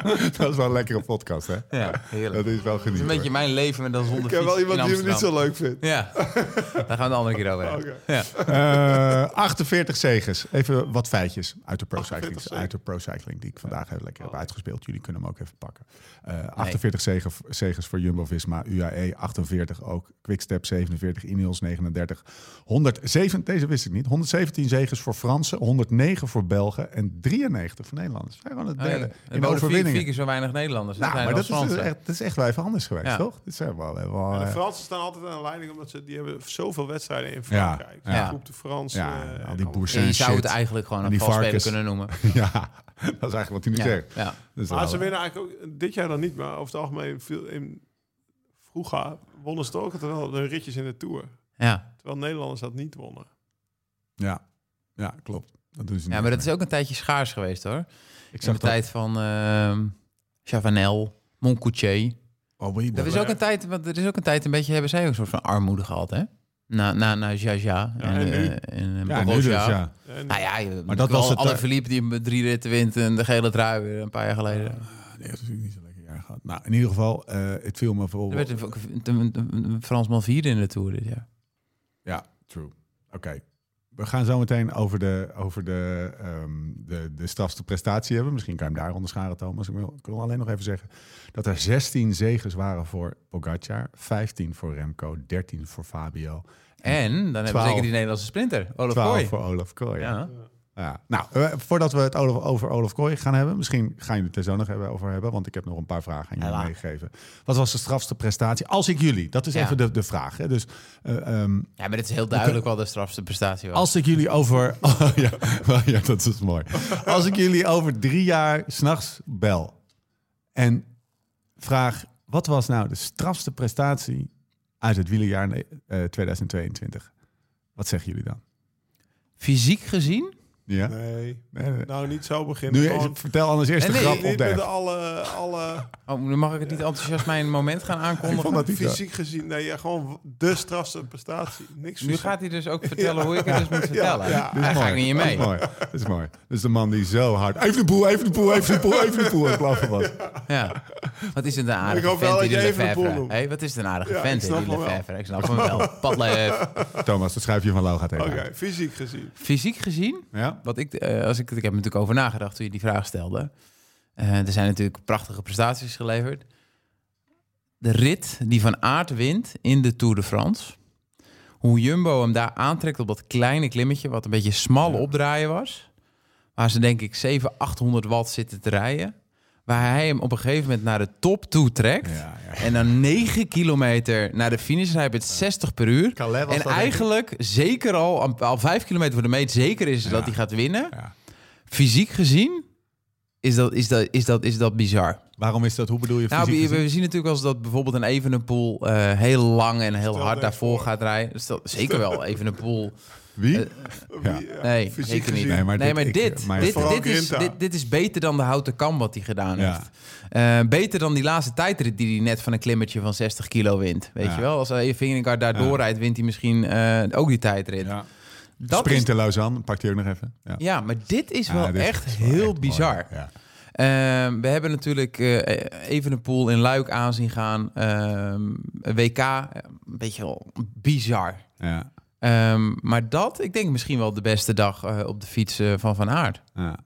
dat is wel een lekkere podcast, hè? Ja, heerlijk. Dat is wel Het is een beetje mijn leven met dan zonder Ik heb wel iemand die hem niet zo leuk vindt. Ja, daar gaan we de andere keer over hebben. Ja. Eh, 48 zegens. Even wat feitjes uit de, pro cycling, 48 uit de pro cycling die ik vandaag even lekker heb uitgespeeld. Jullie kunnen hem ook even pakken. Eh, 48 zegen, zegens voor Jumbo-Visma, UAE 48 ook, Quickstep 47, Ineos 39, 107, deze wist ik niet, 117 zegens voor Fransen, 109 voor Belgen en 93 voor Nederlanders. Zijn gewoon het Oh, ja. derde Er in de overwinningen. vier keer zo weinig Nederlanders. Nou, maar dat is, Fransen. echt, dat is echt wel even anders geweest, toch? En de eh, Fransen staan altijd aan de leiding omdat ze die hebben zoveel wedstrijden in Frankrijk. ja. Ja. Groep de Frans. Ja, eh, al die je zou het eigenlijk gewoon En een valspeler kunnen noemen. ja, dat is eigenlijk wat hij nu zegt. ja. Dus Maar ze winnen eigenlijk ook dit jaar dan niet, maar over het algemeen veel in vroeger wonnen ze ook wel de ritjes in de Tour. Ja. Terwijl Nederlanders dat niet wonnen. Ja, ja klopt. Dat doen ze ja, maar dat is ook een tijdje schaars geweest hoor. Ik In zag de dat. tijd van ehm Chavanel, Moncoutier. Oh, Dat is ook een tijd, want er is ook een tijd een beetje, hebben zij ook een soort van armoede gehad hè? Na, na, na Jaja en, en nu? eh, en eh, Ja, nu dus, ja. En- Nou ja, je- Maar dat was het, Alle eh, Philippe die met drie ritten wint en de gele trui weer een paar jaar geleden. Nee, dat is natuurlijk niet zo lekker jaar gehad. Nou, in ieder geval, eh, het viel me Er voor. werd een, een, een, een Fransman vierde in de Tour dit jaar. Ja, true. Oké. We gaan zo meteen over de, over de, ehm, de, de strafste prestatie hebben. Misschien kan je hem daar onderscharen, Thomas. Ik wil, ik wil alleen nog even zeggen dat er 16 zegens waren voor Pogacar, 15 voor Remco, 13 voor Fabio, En dan hebben we zeker die Nederlandse sprinter, Olaf 12 Kooi. voor Olaf Kooi. Ja. Ja. Ja. Nou, eh, voordat we het Olaf, over Olaf Kooi gaan hebben, misschien gaan jullie het er zo nog even over hebben, want ik heb nog een paar vragen aan jullie meegegeven. Wat was de strafste prestatie? Als ik jullie, dat is Ja. even de, de vraag. Hè? Dus eh, ehm, ja, maar het is heel duidelijk wat de strafste prestatie was. Als ik jullie over. Oh, ja, wel, ja, dat is mooi. Als ik jullie over drie jaar s'nachts bel en vraag: wat was nou de strafste prestatie uit het wielerjaar eh, 2022? Wat zeggen jullie dan? Fysiek gezien? Ja? Nee, Nee, nee. nou niet zo beginnen. Nu, Gewoon- vertel anders eerst de Nee, grap op de alle, alle Oh, nu mag ik het niet enthousiast mijn moment gaan aankondigen. vond dat zo. fysiek gezien, nee, gewoon de strafste prestatie. Niks Nu gaat hij dus ook vertellen hoe ik het dus moet vertellen. ja. Daar ga ik niet Dat mee. is mooi. Dat is mooi. Dat is de man die zo hard. Even de poel, even de poel, even de poel, even de poel. het blaffen was. Ja. Wat is het een aardige Ik hoop wel vent, die je de boel Lefevre. Hey, wat is het een aardige vent, die. Lefevre. Ik snap hem wel. Padlef. Thomas, dat schuifje van Lau gaat even Oké, fysiek gezien. Fysiek gezien, Ja? Wat ik, eh, als ik, ik heb er natuurlijk over nagedacht toen je die vraag stelde. Eh, er zijn natuurlijk prachtige prestaties geleverd. De rit die Van Aert wint in de Tour de France. Hoe Jumbo hem daar aantrekt op dat kleine klimmetje, wat een beetje smal opdraaien was. Waar ze denk ik 700, 800 watt zitten te rijden. Waar hij hem op een gegeven moment naar de top toe trekt. Ja, ja. En dan 9 kilometer naar de finish rijdt met 60 per uur. En ik. eigenlijk zeker al, al 5 kilometer voor de meet, zeker is dat hij gaat winnen. Fysiek gezien is dat, is dat, is dat, is dat bizar. Waarom is dat? Hoe bedoel je Nou, fysiek we, gezien? we zien natuurlijk als dat bijvoorbeeld een Evenepoel eh heel lang en heel Stel hard er daarvoor voor. gaat rijden. Dus dat, zeker wel Evenepoel. Wie? eh, Ja. Wie, Nee, fysiek zeker niet. Nee, maar nee, dit- ik- dit, maar- dit, is, dit, dit is beter dan de houten kam wat hij gedaan Ja. heeft. Eh, beter dan die laatste tijdrit die hij net van een klimmertje van 60 kilo wint. Weet Ja. je wel? Als hij Vingegaard daar Ja. doorrijdt, wint hij misschien eh, ook die tijdrit. Ja. Dat Sprint in Lausanne, pakt hij ook nog even. Ja, ja, maar dit is wel dit is echt wel heel bizar. Ja. Ehm, we hebben natuurlijk eh Evenepoel in Luik aanzien gaan. Ehm, WK, eh, een beetje wel bizar. Ja. Ehm, maar dat, ik denk misschien wel de beste dag eh, op de fiets van Van Aert. Ja.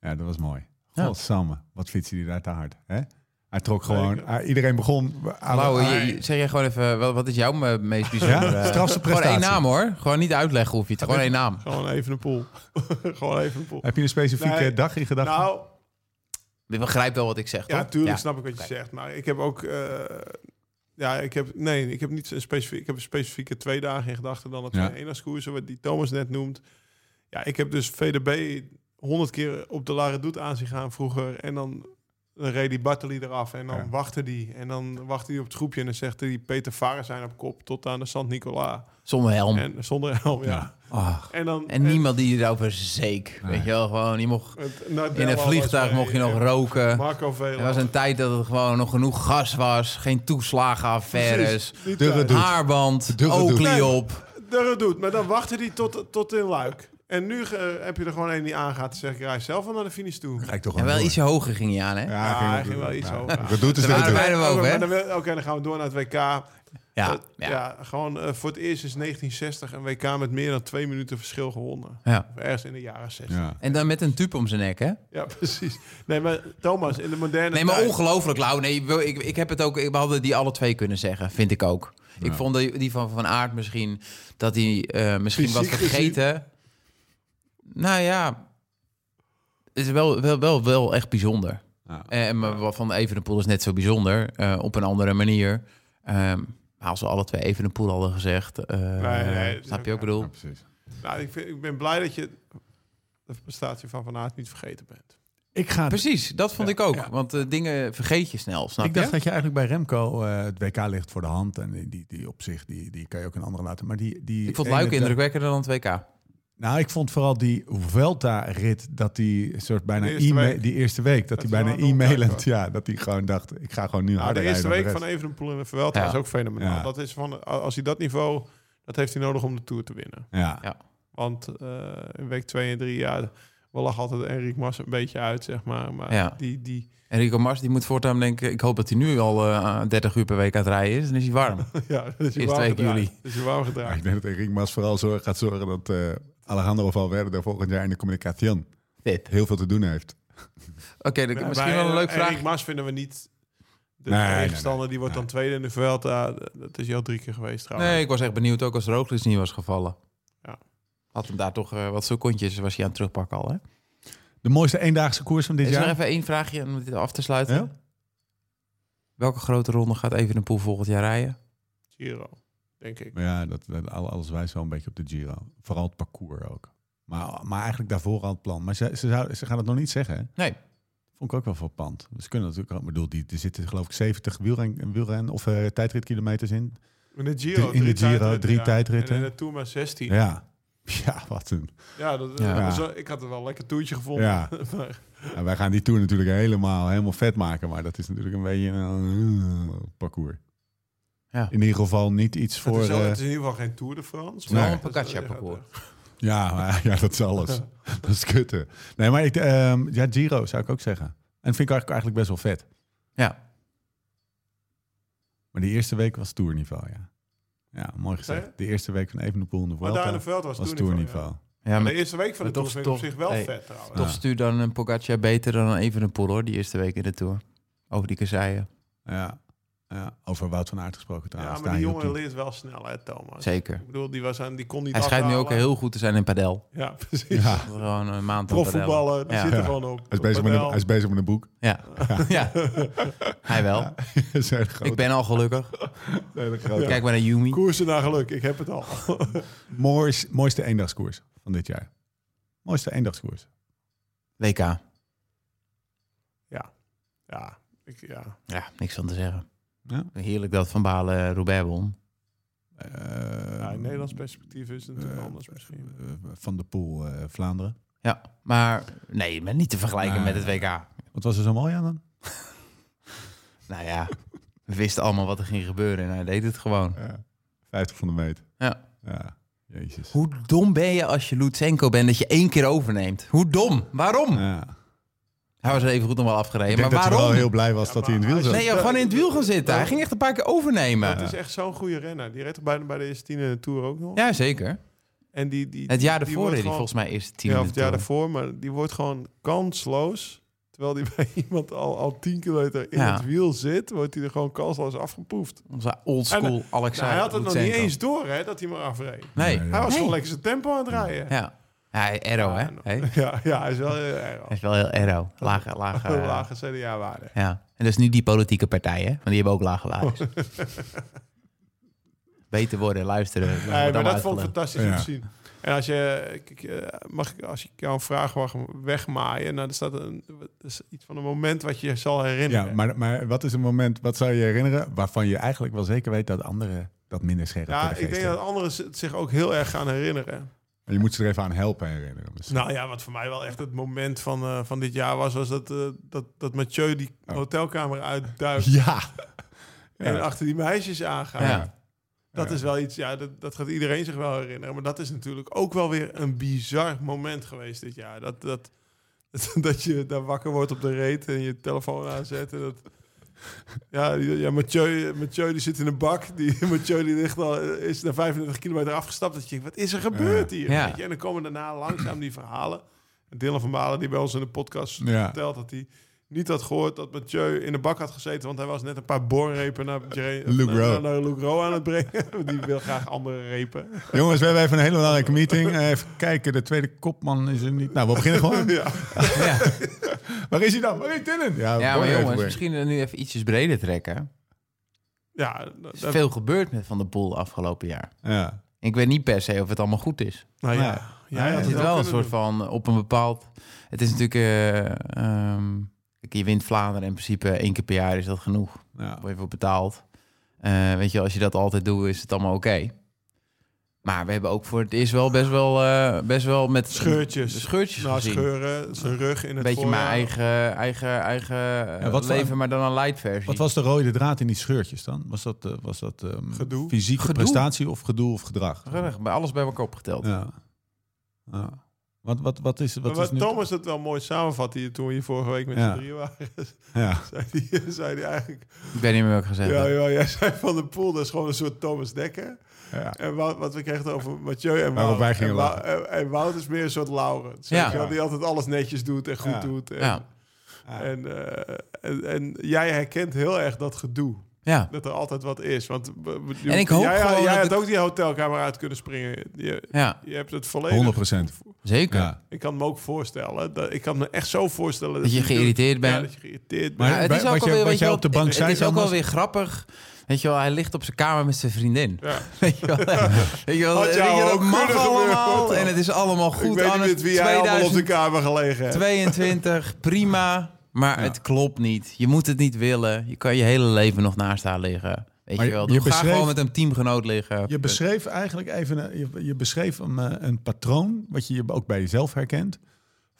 ja, dat was mooi. Godsamme, wat fietste hij daar te hard. Hè? Hij trok gewoon... Iedereen begon... aan- aan- je- zeg jij gewoon even, wat, wat is jouw me- meest bijzondere? Ja? Strafste Gewoon één prestatie. naam hoor. Gewoon niet uitleggen hoef je het. Gewoon één naam. Gewoon even een pool. gewoon even een pool. Heb je een specifieke Nee. dag in gedachten? Nou, Je begrijpt wel wat ik zeg, ja, toch? tuurlijk snap ik wat je zegt. Maar ik heb ook... eh, ja, ik heb... Nee, ik heb niet een specifiek... Ik heb een specifieke twee dagen in gedachten dan het Ja. twee eendaagskoersen, wat die Thomas net noemt. Ja, ik heb dus VDB honderd keer op de Lare Doet aanzien gaan vroeger. En dan, dan reed die Bartoli eraf en dan Ja. wachtte die. En dan wachtte hij op het groepje en dan zegt hij Peter Varen zijn op kop tot aan de Sant Nicola. Zonder helm. En zonder helm, ja. Ja. Ach. En, dan, En niemand die erover zeek. Nee. Weet je wel, gewoon, je mocht, het Nadella in een vliegtuig mocht je nog en roken. Marco. Er was een tijd dat het gewoon nog genoeg gas was. Geen toeslagenaffaires. Precies, die doet. Haarband, Nee. op. Durre doet, maar dan wachtte hij tot, tot in Luik. En nu eh, heb je er gewoon een die aangaat. Dan zeg ik, rij zelf wel naar de finish toe. Ga ik toch En wel door. ietsje hoger ging hij aan, hè? Ja, Ja, hij ging wel iets ja. hoger. Dat doet bijna boven, Oké, hè? maar dan wil- Oké, dan gaan we door naar het WK. Ja, ja. ja. gewoon eh, voor het eerst is 1960 een WK met meer dan twee minuten verschil gewonnen. ja. Of ergens in de jaren 60. Ja, Ja. En dan met een tube om zijn nek, hè? precies. Nee, maar Thomas, in de moderne Nee, maar tijd- ongelooflijk, Lau. Nee, ik, ik heb het ook... We hadden die alle twee kunnen zeggen, vind ik ook. Ik vond die, die van Van Aert misschien... Dat hij eh, misschien wat Fysiek vergeten... Nou ja... Het is wel, wel, wel, wel echt bijzonder. Ja. En maar wat van Evenepoel is net zo bijzonder. eh, op een andere manier. Ehm, maar als we alle twee Evenepoel hadden gezegd... eh, Nee, nee, snap je ook- bedoel? Ja, precies. Nou, ik, vind, ik ben blij dat je de prestatie van Van Aert niet vergeten bent. Ik ga Precies, dat vond ik ook. ja. Want eh, dingen vergeet je snel, snap ik dacht je? dat je eigenlijk bij Remco eh, het WK ligt voor de hand. En die, die, die op zich, die, die kan je ook een andere laten. Maar die, die Ik vond Luik indrukwekkender dan het WK. Nou, ik vond vooral die Vuelta-rit, dat die soort bijna De eerste die eerste week, dat, Dat hij is bijna e-mailend, ja, dat hij gewoon dacht, ik ga gewoon nu Nou, harder de eerste rijden week dan van de Evenepoel in de Vuelta Ja. was ook fenomenaal. Ja. Dat is van, als hij dat niveau... Dat heeft hij nodig om de Tour te winnen. Ja. Ja. Want eh, in week 2 en 3 jaar... We lachen altijd Enric Mas een beetje uit, zeg maar. Maar Ja. die, die, Enrico Mars die moet voortaan denken... ik hoop dat hij nu al eh 30 uur per week aan het rijden is. Dan is hij warm. ja, dat is hij warm juli. Dat is hij warm Ja, gedraaid. ik denk dat Enric Mas vooral zorg, gaat zorgen dat eh, Alejandro Valverde volgend jaar in de communication Dit. heel veel te doen heeft. Oké, Ja, misschien bij, wel een leuk eh, vraag. Mas vinden we niet de Nee, nee, tegenstander. nee. Die wordt dan tweede in de Vuelta. Dat is al drie keer geweest trouwens. Nee, ik was echt benieuwd ook als Roglic niet was gevallen. Ja. Had hem daar toch eh, wat secondjes was hij aan het terugpakken al, hè? De mooiste eendaagse koers van dit Is er nog jaar? even één vraagje om dit af te sluiten? Ja? Welke grote ronde gaat Evenepoel volgend jaar rijden? Giro, denk ik. Maar Ja, dat, dat, al- alles wijst wel een beetje op de Giro. Vooral het parcours ook. Maar, maar eigenlijk daarvoor al het plan. Maar ze, ze, zou, ze gaan het nog niet zeggen. hè? Nee. Vond ik ook wel verpand. Ze kunnen natuurlijk ook... Ik bedoel, die, er zitten geloof ik 70 wielren, wielren of eh tijdritkilometers in. In de Giro, In de drie Giro, tijdritten, drie ja. tijdritten. En in de Tour maar 16. Ja, Ja. Ja, wat een... dat, Ja. dat was ik had het wel een lekker toertje gevonden. Ja. Maar- En wij gaan die Tour natuurlijk helemaal, helemaal vet maken. Maar dat is natuurlijk een beetje een eh, parcours. Ja. In ieder geval niet iets het, voor... is wel- eh, het is in ieder geval geen Tour de France. Wel Nee. een Pocaccia-parcours. Ja, maar, ja, dat is alles. dat is kutte. Nee, maar ik, ehm, ja, Giro zou ik ook zeggen. En vind ik eigenlijk, eigenlijk best wel vet. Ja. Maar die eerste week was tourniveau, ja. Ja, mooi gezegd. De eerste week van Evenepoel in de Maar daar in de Vuelta Veld was, was toerniveau. tourniveau. ja. Ja, Maar de eerste week van de Tour vind ik op toch- zich wel hey, vet trouwens. toch Ja. stuur dan een Pogacar beter dan een Evenepoel, hoor. Die eerste week in de Tour. Over die kasseien. Ja. Ja. Over Wout van Aert gesproken Ja, trouwens. maar die Daar jongen leert wel snel, hè, Thomas. Zeker. Ik bedoel, die, was aan, die kon niet Hij schijnt nu ook heel goed te zijn in padel. Ja, precies. Ja. Gewoon een maand. Profvoetballen, die Ja. zit er Ja. gewoon op. Hij, is bezig met een, hij is bezig met een boek. Ja. ja. Hij wel. Ik ben al gelukkig. Kijk maar naar Yumi. Koersen naar geluk, ik heb het al. Moois, mooiste eendagskoers van dit jaar. Mooiste eendagskoers. WK. ja, ik, ja. Ja, niks van te zeggen. Ja. Heerlijk dat Van Balen eh, Roubaix won. Eh, ja, in Nederlands perspectief is het natuurlijk eh, anders misschien. van de Poel eh, Vlaanderen. Ja, maar nee, maar niet te vergelijken met het WK. Wat was er zo mooi aan dan? Nou ja, we wisten allemaal wat er ging gebeuren en hij deed het gewoon. Ja. 50 van de meter. Ja. Ja, jezus. Hoe dom ben je als je Lutsenko bent dat je één keer overneemt? Hoe dom? Waarom? Ja. Hij was er even goed nog wel afgereden, Ik denk maar dat hij waarom? wel heel blij was Ja, dat hij in het wiel zat. Nee, joh, gewoon in het wiel gaan zitten. Hij ging echt een paar keer overnemen. Dat is echt zo'n goede renner. Die reed toch bijna bij de eerste tien in de Tour ook nog. Ja, zeker. En die, die, Het jaar die daarvoor reed hij volgens mij eerst tien Ja, of het jaar daarvoor, maar die wordt gewoon kansloos. Terwijl die bij iemand al, al 10 kilometer in Ja. het wiel zit, wordt hij er gewoon kansloos afgepoefd. Onze oldschool Alexander Nou, hij had het nog niet eens door hè, dat hij maar afreed. Nee. Nee, Hij was Nee. gewoon lekker zijn tempo aan het rijden. Ja. Ja, Aero, hè? Ja, Hey? Ja, ja, hij is wel heel erg. Hij is wel heel aero. Lage, lage. Eh, lage CDA-waarde. Ja. En dat is niet die politieke partij, hè? Want die hebben ook lage laars. Beter worden, luisteren. Nee, maar dat vond ik fantastisch om te zien. En als je, eh, mag ik, als ik jou een vraag mag wegmaaien, nou, er staat een, dat is iets van een moment wat je zal herinneren. Ja, maar, maar wat is een moment, wat zou je herinneren, waarvan je eigenlijk wel zeker weet dat anderen dat minder scherp Ja, ik denk dat anderen het zich ook heel erg gaan herinneren. En je moet ze er even aan helpen herinneren. misschien. Nou ja, wat voor mij wel echt het moment van, eh, van dit jaar was, was dat, eh, dat, dat Mathieu die Oh. hotelkamer uitduikt Ja. en Ja. achter die meisjes aangaat. Ja. Dat Ja. is wel iets, ja, dat, dat gaat iedereen zich wel herinneren. Maar dat is natuurlijk ook wel weer een bizar moment geweest dit jaar. Dat, dat, dat, je daar wakker wordt op de reet en je telefoon aanzet. En dat, ja, Mathieu, Mathieu die zit in een bak. Die, Mathieu die ligt al, is na 35 kilometer afgestapt. Dat je denkt, wat is er gebeurd hier? Ja. Weet je? En dan komen daarna langzaam die verhalen. Dylan van Balen die bij ons in de podcast Ja. vertelt dat hij niet had gehoord dat Mathieu in de bak had gezeten. Want hij was net een paar borrepen naar, naar, Rowe. naar aan het brengen. Die wil graag andere repen. Jongens, we hebben even een hele belangrijke meeting. Eh, Even kijken, de tweede kopman is er niet. Nou, we beginnen gewoon. Ja. Ja. Waar is hij dan? Waar is Dylan? ja, maar jongens, misschien nu even ietsjes breder trekken. Ja, Er dat, is veel gebeurd met Van der Poel afgelopen jaar. Ja. Ik weet niet per se of het allemaal goed is. nou Ja. ja. Ja, ja, het is wel een soort van op een bepaald. Het is natuurlijk. eh, ehm, je wint Vlaanderen in principe één keer per jaar is dat genoeg. Ja. Word je voor betaald. Eh, weet je, als je dat altijd doet, is het allemaal oké. Maar we hebben ook voor het eerst wel best wel, eh, best wel met Scheurtjes. scheurtjes Nou, gezien. scheuren, zijn rug in Een het beetje mijn eigen, eigen, eigen eh, wat leven, maar dan een light versie. Wat was de rode draad in die scheurtjes dan? Was dat, eh, was dat ehm, Gedoe. fysieke Gedoe. prestatie of gedoe of gedrag? Bij alles bij elkaar opgeteld. Ja. ja. Wat, wat, wat is, wat Maar is nu... Thomas het wel mooi samenvat hier toen we hier vorige week met Ja. z'n drieën waren. Ja. zei hij zei die eigenlijk... Ik weet niet meer wat ik gezegd Ja, ja, jij zei van de pool, dat is gewoon een soort Thomas Dekker. Ja. En wat, wat we kregen het over Mathieu en Waarop Wout. wij gingen en, Wou- lachen. en, en Wout is meer een soort Laurens. Ja. Die altijd alles netjes doet en goed Ja. doet. En, Ja. en, eh, en, en jij herkent heel erg dat gedoe. Ja. Dat er altijd wat is. Want En ik hoop jij, gewoon jij dat had het- ook die hotelkamer uit kunnen springen. Je, ja, je hebt het volledig... 100 zeker. Ja. Ik kan me ook voorstellen. Dat, ik kan me echt zo voorstellen... Dat je geïrriteerd Ja, bent. dat je geïrriteerd bent. Maar Ja, het is wat ook alweer, wat je op de bank zei, Het is ook wel weer grappig. Weet je wel, hij ligt op zijn kamer met zijn vriendin. Ja. Weet je wel, weet je wel, Had weet je, dat mag allemaal. toch? En het is allemaal ik goed. weet niet Anne, met wie jij allemaal op de kamer gelegen hebt. 2022, prima. Maar Ja. het klopt niet. Je moet het niet willen. Je kan je hele leven nog naast haar liggen. Weet Maar je wel. je Doe, beschreef- gewoon met een teamgenoot liggen. Je beschreef eigenlijk even, een- je, je beschreef een, eh, een patroon, wat je ook bij jezelf herkent,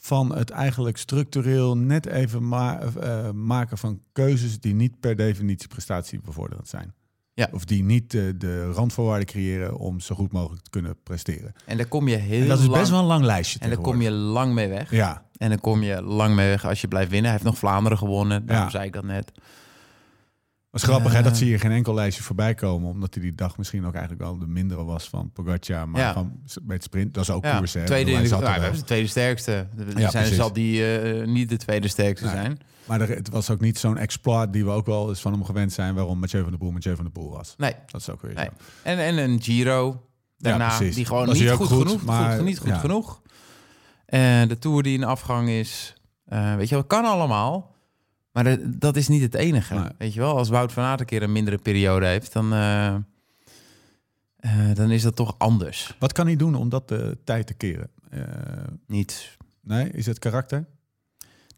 van het eigenlijk structureel net even ma eh, maken van keuzes die niet per definitie prestatiebevorderend zijn. Ja. Of die niet eh, de randvoorwaarden creëren om zo goed mogelijk te kunnen presteren. En daar kom je heel En dat is lang, best wel een lang lijstje En daar kom je lang mee weg. Ja, En dan kom je lang mee weg als je blijft winnen. Hij heeft nog Vlaanderen gewonnen. Daarom Ja. zei ik dat net. Was grappig hè, Eh. dat zie je geen enkel lijstje voorbij komen, omdat hij die dag misschien ook eigenlijk wel de mindere was van Pogacar, maar van het sprint, dat is ook koers hè. tweede, in de, nou, we wel. hebben de tweede sterkste. Er Ja, zijn, zal die eh, niet de tweede sterkste Nee. zijn. Maar er, het was ook niet zo'n exploit die we ook wel eens van hem gewend zijn, waarom Mathieu van der Poel Mathieu van der Poel was. Nee. Dat is ook weer nee. En, en een Giro daarna, die gewoon niet goed, goed, genoeg, maar- goed, niet goed genoeg. En de Tour die in afgang is. eh, weet je wel, kan allemaal. Maar de- dat is niet het enige. Nee. Weet je wel, als Wout van Aert een keer een mindere periode heeft, dan, eh, eh, dan is dat toch anders. Wat kan hij doen om dat de tijd te keren? Eh, Niet, nee, is het karakter?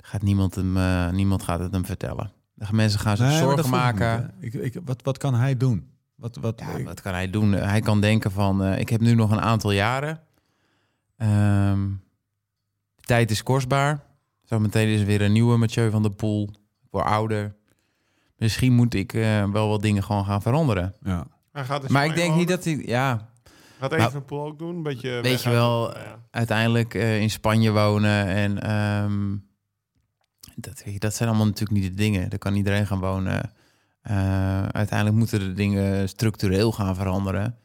gaat niemand, hem, eh, niemand gaat het hem vertellen. De mensen gaan zich Nee, zorgen maken. ik, ik, wat, wat kan hij doen? Wat, wat, Ja, ik- wat kan hij doen? Hij kan denken van, eh, ik heb nu nog een aantal jaren. De tijd is kostbaar. Zometeen is er weer een nieuwe Mathieu van der Poel. Word ouder. Misschien moet ik eh, wel wat dingen gewoon gaan veranderen. ja. Hij gaat in Maar ik denk niet dat hij... Ja, Gaat Nou, Evenepoel ook doen? Een beetje weet weg je wel, ja. uiteindelijk eh, in Spanje wonen. En ehm, dat, dat zijn allemaal natuurlijk niet de dingen. Daar kan iedereen gaan wonen. Eh, uiteindelijk moeten de dingen structureel gaan veranderen.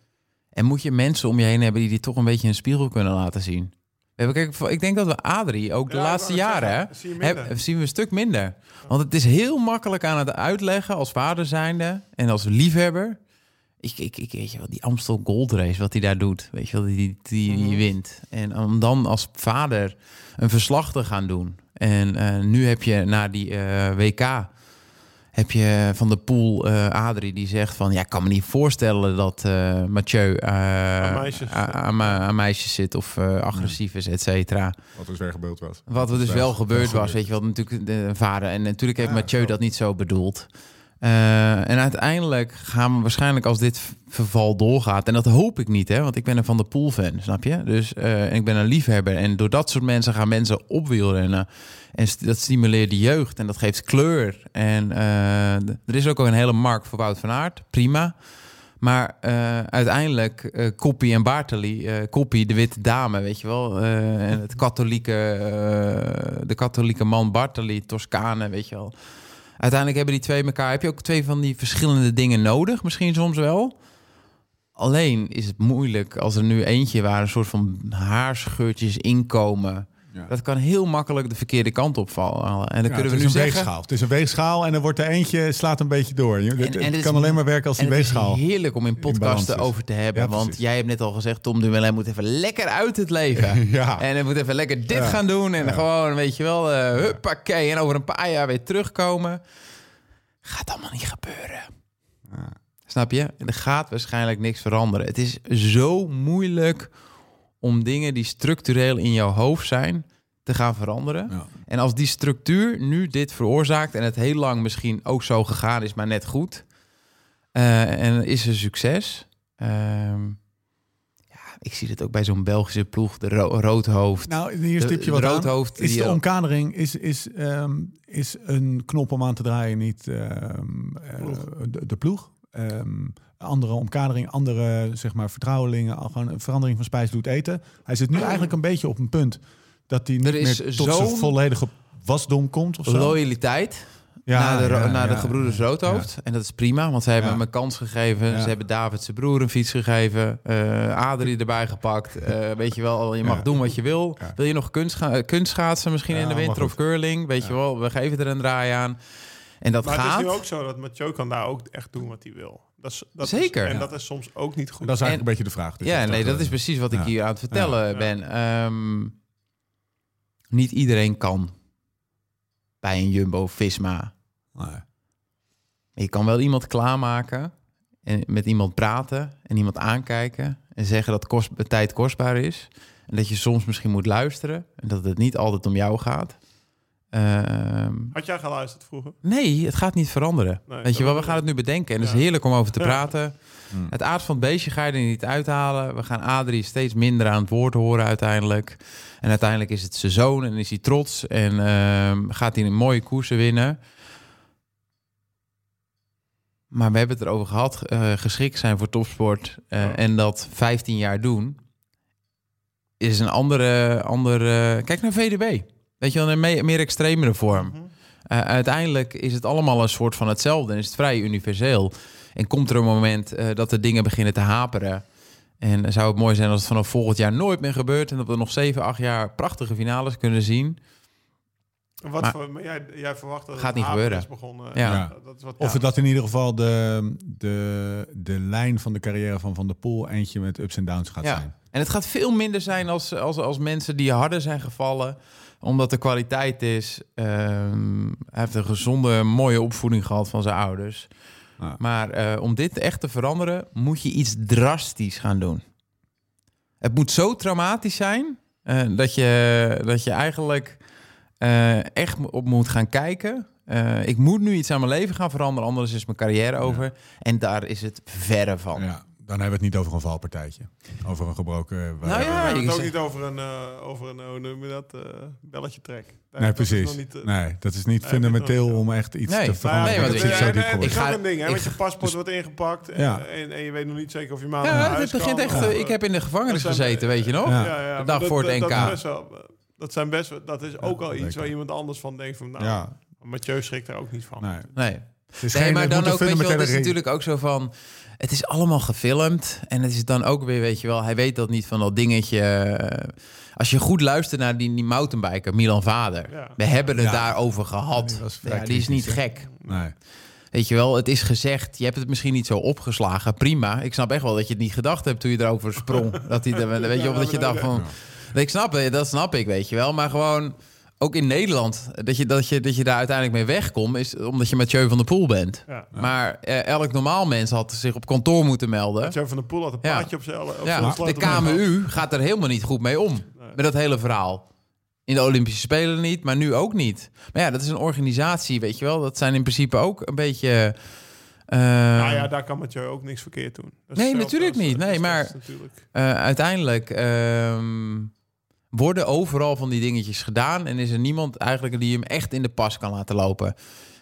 En moet je mensen om je heen hebben die die toch een beetje een spiegel kunnen laten zien. We hebben, kijk, ik denk dat we Adrie ook de Ja, laatste jaren zeggen, zie heb, zien we een stuk minder. Want het is heel makkelijk aan het uitleggen als vader zijnde en als liefhebber. Ik, ik, ik weet je wel, die Amstel Gold Race, wat hij daar doet, weet je wel, die, die, die, die Mhm. wint. En om dan als vader een verslag te gaan doen. En eh, nu heb je na die eh, WK, heb je van de pool eh Adrie die zegt van, ja, ik kan me niet voorstellen dat eh Mathieu eh, Aan meisjes. aan, aan, aan meisjes zit of eh, agressief is, et cetera. Wat dus weer gebeurd was. Wat er dus wel gebeurd was, weet je wel, natuurlijk de vader. En natuurlijk heeft Ja, Mathieu zo. dat niet zo bedoeld. Eh, en uiteindelijk gaan we waarschijnlijk als dit verval doorgaat, en dat hoop ik niet, hè, want ik ben een Van de Poel fan, snap je? Dus en ik ben een liefhebber en door dat soort mensen gaan mensen opwielrennen. En st- dat stimuleert de jeugd en dat geeft kleur. En eh, er is ook al een hele markt voor Wout van Aert, prima. Maar uiteindelijk, Koppie en Bartoli, Koppie, de witte dame, weet je wel. en het katholieke, de katholieke man Bartoli, Toscane, weet je wel. Uiteindelijk hebben die twee elkaar. Heb je ook twee van die verschillende dingen nodig? Misschien soms wel. Alleen is het moeilijk als er nu eentje waar een soort van haarscheurtjes inkomen. Ja. Dat kan heel makkelijk de verkeerde kant opvallen. En dan Ja, kunnen we het nu is een zeggen. weegschaal. Het is een weegschaal en er wordt er eentje slaat een beetje door. Het en het kan is- alleen maar werken als die en het weegschaal. is heerlijk om in podcasten over te hebben. Ja, want jij hebt net al gezegd, Tom Dumoulin moet even lekker uit het leven. Ja. En hij moet even lekker dit gaan doen. En gewoon, weet je wel, eh huppakee. En over een paar jaar weer terugkomen. Gaat allemaal niet gebeuren. Snap je? Er gaat waarschijnlijk niks veranderen. Het is zo moeilijk om dingen die structureel in jouw hoofd zijn te gaan veranderen. Ja. En als die structuur nu dit veroorzaakt en het heel lang misschien ook zo gegaan is, maar net goed, eh, en is er succes, ehm, ja, ik zie het ook bij zo'n Belgische ploeg, de ro roodhoofd. Nou, hier De- stip je de wat aan. roodhoofd Is de omkadering is, is, ehm, is een knop om aan te draaien niet ehm, eh, de, de ploeg? Andere omkadering, andere zeg maar vertrouwelingen, al gewoon een verandering van spijs doet eten. Hij zit nu eigenlijk een beetje op een punt dat hij niet Er is meer tot zijn zo'n volledige wasdom komt of zo. Loyaliteit Ja, naar de, ja, naar de ja, gebroeders ja. Roodhoofd. En dat is prima, want ze hebben Ja. hem een kans gegeven. Ja. Ze hebben David zijn broer een fiets gegeven. eh Adrie erbij gepakt. Eh, weet je wel, je mag Ja. doen wat je wil. Ja. Wil je nog kunst, kunstschaatsen misschien Ja, in de winter of curling? Weet je wel, we geven er een draai aan. En dat Maar het gaat. is nu ook zo dat Mathieu kan daar ook echt doen wat hij wil. Dat is, dat Zeker. Is, en Ja. dat is soms ook niet goed. Dat is eigenlijk En- een beetje de vraag. Dus ja, dat- nee, dat eh, is precies wat ik hier aan het vertellen Ja. ben. Ehm, niet iedereen kan bij een Jumbo-Visma. nee. Je kan wel iemand klaarmaken en met iemand praten en iemand aankijken en zeggen dat kost, tijd kostbaar is. En dat je soms misschien moet luisteren en dat het niet altijd om jou gaat. Ehm, Had jij geluisterd vroeger? nee, het gaat niet veranderen. Nee, Weet je wel, we gaan het nu bedenken en het Ja. is heerlijk om over te praten. Hmm. Het aard van het beestje ga je er niet uithalen. We gaan Adrie steeds minder aan het woord horen uiteindelijk. En uiteindelijk is het zijn zoon en is hij trots en ehm, gaat hij een mooie koersen winnen. Maar we hebben het erover gehad, eh, geschikt zijn voor topsport eh, Ja. en dat 15 jaar doen, is een andere, andere... Kijk naar VDB. Weet je wel, een me- meer extremere vorm. Mhm. Uh, uiteindelijk is het allemaal een soort van hetzelfde en is het vrij universeel. En komt er een moment eh, dat de dingen beginnen te haperen. En zou het mooi zijn als het vanaf volgend jaar nooit meer gebeurt en dat we nog 7, 8 jaar prachtige finales kunnen zien. Wat Maar- voor, maar jij, jij verwacht dat Gaat het niet gebeuren. is begonnen. Ja. Ja. Dat is wat, Of dat in ieder geval de, de, de lijn van de carrière van Van der Poel eentje met ups en downs gaat Ja. zijn. En het gaat veel minder zijn als, als, als mensen die harder zijn gevallen, omdat de kwaliteit is. ehm, hij heeft een gezonde, mooie opvoeding gehad van zijn ouders. Maar eh, om dit echt te veranderen, moet je iets drastisch gaan doen. Het moet zo traumatisch zijn eh, dat, je, dat je eigenlijk eh, echt op moet gaan kijken. Ik moet nu iets aan mijn leven gaan veranderen, anders is mijn carrière over. En daar is het verre van. Ja, dan hebben we het niet over een valpartijtje. Over een gebroken... Nou we ja, hebben je het ook niet over een, eh, over een hoe noem je dat, eh, belletje trek. nee, dat is precies. niet, eh, nee, dat is niet Nee, fundamenteel dat om echt iets Nee, te veranderen. nee, dat want is ik- zo nee, ga- ook een ding, hè? ik Want je paspoort wordt ingepakt en, Ja. en, en je weet nog niet zeker of je maandag Ja, naar het begint kan. echt. Of, eh, eh, ik heb in de gevangenis dat zijn- gezeten, weet je nog? Ja. Ja, ja, De maar dag dat- voor het dat- NK. Dat wel, dat zijn best dat is ook al dat iets waar iemand anders van denkt van, nou, Ja, Mathieu schrikt daar ook niet van. nee. Nee. Het is Nee, geen- maar dan ook, weet je wel, het is natuurlijk ook zo van... Het is allemaal gefilmd. En het is dan ook weer, weet je wel... Hij weet dat niet van dat dingetje... eh, Als je goed luistert naar die, die mountainbiker, Milan Vader. Ja. We hebben het Ja. daarover gehad. Die ja, die is niet gek. Nee. Weet je wel, het is gezegd. Je hebt het misschien niet zo opgeslagen. Prima. Ik snap echt wel dat je het niet gedacht hebt toen je erover sprong. dat hij, er- weet je, of dat je dacht van... Ik snap het, dat snap ik, weet je wel. Maar gewoon, ook in Nederland, dat je, dat je, dat je daar uiteindelijk mee wegkomt... is omdat je Mathieu van der Poel bent. Ja. Maar eh, elk normaal mens had zich op kantoor moeten melden. Mathieu van der Poel had een Ja. paardje op zijn op Ja, de. KMU gaat er helemaal niet goed mee om. Met dat hele verhaal. In de Olympische Spelen niet, maar nu ook niet. Maar ja, dat is een organisatie, weet je wel. Dat zijn in principe ook een beetje... eh, Nou ja, daar kan Mathieu ook niks verkeerd doen. Dat is Nee, natuurlijk niet. dat Nee, maar- natuurlijk... Eh, uiteindelijk ehm, worden overal van die dingetjes gedaan en is er niemand eigenlijk die hem echt in de pas kan laten lopen.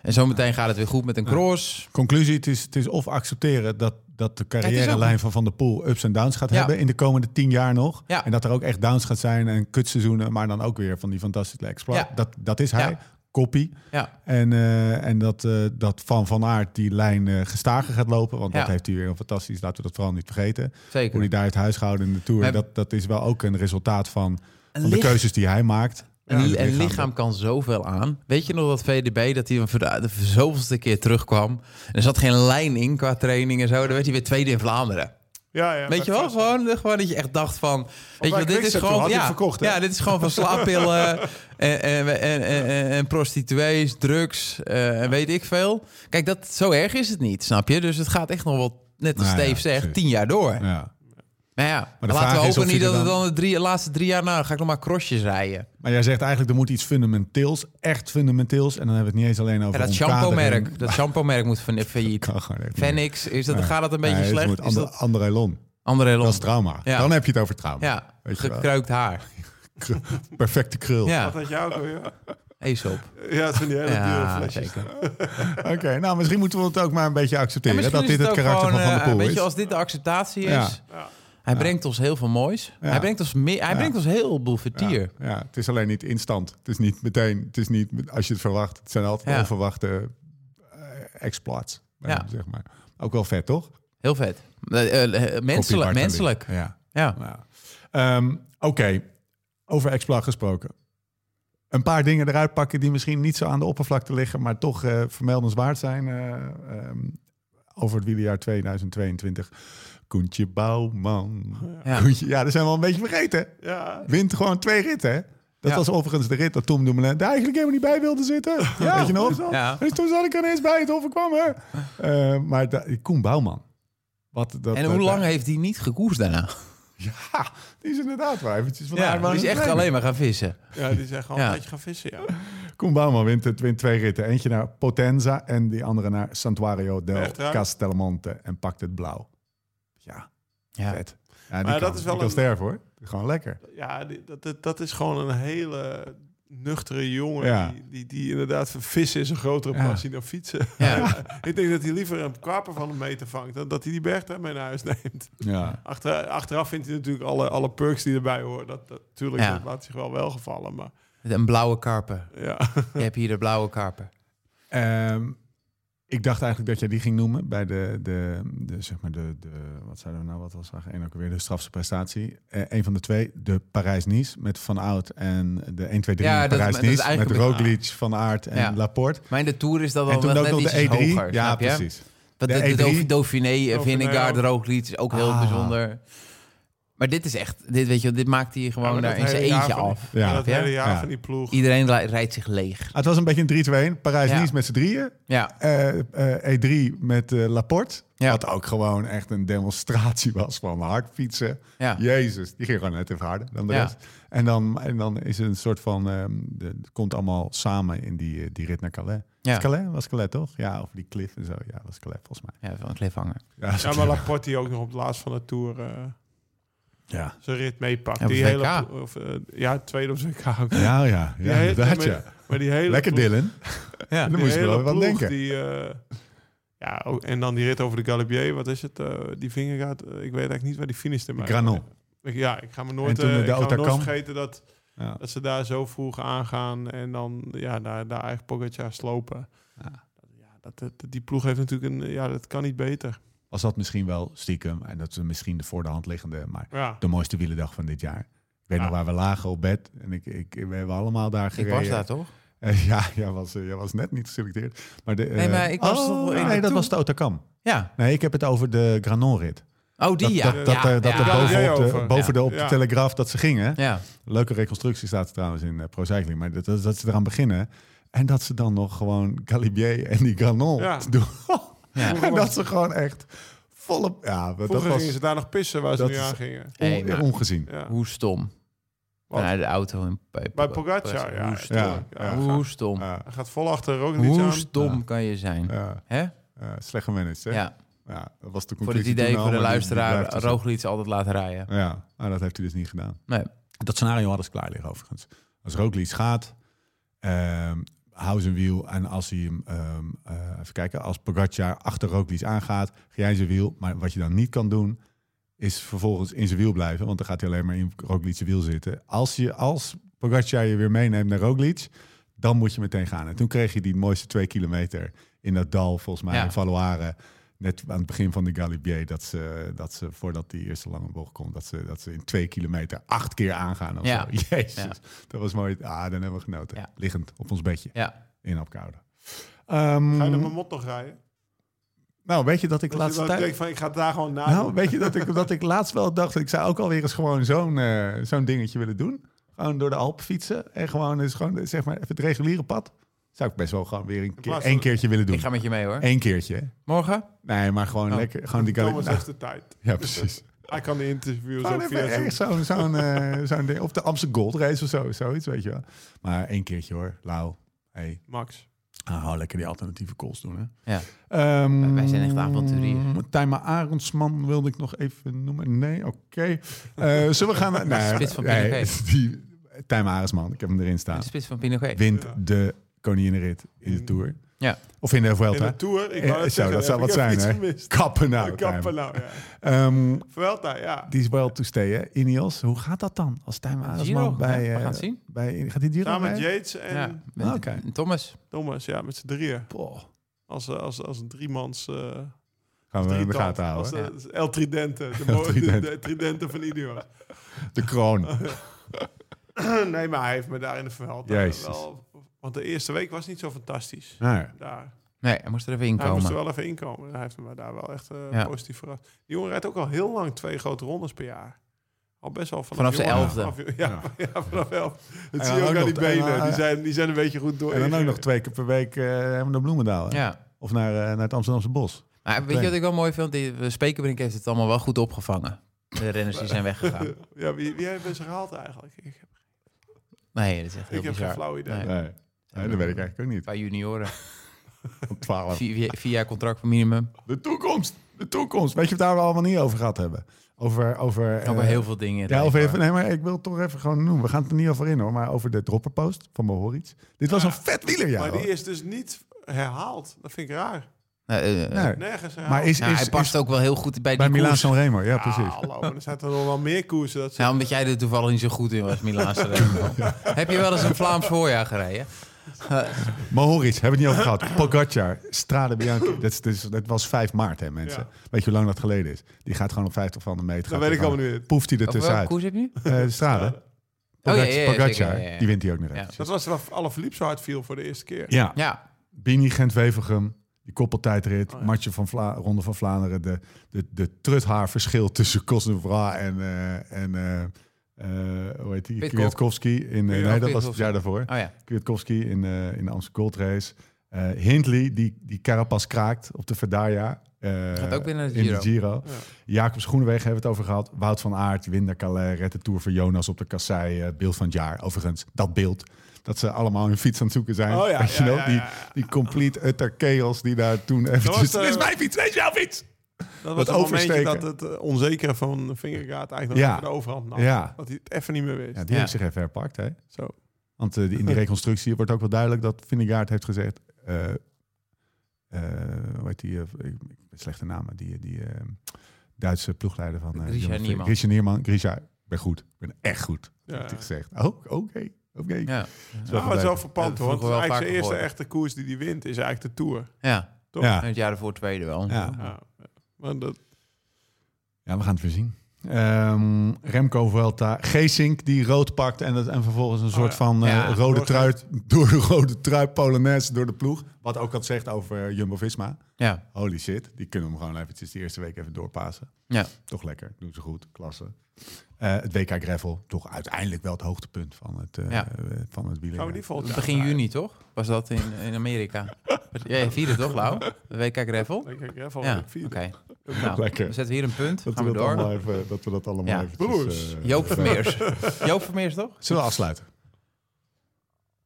En zometeen gaat het weer goed met een cross. Conclusie, het is, het is of accepteren dat, dat de carrière-lijn van Van der Poel ups en downs gaat Ja. hebben in de komende tien jaar nog. Ja. En dat er ook echt downs gaat zijn en kutseizoenen, maar dan ook weer van die fantastische exploit. Ja. Dat, dat is hij, kopie. Ja, En, eh, en dat, eh, dat Van Van Aert die lijn gestager gaat lopen, want Ja. dat heeft hij weer een fantastisch, laten we dat vooral niet vergeten. Hoe zeker. hij daar het huis gehouden in de Tour, Maar- dat, dat is wel ook een resultaat van, van de keuzes die hij maakt. een, En het een lichaam kan zoveel aan. Weet je nog dat VDB, dat hij hem voor de, zoveelste keer terugkwam. En er zat geen lijn in qua training en zo. Dan werd hij weer tweede in Vlaanderen. Ja, ja, Weet je wel, gewoon, gewoon dat je echt dacht van... Weet je wel, dit is gewoon... Ja, verkocht, ja, dit is gewoon van slaappillen en, en, en, en, en, en prostituees, drugs eh, en weet ik veel. Kijk, dat, zo erg is het niet, snap je? Dus het gaat echt nog wel, net als Nou ja, Steve zegt, precies. tien jaar door. Ja. Maar ja, de laten vraag we hopen niet dat het dan- dan de drie, laatste drie jaar... Nou, dan ga ik nog maar crossjes rijden. Maar jij zegt eigenlijk er moet iets fundamenteels, echt fundamenteels, en dan hebben we het niet eens alleen over Ja, dat shampoo-merk, dat shampoo-merk moet fa- failliet. Phoenix, is dat, Nee. gaat dat een beetje Nee, slecht? moet Is ander, dat, André Lon. André Dat is trauma. Ja. Dan heb je het over trauma. Ja, Weet wel. gekruikt haar. Perfecte krul. Ja, Wat had jij ook alweer? Aesop. Ja, het zijn die hele dure Ja, flesjes. Oké, nou misschien moeten we het ook maar een beetje accepteren. dat dit het, karakter gewoon, van Van der eh, Poel Weet is. je, als dit de acceptatie is... Ja. Hij brengt ons heel veel moois. Hij brengt ons, meer, hij brengt ons heel veel vertier. Ja, het is alleen niet instant. Het is niet meteen, het is niet als je het verwacht. Het zijn altijd onverwachte eh, exploits. bij Ja. Zeg maar. Ook wel vet, toch? Heel vet. Eh, eh, eh, menselijk. Menselijk. Ja. Ja. Ehm, Oké, over exploit gesproken. Een paar dingen eruit pakken die misschien niet zo aan de oppervlakte liggen, maar toch eh, vermeldenswaard zijn. eh, ehm, over het wielerjaar 2022. Koentje Bouwman. Ja. Koentje, ja, dat zijn we wel een beetje vergeten. Ja, Wint gewoon twee ritten, hè? Dat Ja. was overigens de rit dat Tom Dumoulin daar eigenlijk helemaal niet bij wilde zitten. Ja, Weet je nog? Ja. Dus toen zat ik er ineens bij het overkwam, hè? Eh, maar da- Koen Bouwman. Wat, dat, En dat- hoe lang heeft hij niet gekoerst daarna? Ja, die is inderdaad wel eventjes van Ja, die is echt alleen maar gaan vissen. ja die zeggen al Ja. een tijdje gaan vissen, ja. Koen Bouwman wint, het, wint twee ritten. Eentje naar Potenza en die andere naar Santuario del Echt waar? Castellmonte. En pakt het blauw. Ja, Ja. vet. Ja, die Maar kan, dat is wel een- sterven, hoor. Gewoon lekker. Ja, die- dat, dat, dat is gewoon een hele nuchtere jongen. Ja. Die, die, die inderdaad van vissen is een grotere Ja. passie dan fietsen. Ja. ik denk dat hij liever een kwaper van een meter vangt... dan dat hij die bergtrap mee naar huis neemt. Ja. Achter, achteraf vindt hij natuurlijk alle, alle perks die erbij horen. Dat, dat, tuurlijk, Ja. dat laat zich wel wel gevallen. Maar Een blauwe karper. ja, Je hebt hier de blauwe karper. Ehm, ik dacht eigenlijk dat jij die ging noemen bij de, de, de zeg maar de, de wat zeiden we nou, wat was er één ook weer, de strafste prestatie. Eh een van de twee, de Parijs-Nice met Van Oud en de 1, 2, 3 Ja, Parijs-Nice met Roglic, Van Aert en Ja. Laporte. Maar in de Tour is dat En wel toen wel ook net nog iets de E3. hoger. ja, precies. De de, de, E3. Dauphiné, Dauphiné, ook. Roglic is ook heel Ah. bijzonder. Maar dit is echt, dit, weet je, dit maakt hij gewoon daar in zijn eentje die- af. Ja. dat hele jaar Ja. van die ploeg. Iedereen ri- rijdt zich leeg. Ah, Het was een beetje een 3-2-1. Parijs-Nice Ja. met z'n drieën. Ja, Eh, eh, E3 met eh, Laporte. Ja. Wat ook gewoon echt een demonstratie was van hard fietsen. ja. Jezus, die ging gewoon net even harder dan de Ja. rest. En dan, en dan is het een soort van... ehm, de, het komt allemaal samen in die, die rit naar Calais. Ja. Calais? Was Calais toch? Ja, over die cliff en zo. Ja, was Calais volgens mij. Ja, van een cliffhanger. Ja, was Ja, maar. Laporte die ook nog op het laatst van de Tour eh, ja. zijn rit meepakt. Ja, die hele, of, eh, ja, tweede op zijn ook. ja, ja, Die ja, inderdaad, ja. Maar die hele Lekker ploeg- Dylan. Ja. Dan die moest je wel denken. Die, eh, ja, ook, en dan die rit over de Galibier. Wat is het? eh, die vingergaard. eh, ik weet eigenlijk niet waar die finishte. Maar, Granon. Ik- Ja, ik ga me nooit, toen de ik ga nooit vergeten dat, Ja. dat ze daar zo vroeg aangaan. En dan ja, daar, daar eigenlijk Pogacar slopen. Ja. Ja, dat, dat, die ploeg heeft natuurlijk een... Ja, dat kan niet beter. Was dat misschien wel stiekem, en dat is misschien de voor de hand liggende, maar Ja, de mooiste wielendag van dit jaar. Ik weet Ja. nog waar we lagen op bed en ik, ik, we hebben allemaal daar Ik gereden. was daar toch? Eh, ja, jij was, eh, jij was net niet geselecteerd. Maar de, Nee, eh, maar ik was oh, toch wel in Nee, de dat was de Otakam. Ja. Nee, ik heb het over de Granon-rit. Oh, die Dat, ja. dat, dat, ja, er- dat ja. er de, boven Ja. de, op de. Telegraaf dat ze gingen. Ja. Leuke reconstructie staat er trouwens in eh, Pro Cycling. Maar dat, dat ze eraan beginnen. En dat ze dan nog gewoon Galibier en die Granon Ja. doen. Ja. en dat ze gewoon echt volop... Ja, dat was gingen ze daar nog pissen waar ze nu aan gingen. on- Hey, maar- ongezien. Ja. Hoe stom. Wat? Vanuit de auto in bij, Bij Pogacar, ja. Hoe stom. Ja. Hoe stom. Ja, Hij gaat vol achter ook niet Hoe aan. stom Ja. kan je zijn? ja, Hè? ja, slecht gemanaged, hè? Ja. Ja, dat was de Voor het conclusie idee voor de luisteraar, er. Roglic altijd laten rijden. Ja, maar dat heeft hij dus niet gedaan. Nee. Dat scenario hadden ze klaar liggen overigens. Als Roglic gaat, ehm hou zijn wiel. En als hij hem, ehm, eh, even kijken, als Pogacar achter Roglic aangaat, ga jij zijn wiel. Maar wat je dan niet kan doen, is vervolgens in zijn wiel blijven. Want dan gaat hij alleen maar in Roglic zijn wiel zitten. Als, je, als Pogacar je weer meeneemt naar Roglic, dan moet je meteen gaan. En toen kreeg je die mooiste twee kilometer in dat dal, volgens mij, Ja. in Valuare. Net aan het begin van de Galibier, dat ze, dat ze voordat die eerste lange bocht komt, dat ze, dat ze in twee kilometer acht keer aangaan. Of Ja. zo. Jezus, Ja. dat was mooi. Ah, dan hebben we genoten. Ja. Liggend op ons bedje Ja. in Apkoude. Ehm, Ga je naar mijn mot nog rijden? nou, weet je dat ik Dat laatste je dan tijd... van, ik ga daar gewoon na Nou, weet je dat ik, dat ik laatst wel dacht... Ik zou ook alweer eens gewoon zo'n eh, zo'n dingetje willen doen. Gewoon door de Alpen fietsen. En gewoon, dus gewoon zeg maar even het reguliere pad. Zou ik best wel gewoon weer een keer, één keertje willen doen. Ik ga met je mee hoor. Eén keertje. Morgen? Nee, maar gewoon Oh. lekker. Gewoon die Thomas heeft de tijd. Ja, precies. Hij kan de interviews ook via zo'n zo'n eh, zo'n ding. Of de Amsterdam Gold Race of zo, zoiets, weet je wel. Maar één keertje hoor, Lau. Hey, Max. Ah, oh, lekker die alternatieve calls doen, hè? Ja. Ehm, Wij zijn echt avonturier. Tijma Arendsman wilde ik nog even noemen. Nee, oké. Eh, zullen we gaan... naar- Nee, Spits van nee, Pinochet. die Tijma Arendsman, ik heb hem erin staan. De spits van Pinochet. Wint de koninginrit in de Tour. Ja. Of in de In Vuelta. de Tour, ik Eh, wou het zo, zeggen, dat zou heb wat zijn, hè? iets gemist. Kappen nou, Kappen nou, ja. Ehm, Vuelta, ja. die is wel to stay, hè? Ineos, hoe gaat dat dan? Als Tijma Giro, Arendsman bij... ja, we eh, gaan het zien. bij gaat die Giro Samen met? Yates en Ja, met oké. Thomas. Thomas, ja, met z'n drieën. Boah, Als, eh, als, als een driemans... eh gaan we in de gaten Als houden. de- El Tridente. De, El de- Tridente. de Tridente van Ineos. De kroon. nee, maar hij heeft me daar in de Vuelta Jezus. wel... Want de eerste week was niet zo fantastisch. Ja. Daar. Nee, hij moest er even Hij moest inkomen. er wel even inkomen. Hij heeft me daar wel echt eh, Ja. positief verrast. Die jongen rijdt ook al heel lang twee grote rondes per jaar. Al best wel vanaf, jongen- elfde. vanaf- ja, ja. vanaf elf. Dat En zie je ook aan die benen. die, zijn, die zijn een beetje goed door. En dan ook nog twee keer per week eh hebben we naar Bloemendaal. hè? Ja. Of naar, eh, naar het Amsterdamse bos. Maar weet je wat ik wel mooi vind? Die Spekerbrink heeft het allemaal wel goed opgevangen. De renners die zijn weggegaan. Ja, wie, wie hebben ze gehaald eigenlijk? Ik heb, Nee, dat is echt heel ik heb geen flauw idee. Nee. Nee. Nee, dat weet ik eigenlijk ook niet. Paar junioren. Op 12. Vier, jaar contract van minimum. De toekomst. De toekomst. Weet je wat we daar wel allemaal niet over gehad hebben? Over, over, Over eh, heel veel dingen. Ja, over even, nee, maar ik wil het toch even gewoon noemen. We gaan het er niet over in hoor, maar over de dropperpost van Mohoric. Dit was Ja. een vet wielerjaar. maar die is dus niet herhaald. Dat vind ik raar. Nee, eh, eh, Nee. Nergens herhaald. Maar is, nou, is, hij past is ook wel heel goed bij die bij Milaan. San Remo, ja Ah, precies. hallo, maar er zaten nog wel meer koersen. Dat ze, Ja, omdat jij er toevallig niet zo goed in was, Milaanse Remo. Heb je wel eens een Vlaams voorjaar gereden? Mohoric, hebben we het niet over gehad. Pogacar, Strade Bianchi. Dat, is, dus, dat was 5 maart hè mensen. Ja. Weet je hoe lang dat geleden is? Die gaat gewoon op 50 van de meter. dat weet ik allemaal niet. Poeft hij er tussenuit. koers heb je nu? Eh, de Strade. Ja. Pogacar, Oh, ja, ja, ja, Pogacar, zeker, ja, ja. die wint hij ook nog eventjes. Dat was waar alle Philippe zo hard viel voor de eerste keer. Ja, Ja, Bini, Gent-Wevergem, die koppeltijdrit, Oh, ja. Matje van Vla Ronde van Vlaanderen, de, de, de truthaar-verschil tussen Kosnevra en, eh, en eh, hoe heet die? Pitcock. Kwiatkowski. In, eh, nee, dat was het jaar daarvoor. oh ja. Kwiatkowski in, eh, in de Amsterdam Gold Race. Eh, Hindley, die, die Carapaz kraakt op de Verdaya. eh, Gaat ook weer naar de in Giro. de Giro. Ja. Jacobs Groenewegen hebben we het over gehad. Wout van Aert, wint naar Calais, redt de Tour voor Jonas op de Kassei. eh, beeld van het jaar. Overigens, dat beeld. Dat ze allemaal hun fiets aan het zoeken zijn. Oh ja, Die, ja, ja. die complete utter chaos die daar toen eventjes... was de- Dit is mijn fiets, dit is jouw fiets! Dat was het momentje dat het eh, onzekere van Vingegaard eigenlijk Ja. de overhand nam. Ja. Dat hij het even niet meer wist. Ja, die Ja. heeft zich even herpakt, hè? Zo. Want eh, in die reconstructie wordt ook wel duidelijk dat Vingegaard heeft gezegd... eh eh, hoe heet die? eh, ik ik ben slechte namen. Die, die eh, Duitse ploegleider van... eh, Grisha Nierman. Grisha Nierman. Grisha, ik ben goed. Ik ben echt goed. Ja. Heeft hij gezegd. Oh, oké. Oké. Ja, Ja, maar het is wel verpand hoor. Want eigenlijk zijn eerste gehoord. echte koers die hij wint is eigenlijk de Tour. ja. Toch? Ja. En het jaar ervoor tweede wel. Ja. Ja. Maar dat, Ja, we gaan het weer zien. Ehm, Remco Vuelta, Geesink die rood pakt en, dat, en vervolgens een soort ja. van eh, Ja, rode trui door de rode trui Polonaise door de ploeg. Wat ook had zegt over Jumbo-Visma. Ja. Holy shit, die kunnen hem gewoon eventjes de eerste week even doorpassen. Ja. Toch lekker, doen ze goed, klasse. Eh, het WK Gravel, toch uiteindelijk wel het hoogtepunt van het, eh Ja. eh, van het wielrennen. gaan we die volgend jaar Begin juni, toch? Was dat in, in Amerika? Jij vierde toch, Lau? De WK Gravel? Ik kijk even Ja, ja. oké. vierde. Nou, Lekker. we zetten hier een punt. Dat Gaan we we door. even, dat we dat allemaal Ja. eventjes... Broers. eh, Joop Vermeers. Joop Vermeers, toch? Zullen we afsluiten?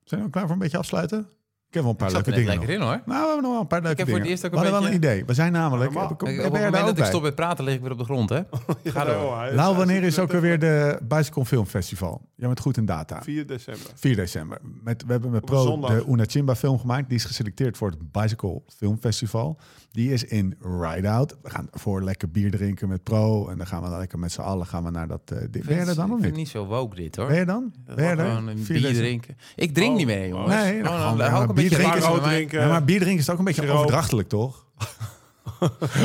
Zijn we klaar voor een beetje afsluiten? Ik heb wel een paar Ik leuke dingen lekker in, hoor. Nou, we hebben nog wel een paar leuke heb voor dingen. het eerst ook we een hadden wel een beetje- idee. We zijn namelijk... Heb ik- op het moment dat ik stop met praten, lig ik weer op de grond, hè? Ga door. Hij wanneer is ook net weer de Bicycle Film Festival? Jij bent goed in data. 4 december. 4 december. Met, we hebben met Pro de Una Chimba film gemaakt. Die is geselecteerd voor het Bicycle Film Festival. Die is in Rideout. We gaan voor lekker bier drinken met Pro. En dan gaan we dan lekker met z'n allen gaan we naar dat... eh ding. Ben je er dan of Ik vind het niet? niet zo woke dit, hoor. Ben je dan? Ben je wordt er? Gewoon een 4 bier drinken. Ik drink Oh, niet meer, jongens. Nee, nou, Gewoon, gewoon, dan een bier beetje drinken drinken. Ja, maar bier drinken is ook een beetje Siroop. overdrachtelijk, toch?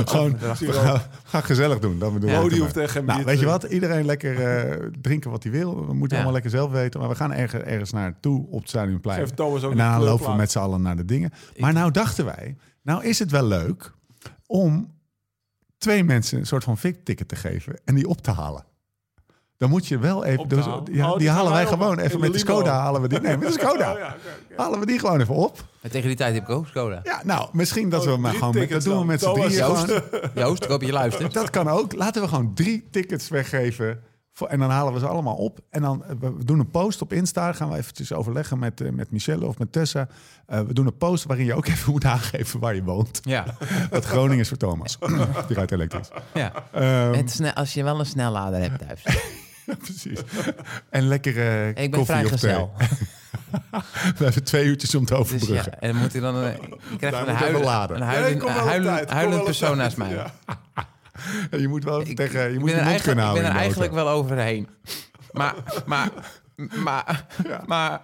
Gewoon, we gaan, we gaan gezellig doen. Dat bedoel Ja. ik Oh, die ermee. hoeft echt geen Nou, bier weet je wat? Iedereen lekker eh, drinken wat hij wil. We moeten Ja. allemaal lekker zelf weten. Maar we gaan ergens, ergens naartoe op het Stadionplein. En daarna lopen we met z'n allen naar de dingen. Maar nou dachten wij, nou is het wel leuk om twee mensen een soort van VIP-ticket te geven en die op te halen. Dan moet je wel even... Dus- ja, Oh, die halen wij op- gewoon even de met de limo. Skoda halen we die. Nee, met de Skoda. Oh, ja. Halen we die gewoon even op. En tegen die tijd heb ik ook Skoda. Ja, nou, misschien dat Oh, we maar gewoon... Met, dat doen we met z'n drieën Joost. Joost, ik hoop dat je luistert. Dat kan ook. Laten we gewoon drie tickets weggeven En dan halen we ze allemaal op. En dan eh, we doen een post op Insta. Gaan we eventjes overleggen met, eh, met Michelle of met Tessa. Eh, we doen een post waarin je ook even moet aangeven waar je woont. Ja, Dat Groningen is voor Thomas. Die rijdt elektrisch. ja. Ehm, als je wel een snellader hebt thuis. precies. En lekkere Ik ben koffie of thee. vrijgezel. We hebben twee uurtjes om te Dus overbruggen. ja, en dan moet hij dan een, je krijgt Daar een, huilen, een huilen, huilend persoon naast mij. Ja. En je moet wel Ik- tegen, je ik moet je mond kunnen ik houden. ben er eigenlijk wel overheen. Maar, maar, maar, maar,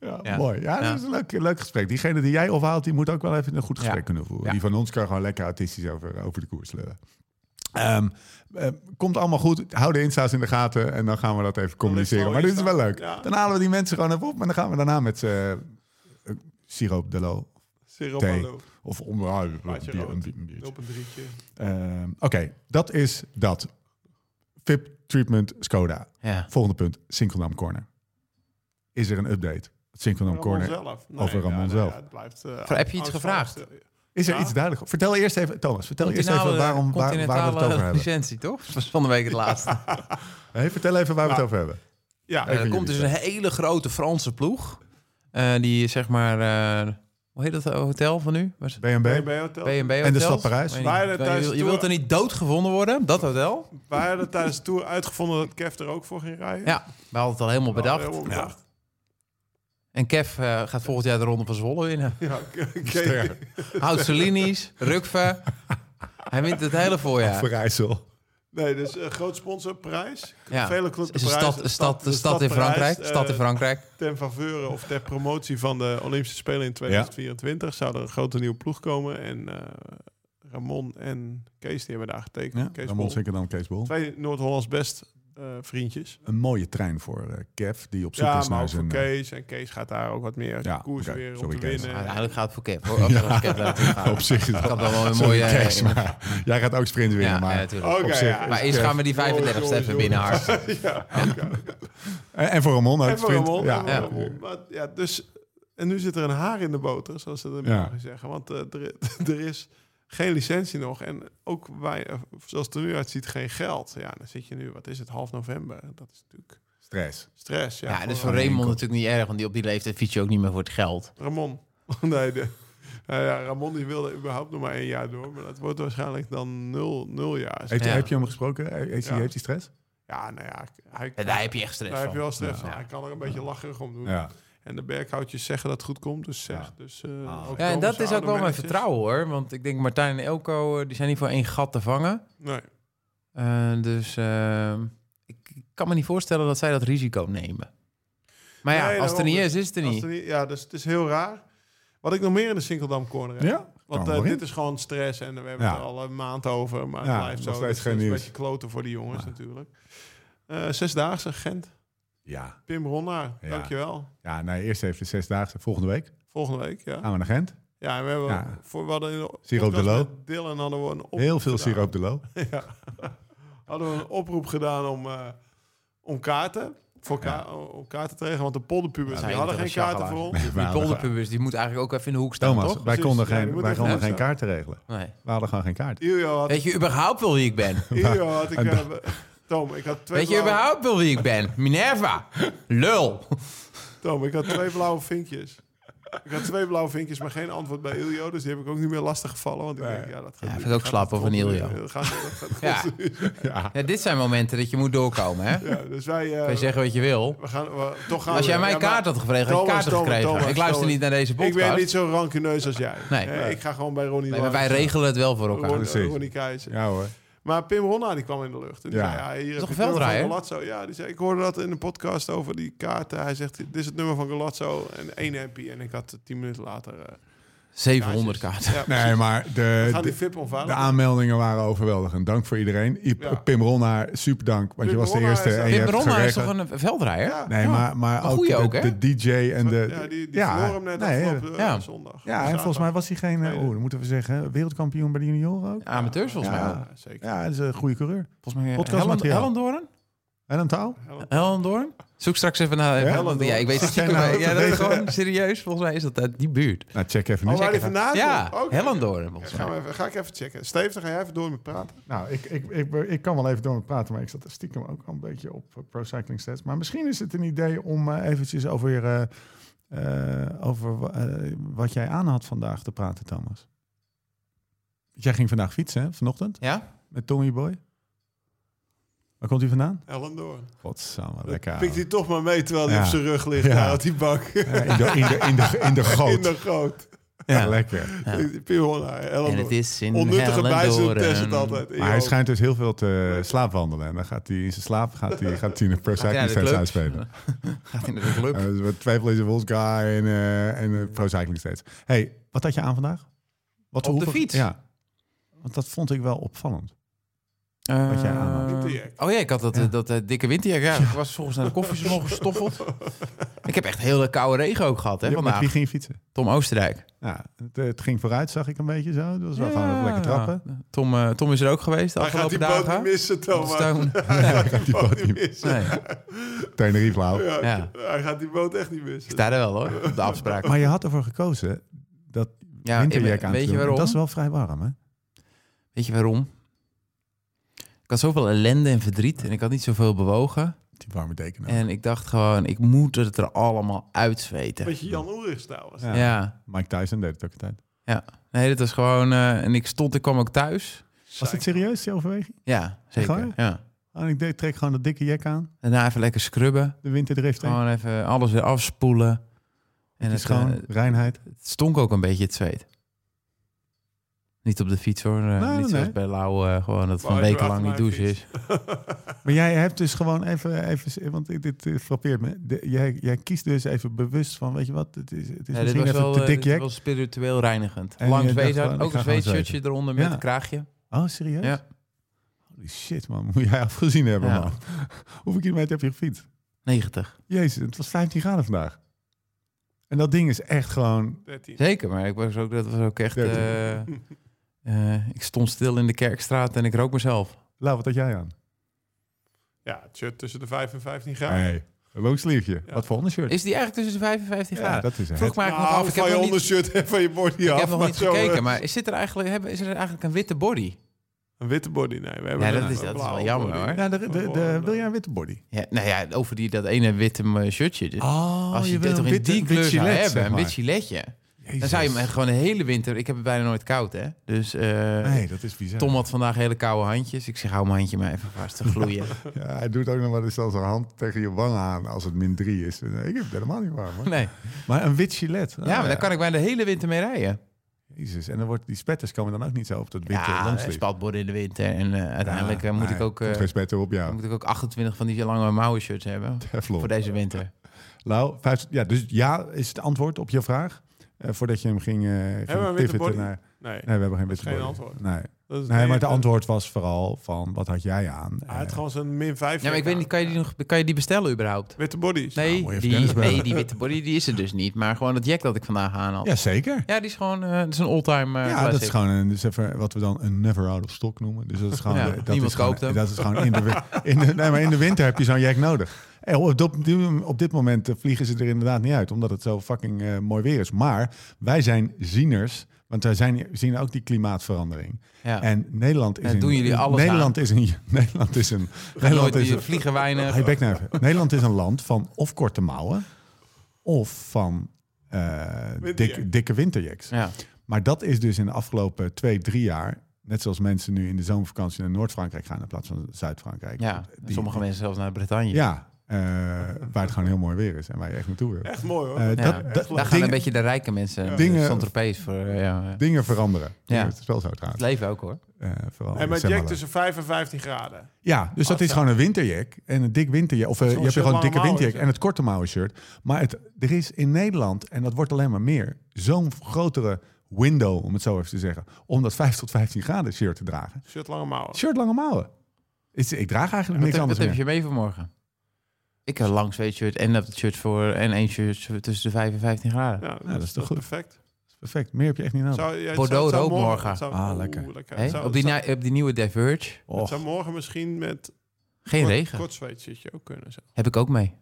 Ja, Ja. Mooi. Ja, dat is een leuk, leuk gesprek. Diegene die jij ophaalt, die moet ook wel even een goed gesprek kunnen voeren. Die van ons kan gewoon lekker autistisch over, over de koers lullen. Ehm, eh, komt allemaal goed. Hou de insta's in de gaten en dan gaan we dat even communiceren. wel Maar dit is wel leuk. Dan halen we die mensen gewoon even op. Maar dan gaan we daarna met z'n, eh, siroop de lo. Thee. Of om, ah, een, bier- rood. een, bier- een biertje. Op een drietje. Ehm, Oké, dat is dat. VIP treatment Skoda. ja. Volgende punt, Sinkeldam Corner. Is er een update? Sinkeldam Ramon Corner. zelf. over Ramon nee, zelf. het blijft, eh, Voor- heb je iets oud- gevraagd? oud- Is er Ja. iets duidelijk? Vertel eerst even, Thomas, vertel eerst even waarom, waar, waar we het over continentale hebben. licentie, toch? Dat was van de week het laatste. Hey, vertel even waar we het Nou, over hebben. Ja, Eh, er komt dus een hele grote Franse ploeg. eh, die zeg maar... eh, hoe heet dat eh, hotel van nu? B&B. BNB Hotel. B&B En de stad Parijs. Je, de je tour- wilt er niet doodgevonden worden, dat hotel? Wij hadden tijdens de tour uitgevonden dat Kev er ook voor ging rijden. Ja, we hadden het al helemaal bedacht. helemaal bedacht. En Kev eh, gaat volgend jaar de Ronde van Zwolle winnen. Ja, oké. Ster. Houdt Rukve. Hij wint het hele voorjaar. Verijssel. Nee, dus uh, groot sponsorprijs. Ja. Vele clubs is een stad, een stad, een stad in Frankrijk. Stad in Frankrijk. Ten faveur of ter promotie van de Olympische Spelen in 2024 zou er een grote nieuwe ploeg komen. En eh, Ramon en Kees die hebben daar getekend. Ja, Kees Ramon Bol. Sinkeldam, Kees Bol. Twee Noord-Hollands best eh, vriendjes. Een mooie trein voor eh, Kev, die op zoek Ja, is maar naar zijn... eh, Kees. En Kees gaat daar ook wat meer Ja, koers weer om Sorry, te Kees. winnen. Uiteindelijk gaat het voor Kev. Hoor. Kev op zich is Dat wel een Sorry, mooie... Kees, maar jij gaat ook sprint winnen. ja, maar, ja, op zich ja. Maar eerst gaan we die 35ste Jongens, even ja, oké. en, en voor Ramon ook En voor sprint. Ramon. ja. en Ja. Ramon. Maar, ja, dus, en nu zit er een haar in de boter, zoals ze dat Ja. mogen zeggen. Want er, er is geen licentie nog. En ook wij, eh, zoals het er nu uitziet, geen geld. Ja, dan zit je nu, wat is het, half november. Dat is natuurlijk Stress. stress. Ja, Ja, dus voor voor Raymond natuurlijk niet erg, want die op die leeftijd fiets je ook niet meer voor het geld. Ramon. nee, de, nou ja, Ramon die wilde überhaupt nog maar één jaar door. Maar dat wordt waarschijnlijk dan nul, nul jaar. Heeft, Ja. Heb je hem gesproken? Heeft, Ja. heeft hij stress? Ja, nou ja, hij, En daar heb je echt stress daar heb je wel stress Ja. van. Hij kan er een beetje lacherig om doen. Ja. En de berghoutjes zeggen dat het goed komt, dus zeg. Ja. Dus, eh, Ah. ook Ja, en dat is ook wel mijn vertrouwen hoor. Want ik denk Martijn en Elko, eh, die zijn niet voor één gat te vangen. Nee. Eh, dus ik ik kan me niet voorstellen dat zij dat risico nemen. Maar ja, Nee, als het er niet is, is het er Als niet. er niet- ja, dus het is heel raar. Wat ik nog meer in de Sinkeldam corner heb. Ja? Want dit is gewoon stress en we hebben Ja. het er al een maand over. Maar Ja, het blijft nog zo. steeds Dus geen het is nieuws. een beetje kloten voor die jongens Ja. natuurlijk. Eh Zesdaagse, Gent. Ja. Pim Ronnaar, Ja. dankjewel. Ja, nee, eerst even de zesdaagse. Volgende week Volgende week, ja. gaan we naar Gent. Ja, en we hebben Ja. voor we hadden in de Siroop de Lo. Dylan hadden we een oproep Heel veel gedaan. siroop de lo. ja. hadden we een oproep gedaan om, eh, om kaarten. Voor ka om kaarten te regelen, want de polderpubers Ja, die hadden geen kaarten voor ons. Nee, Die polderpubers, die moet eigenlijk ook even in de hoek staan, Thomas, toch? wij Precies. konden Ja, geen, wij konden geen staan. kaarten regelen. Nee. We hadden gewoon geen kaart. Iljo had, Weet je überhaupt wel wie ik ben? Iljo had ik... Eh, Tom, ik had twee Weet je überhaupt wel wie ik ben? Minerva. Lul. Tom, ik had twee blauwe vinkjes. Ik had twee blauwe vinkjes, maar geen antwoord bij Iljo. Dus die heb ik ook niet meer lastig gevallen. Want ik Nee. denk, ja, dat gaat Ja, vind ik ook slap dat gaat- dat gaat Ja. continu. Ja. Ja, dit zijn momenten dat je moet doorkomen, hè? Ja, dus wij... eh, Kan je zeggen wat je wil. we gaan, we, toch gaan Als jij mijn kaart had gekregen, had ik Thomas, gekregen. Thomas, ik luister Thomas. niet naar deze Ik ben podcast. niet zo rancuneus als jij. Nee. Eh, Ik ga gewoon bij Ronnie Nee, maar wij Lars, regelen het wel voor elkaar. Precies. Ronnie Keizer. Ja hoor. Maar Pim Ronna die kwam in de lucht. En die Ja. zei, ja, hier heb toch je een het nummer veldrijder? van Galazzo. Ja, die zei, ik hoorde dat in de podcast over die kaarten. Hij zegt, dit is het nummer van Galazzo en één happy. En ik had tien minuten later... eh, 700 kaartjes. kaarten. Ja. Nee, maar de, de, aanmeldingen waren overweldigend. Dank voor iedereen. I- Ja. Pim Ronnaar, super dank. Want je was de eerste is- en je Pim Bronna is toch een veldrijder? Ja. Nee, maar, maar ook, de, ook, hè? de DJ en de... ja, die, die ja, verloor hem net nee, afgelopen ja. eh, zondag. Ja, en volgens mij was hij geen... eh, oh, dat moeten we zeggen. Wereldkampioen bij de junioren ook. Amateurs volgens Ja. mij. Ja, zeker. Ja, dat is een goede coureur. Volgens mij. Helen Hellendoorn? En een taal? Hellendoorn? Zoek straks even naar... Ja? want ja, ik weet het stiekem, nou ja, dat is gewoon serieus. Volgens mij is dat uit die buurt. Nou, check even. Oh, die even. vandaan Ja? Oké. Hellendoorn mij. we even, ga ik even checken. Steve, dan ga jij even door met praten. Nou, ik, ik, ik, ik kan wel even door met praten, maar ik zat stiekem ook al een beetje op eh, Pro Cycling Stats. Maar misschien is het een idee om eh, eventjes over, eh, eh, over wa- wat jij aan had vandaag te praten, Thomas. Jij ging vandaag fietsen, hè, vanochtend, Ja? met Tommy Boy. Waar komt hij vandaan? Hellendoorn. Godsamme, lekker. Pikt hij toch maar mee terwijl hij Ja. op zijn rug ligt Ja. daar op die bak. Ja, in, de, in, de, in, de, in de goot. In de goot. Ja, lekker. Ja. En het is in Onnuttige bijzin test het Hellendoorn. altijd. Maar hij schijnt dus heel veel te slaapwandelen. En dan gaat hij in zijn slaap gaat hij, gaat hij een Pro Gaat hij Cycling naar de Stats club? uitspelen. Gaat hij naar de club? Uh, Twijfel is een Wolfsguy en, eh en uh, Pro Cycling steeds. hey, wat had je aan vandaag? Wat Op de hoeveel- fiets? Ja. Want dat vond ik wel opvallend. Wat jij aan had. Winterjack. Oh ja, ik had dat, Ja. eh, dat eh, dikke winterjack. Ja, ik was volgens naar de koffiesalon gestoffeld. Ik heb echt hele koude regen ook gehad hè, Ja, vandaag. wie ging fietsen? Tom Oostenrijk. Ja, het, eh, het ging vooruit, zag ik een beetje zo. Dat was wel gewoon even lekker Ja. trappen. Tom, Tom is er ook geweest de Hij gaat afgelopen die boot dagen. niet missen, Thomas. Hij gaat die boot niet missen. Nee, Tenerife lauw. Ja, Ja. Hij gaat die boot echt niet missen. ik sta er wel hoor, op de afspraak. Maar je had ervoor gekozen dat Ja, winterjack ik- aan te doen. waarom? Dat is wel vrij warm, hè? Weet je waarom? Ik had zoveel ellende en verdriet en ik had niet zoveel bewogen. Die warme deken. En ik dacht gewoon, ik moet het er allemaal uitzweten. Beetje Jan Ulrich stijl was. Ja. Ja. Mike Tyson deed het ook altijd. Nee, dat was gewoon... eh, en ik stond, ik kwam ook thuis. Was het serieus, die overweging? Ja, zeker. Ja. Oh, ik deed, trek gewoon dat dikke jack aan. Daarna even lekker scrubben. De winterdrift. Gewoon even alles weer afspoelen. En Het is het, gewoon eh, reinheid. het stonk ook een beetje het zweet. Niet op de fiets hoor. eh, Nee, niet nee. zoals bij Lau, eh, gewoon dat van even wekenlang achter niet mijn douchen is. Maar jij hebt dus gewoon even, even want ik- dit eh, frappeert me. De- jij, jij kiest dus even bewust van, weet je wat, het is, het is Ja, dit misschien was even wel, te dik was spiritueel reinigend. En Lang ik ook een zweetshirtje eronder met Ja. een kraagje. Oh, serieus? Ja. Holy shit, man. Moet jij afgezien hebben, Ja. man. Hoeveel kilometer heb je gefietst? 90. Jezus, het was 15 graden vandaag. En dat ding is echt gewoon... 13. Zeker, maar ik was ook, dat was ook echt... eh, eh, ik stond stil in de Kerkstraat en ik rook mezelf. Lau, wat had jij aan? Ja, het shirt tussen de 5 en 15 graden. Nee, een longsleeve. Ja. Wat voor ondershirt? Is die eigenlijk tussen de 55 ja, graden? dat is het. Vroeg nog Nou, af. Ik heb van je nog niet, ondershirt en van je body ik af. heb nog maar niet zo, gekeken, eh, maar is, zit er eigenlijk, hebben, is er eigenlijk een witte body? Een witte body, nee. We hebben Ja, een- dat is- dat is wel jammer, body. hoor. Ja, de, de, de- wil jij een witte body? Ja, nou ja, over die, dat ene witte eh, shirtje. Dus Oh, als je, wil dit toch een in die kleur zou hebben, zeg een maar. wit giletje, Jezus. dan zou je hem echt gewoon de hele winter... Ik heb het bijna nooit koud, hè. Dus eh, Nee, dat is bizar. Tom had vandaag hele koude handjes. Ik zeg, hou mijn handje maar even vast te gloeien. Ja, hij doet ook nog wel eens al zijn hand tegen je wang aan als het min 3 is. Ik heb het helemaal niet warm. Hoor. nee. Maar een wit gilet. Ja, maar daar kan ik bijna de hele winter mee rijden. Jezus, en dan wordt die spetters komen dan ook niet zo op dat winter Ja, spatborden in de winter. En eh, uiteindelijk eh, moet, nee, ik ook, eh, geen spetter op jou. moet ik ook 28 van die lange mouwen shirts hebben. Teflon. Voor deze winter. Lau, ja, dus ja is het antwoord op je vraag. Eh, voordat je hem ging, een body? naar... Nee, Nee, we hebben geen witte geen body. antwoord. Nee, nee maar het het antwoord was vooral van, wat had jij aan? Hij had Eh, gewoon zijn min 5. Ja, maar ik weet niet, kan je die, nog, kan je die bestellen überhaupt? Witte bodies. Nou, Nee, even die, nee, die witte body die is er dus niet. Maar gewoon het jack dat ik vandaag aan had. ja, zeker. Ja, die is gewoon eh, dat is een all-time eh ja, classic. dat is gewoon een, dus even wat we dan een never out of stock noemen. Dus dat is gewoon, Ja, de- dat niemand is gewoon, koopt hem. Dat is gewoon in de, in de, nee, maar in de winter heb je zo'n jack nodig. En op, dit moment eh, vliegen ze er inderdaad niet uit, omdat het zo fucking eh, mooi weer is. Maar wij zijn zieners, want wij zijn, zien ook die klimaatverandering. ja. En Nederland is een, doen jullie alles Nederland is een Nederland is een Nederland is die een, vliegen weinig. Hey, nou. Nederland is een land van of korte mouwen of van eh, Winterjack. dik, dikke winterjacks. Ja. Maar dat is dus in de afgelopen twee, drie jaar, net zoals mensen nu in de zomervakantie naar Noord-Frankrijk gaan in plaats van Zuid-Frankrijk. ja, Die- sommige mensen zelfs naar Bretagne. Ja, eh, waar het gewoon heel mooi weer is en waar je echt naartoe wil. Echt mooi hoor. Eh, Ja, dat, dat, Daar gaan dingen, een beetje de rijke mensen. Ja. Dingen- voor. eh, ja, ja. dingen veranderen. Ja. Het is wel zo Het trouwens. leven ook hoor. Eh, vooral en met. Jack tussen 5 en 15 graden. Ja, dus dat is gewoon een winterjack en een dik winterjack. Of je hebt gewoon een dikke mouwen, winterjack en het korte mouwen shirt. Maar het, er is in Nederland, en dat wordt alleen maar meer, zo'n grotere window, om het zo even te zeggen, om dat 5 tot 15 graden shirt te dragen. Shirt lange mouwen. Shirt lange mouwen. Is, ik draag eigenlijk niks heb, wat anders heb je mee vanmorgen? Ik heb een lang zweetshirt en dat shirt voor en één shirt tussen de 5 en 15 graden. Ja, dat is toch goed? perfect. Perfect, meer heb je echt niet nodig. Zou, ja, Bordeaux zou- het zou rook morgen- morgen. het zou- Ah, lekker. zou- op, die, zou- op die nieuwe Diverge. het zou morgen misschien met Geen Kort- regen. Kortzweet zit je ook kunnen. Zo. Heb ik ook mee.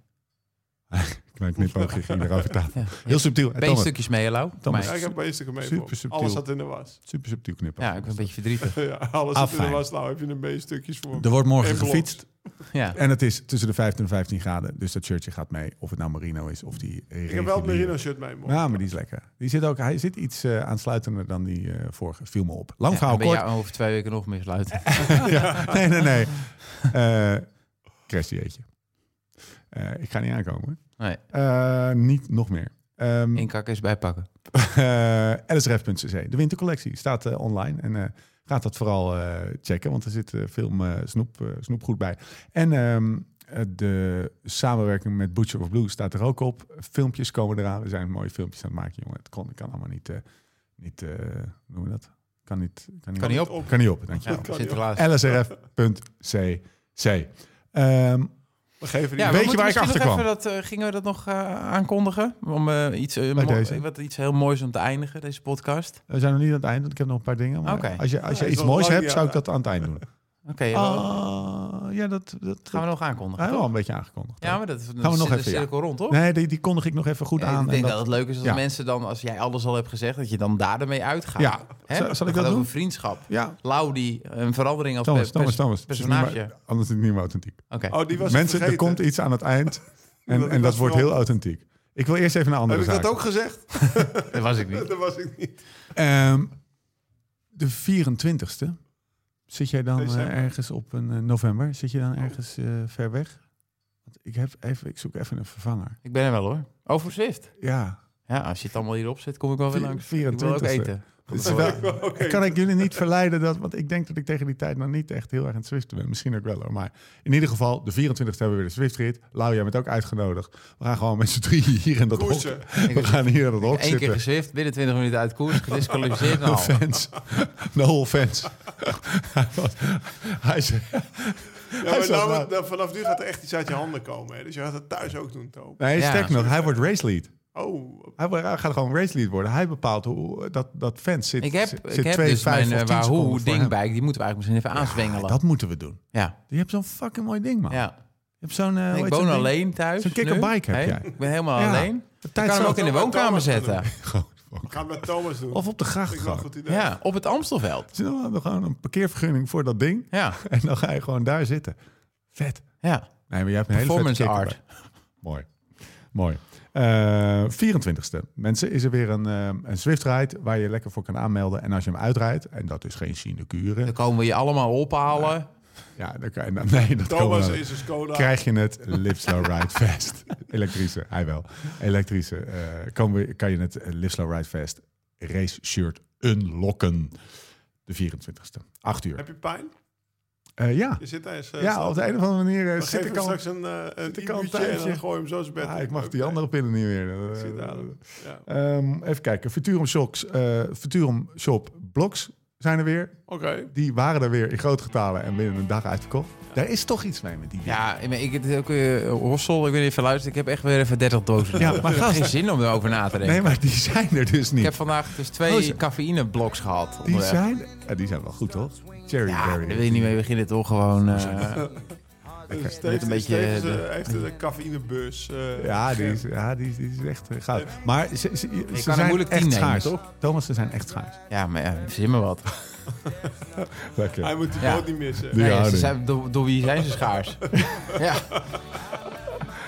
Mijn knipoogje ging erover. Ja. Heel subtiel. En Ben je Thomas, stukjes mee, Lau? Ja, ik heb een stukken mee. Super voor. subtiel. Alles zat in de was. super subtiel knipoog. Ja, ik ben een beetje verdrietig. ja, alles zit in de was. Nou heb je een B-stukjes voor. Er wordt morgen gefietst. Ja. En het is tussen de 15 en 15 graden. Dus dat shirtje gaat mee. Of het nou merino is of die Ik heb wel het merino shirt mee. morgen. Ja, maar die is lekker. Die zit ook, hij zit iets eh, aansluitender dan die eh, vorige. Viel me op. Lang Ja, verhaal dan ben kort. je over twee weken nog meer sluiten. ja, nee, nee, nee. Eh crash dieetje. Eh, ik ga niet aankomen. Nee, Eh, niet nog meer. Ehm inkakken is bijpakken. eh, lsrf.cc. De wintercollectie staat eh, online. En eh, gaat dat vooral eh, checken, want er zit eh, veel eh, snoep, eh, snoepgoed bij. En ehm, eh, de samenwerking met Butcher of Blue staat er ook op. Filmpjes komen eraan. We zijn mooie filmpjes aan het maken, jongen. Het kon, kan allemaal niet... eh niet eh, hoe noemen we dat? Kan niet, kan niet, Kan niet op. op. Kan niet op, dankjewel. Ja, lsrf.cc. Ehm We geven die Ja, Weet we je waar ik achter kwam? nog even Dat, eh, gingen we dat nog eh, aankondigen? Om eh, iets, wat, iets heel moois om te eindigen, deze podcast. we zijn nog niet aan het eind, want ik heb nog een paar dingen. Maar Oké. als je, als je iets moois lang hebt, zou ik dat aan het eind doen. Oké, Ah, ja, dat, dat gaan we nog aankondigen. Hij wel een beetje aangekondigd. Ja, maar dat Gaan we nog zit de even, ja. cirkel rond, toch? Nee, die, die kondig ik nog even goed Ja, aan. ik en denk dat, dat- het leuk is als ja. mensen dan, als jij alles al hebt gezegd, dat je dan daar ermee uitgaat. Ja, Hè? zal- zal ik dat doen? vriendschap. Ja, Lau die een verandering als Thomas, is meer- personage. anders is het niet meer authentiek. Oké. Oh, die was Mensen, er komt iets aan het eind en, Dat en dat wordt heel authentiek. Ik wil eerst even een andere Heb ik dat ook gezegd? Dat was ik niet. dat was ik niet. Ehm, de 24ste. Zit jij dan eh, ergens op een eh, november? Zit je dan ergens eh, ver weg? Want ik, heb even, ik zoek even een vervanger. Ik ben er wel hoor. Over Swift. Ja, Ja, als je het allemaal hierop zet, kom ik wel weer langs. 24e. Ik wil ook eten. Wel, kan ik jullie niet verleiden dat, want ik denk dat ik tegen die tijd nog niet echt heel erg aan het Zwiften ben. Misschien ook wel hoor. Maar in ieder geval, de 24 hebben we weer de Zwiftrit. Lau, jij bent ook uitgenodigd. We gaan gewoon met z'n drieën hier in dat hok. Koersen. We gaan hier in dat hok Eén keer gezwift, binnen 20 minuten uit koers, gedisqualificeerd. Nou, fans. No whole fans. hij, zei, Ja, Hij maar nou, vanaf nu gaat er echt iets uit je handen komen. Hè? Dus je gaat het thuis ook doen, Toon. nee, Ja, sterk nog, hij wordt race lead. Oh, Hij, gaat gewoon race lead worden. Hij bepaalt hoe dat, dat fans zit. ik heb, zit, ik heb twee, dus vijf mijn uh, Wahoo voor hem. dingbike, die moeten we eigenlijk misschien even aanzwengelen. Ja, dat moeten we doen. Ja, Je hebt zo'n fucking mooi ding, man. ja. Je hebt zo'n. eh, hoe ik woon zo'n ding? alleen thuis. Zo'n kikkerbike heb jij. Ik ben helemaal Ja. alleen. Ik kan hem ook in de woonkamer zetten. Gewoon- ik ga het met Thomas doen. Of op de gracht Vind ik wel een gewoon. goed idee. Ja, op het Amstelveld. Je wel, we hebben gewoon een parkeervergunning voor dat ding. Ja, En dan ga je gewoon daar zitten. Vet. ja. Nee, maar jij hebt een hele Performance vette art. Mooi. Mooi. Eh 24ste. Mensen, is er weer een, eh, een Swift ride waar je lekker voor kan aanmelden. En als je hem uitrijdt, en dat is geen sinecure. Dan komen we je allemaal ophalen. Ja, dan kan je, nou, nee, dat Thomas is een Skoda. krijg je het Live Slow Ride Fest. Elektrische, hij wel. Elektrische. eh, komen we, kan je het eh, Live Slow Ride Fest race shirt unlocken. De 24ste. 8 uur. Heb je pijn? Eh, ja. Je zit daar eh, ja, op de een of andere manier eh, zit ik al... straks een, eh een en gooi hem zo zijn bed. Ah, ik mag die andere pinnen niet meer. Ja. Ehm, even kijken. Futurum, Shocks, Futurum Shop Blocks zijn er weer. Oké. Die waren er weer in grote getalen en binnen een dag uitverkocht. Daar is toch iets mee met die dingen. Ja, ik, ik het ook uh, Hossel, ik weet niet of je luistert. Ik heb echt weer even 30 dozen. Ja, maar ik heb gast- geen zin om erover na te denken. Nee, maar die zijn er dus Ik niet. heb vandaag dus twee Gozer. cafeïnebloks gehad. Die onderweg. zijn, ja, die zijn wel goed, toch? Cherry Ja, berry. daar wil je niet mee beginnen, toch? Gewoon... eh, Dus Net een beetje, de- eh, heeft een cafeïnebus. eh, Ja, die is, ja, die is, die is echt eh, goud. Maar ze, ze, ze zijn moeilijk echt nemen, schaars. toch? Thomas, ze zijn echt schaars. ja, maar ja, verzin me wat. Lekker. Hij moet die Ja. boot niet missen. Die Nee, houding. ze zijn, door, door wie zijn ze schaars? ja.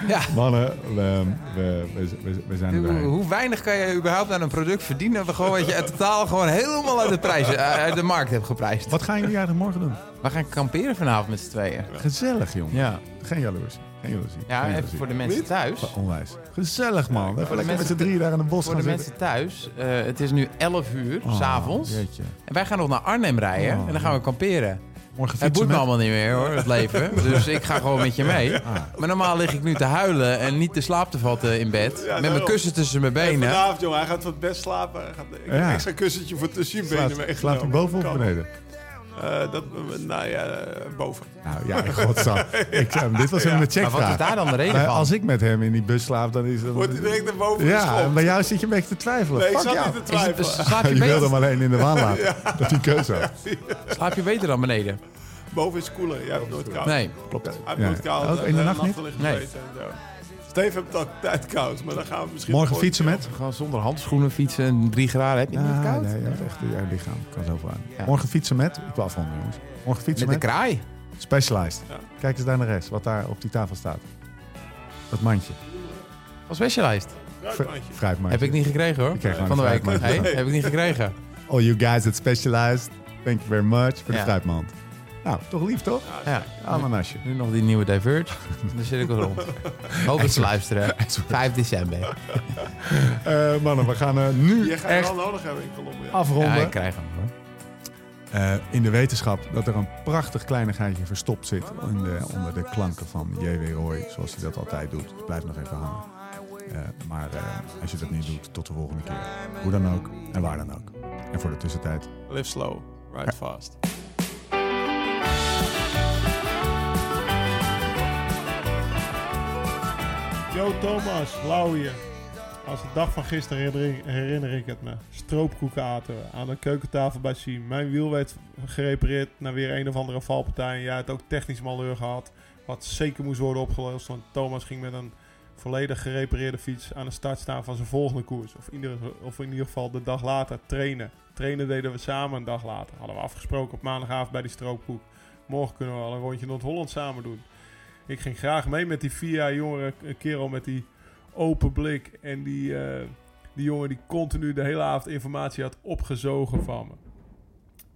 Ja. Mannen, we, we, we, we, we zijn Hoe, erbij. hoe weinig kan je überhaupt aan een product verdienen... dat we gewoon, weet je, het totaal gewoon helemaal uit de, prijs, eh, uit de markt hebben geprijsd. Wat gaan jullie eigenlijk morgen doen? We gaan kamperen vanavond met z'n tweeën. Gezellig, jongen. Ja, Geen jaloersie. Geen ja Geen even voor de mensen thuis. Onwijs. Gezellig, man. Even de lekker met mensen z'n drieën daar in de bos Voor de gaan zitten. mensen thuis, eh, het is nu 11 uur, Oh, s'avonds. jeetje. En wij gaan nog naar Arnhem rijden Oh, en dan gaan we kamperen. Morgen Het fietsen boeit me met... allemaal niet meer hoor, het leven. Dus ik ga gewoon met je mee. Ah. Maar normaal lig ik nu te huilen en niet te slaap te vatten in bed. met mijn daarom. kussen tussen mijn En benen. vanavond, jongen, hij gaat het bed slapen. Hij gaat, ik heb Ja. een extra kussentje voor tussen je benen Slaat, meegenomen. slaat hij boven of Kan. beneden? Eh, dat, nou ja, eh, boven. Nou ja, in godsnaam. Ik, eh, dit was even een Maar wat is checkvraag. daar dan de reden van? als ik met hem in die bus slaap, dan is dat... Wordt hij direct naar boven Ja, geschopt. en bij jou zit je een beetje te twijfelen. Nee, ik Fuck zat jou. niet te het- twijfelen. je Je wilde hem alleen in de waan laten. Dat hij keuze had. slaap je beter dan beneden? Boven is koeler. Jij hebt nooit koud. Nee, Klopt. Hij heeft Ja. nooit koud. Ook in de en nacht niet? Nee. Zweten en zo. Steve heeft het altijd koud, maar dan gaan we misschien... Morgen fietsen met? gewoon zonder handschoenen fietsen en drie graden. Heb je niet koud? Nee, je hebt echt je lichaam kan zoveel aan. Ja. Morgen fietsen met. Ik wil afronden, jongens. Morgen fietsen Met met. de kraai. Specialized. Ja. Kijk eens daar naar rechts, wat daar op die tafel staat. Dat mandje. Van Specialized. Fruitmandje. Fruitmandje. Heb ik niet gekregen hoor. Ik kreeg gewoon Van de week. Hey, heb ik niet gekregen. All you guys at Specialized, thank you very much voor de Ja. fruitmand. Nou, toch lief toch? Ja. Ananasje. Nu nog die nieuwe Diverge. Dan zit ik wel rond. Hoop dat ze luisteren. 5 december. Eh, mannen, we gaan eh, nu Je gaat echt wel nodig hebben in Colombia. afronden. Ja, ik krijg hem hoor. Eh, in de wetenschap dat er een prachtig kleinigheidje verstopt zit in de, onder de klanken van J.W. Roy, zoals hij dat altijd doet. Dus blijf nog even hangen. Eh, maar eh, als je dat niet doet, tot de volgende keer. Hoe dan ook en waar dan ook. En voor de tussentijd, Live slow, ride fast. Yo Thomas, Lau hier. Als de dag van gisteren herinner, ik het me. Stroopkoeken aten we aan de keukentafel bij Siem. Mijn wiel werd gerepareerd naar weer een of andere valpartij. En jij hebt ook technisch malheur gehad. Wat zeker moest worden opgelost. Want Thomas ging met een volledig gerepareerde fiets aan de start staan van zijn volgende koers. Of of in ieder geval de dag later trainen. Trainen deden we samen een dag later. Hadden we afgesproken op maandagavond bij die stroopkoek. Morgen kunnen we al een rondje Noord-Holland samen doen. Ik ging graag mee met die vier jaar jongere kerel met die open blik. En die, eh, die jongen die continu de hele avond informatie had opgezogen van me.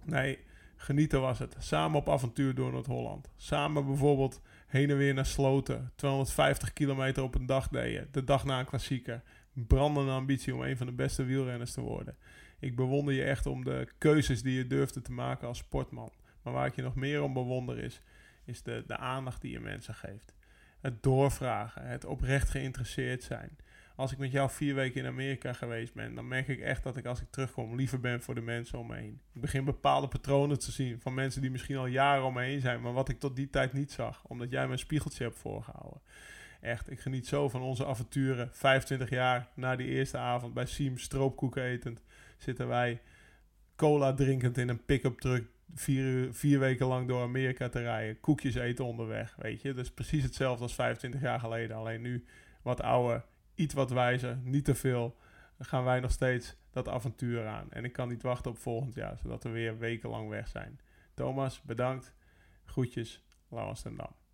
Nee, genieten was het. Samen op avontuur door Noord-Holland. Samen bijvoorbeeld heen en weer naar Sloten. 250 kilometer op een dag deden. De dag na een klassieker. Brandende ambitie om een van de beste wielrenners te worden. Ik bewonder je echt om de keuzes die je durfde te maken als sportman. Maar waar ik je nog meer om bewonder is, is de, de aandacht die je mensen geeft. Het doorvragen, het oprecht geïnteresseerd zijn. Als ik met jou vier weken in Amerika geweest ben, dan merk ik echt dat ik als ik terugkom liever ben voor de mensen om me heen. Ik begin bepaalde patronen te zien van mensen die misschien al jaren om me heen zijn, maar wat ik tot die tijd niet zag, omdat jij een spiegeltje hebt voorgehouden. Echt, ik geniet zo van onze avonturen. 25 jaar na die eerste avond bij Siem stroopkoeken etend, zitten wij cola drinkend in een pick-up truck vier, vier weken lang door Amerika te rijden. Koekjes eten onderweg, weet je. Dus precies hetzelfde als 25 jaar geleden. Alleen nu wat ouder, iets wat wijzer, niet te veel. Gaan wij nog steeds dat avontuur aan. En ik kan niet wachten op volgend jaar, zodat we weer wekenlang weg zijn. Thomas, bedankt. Groetjes, Lauwers ten Dam.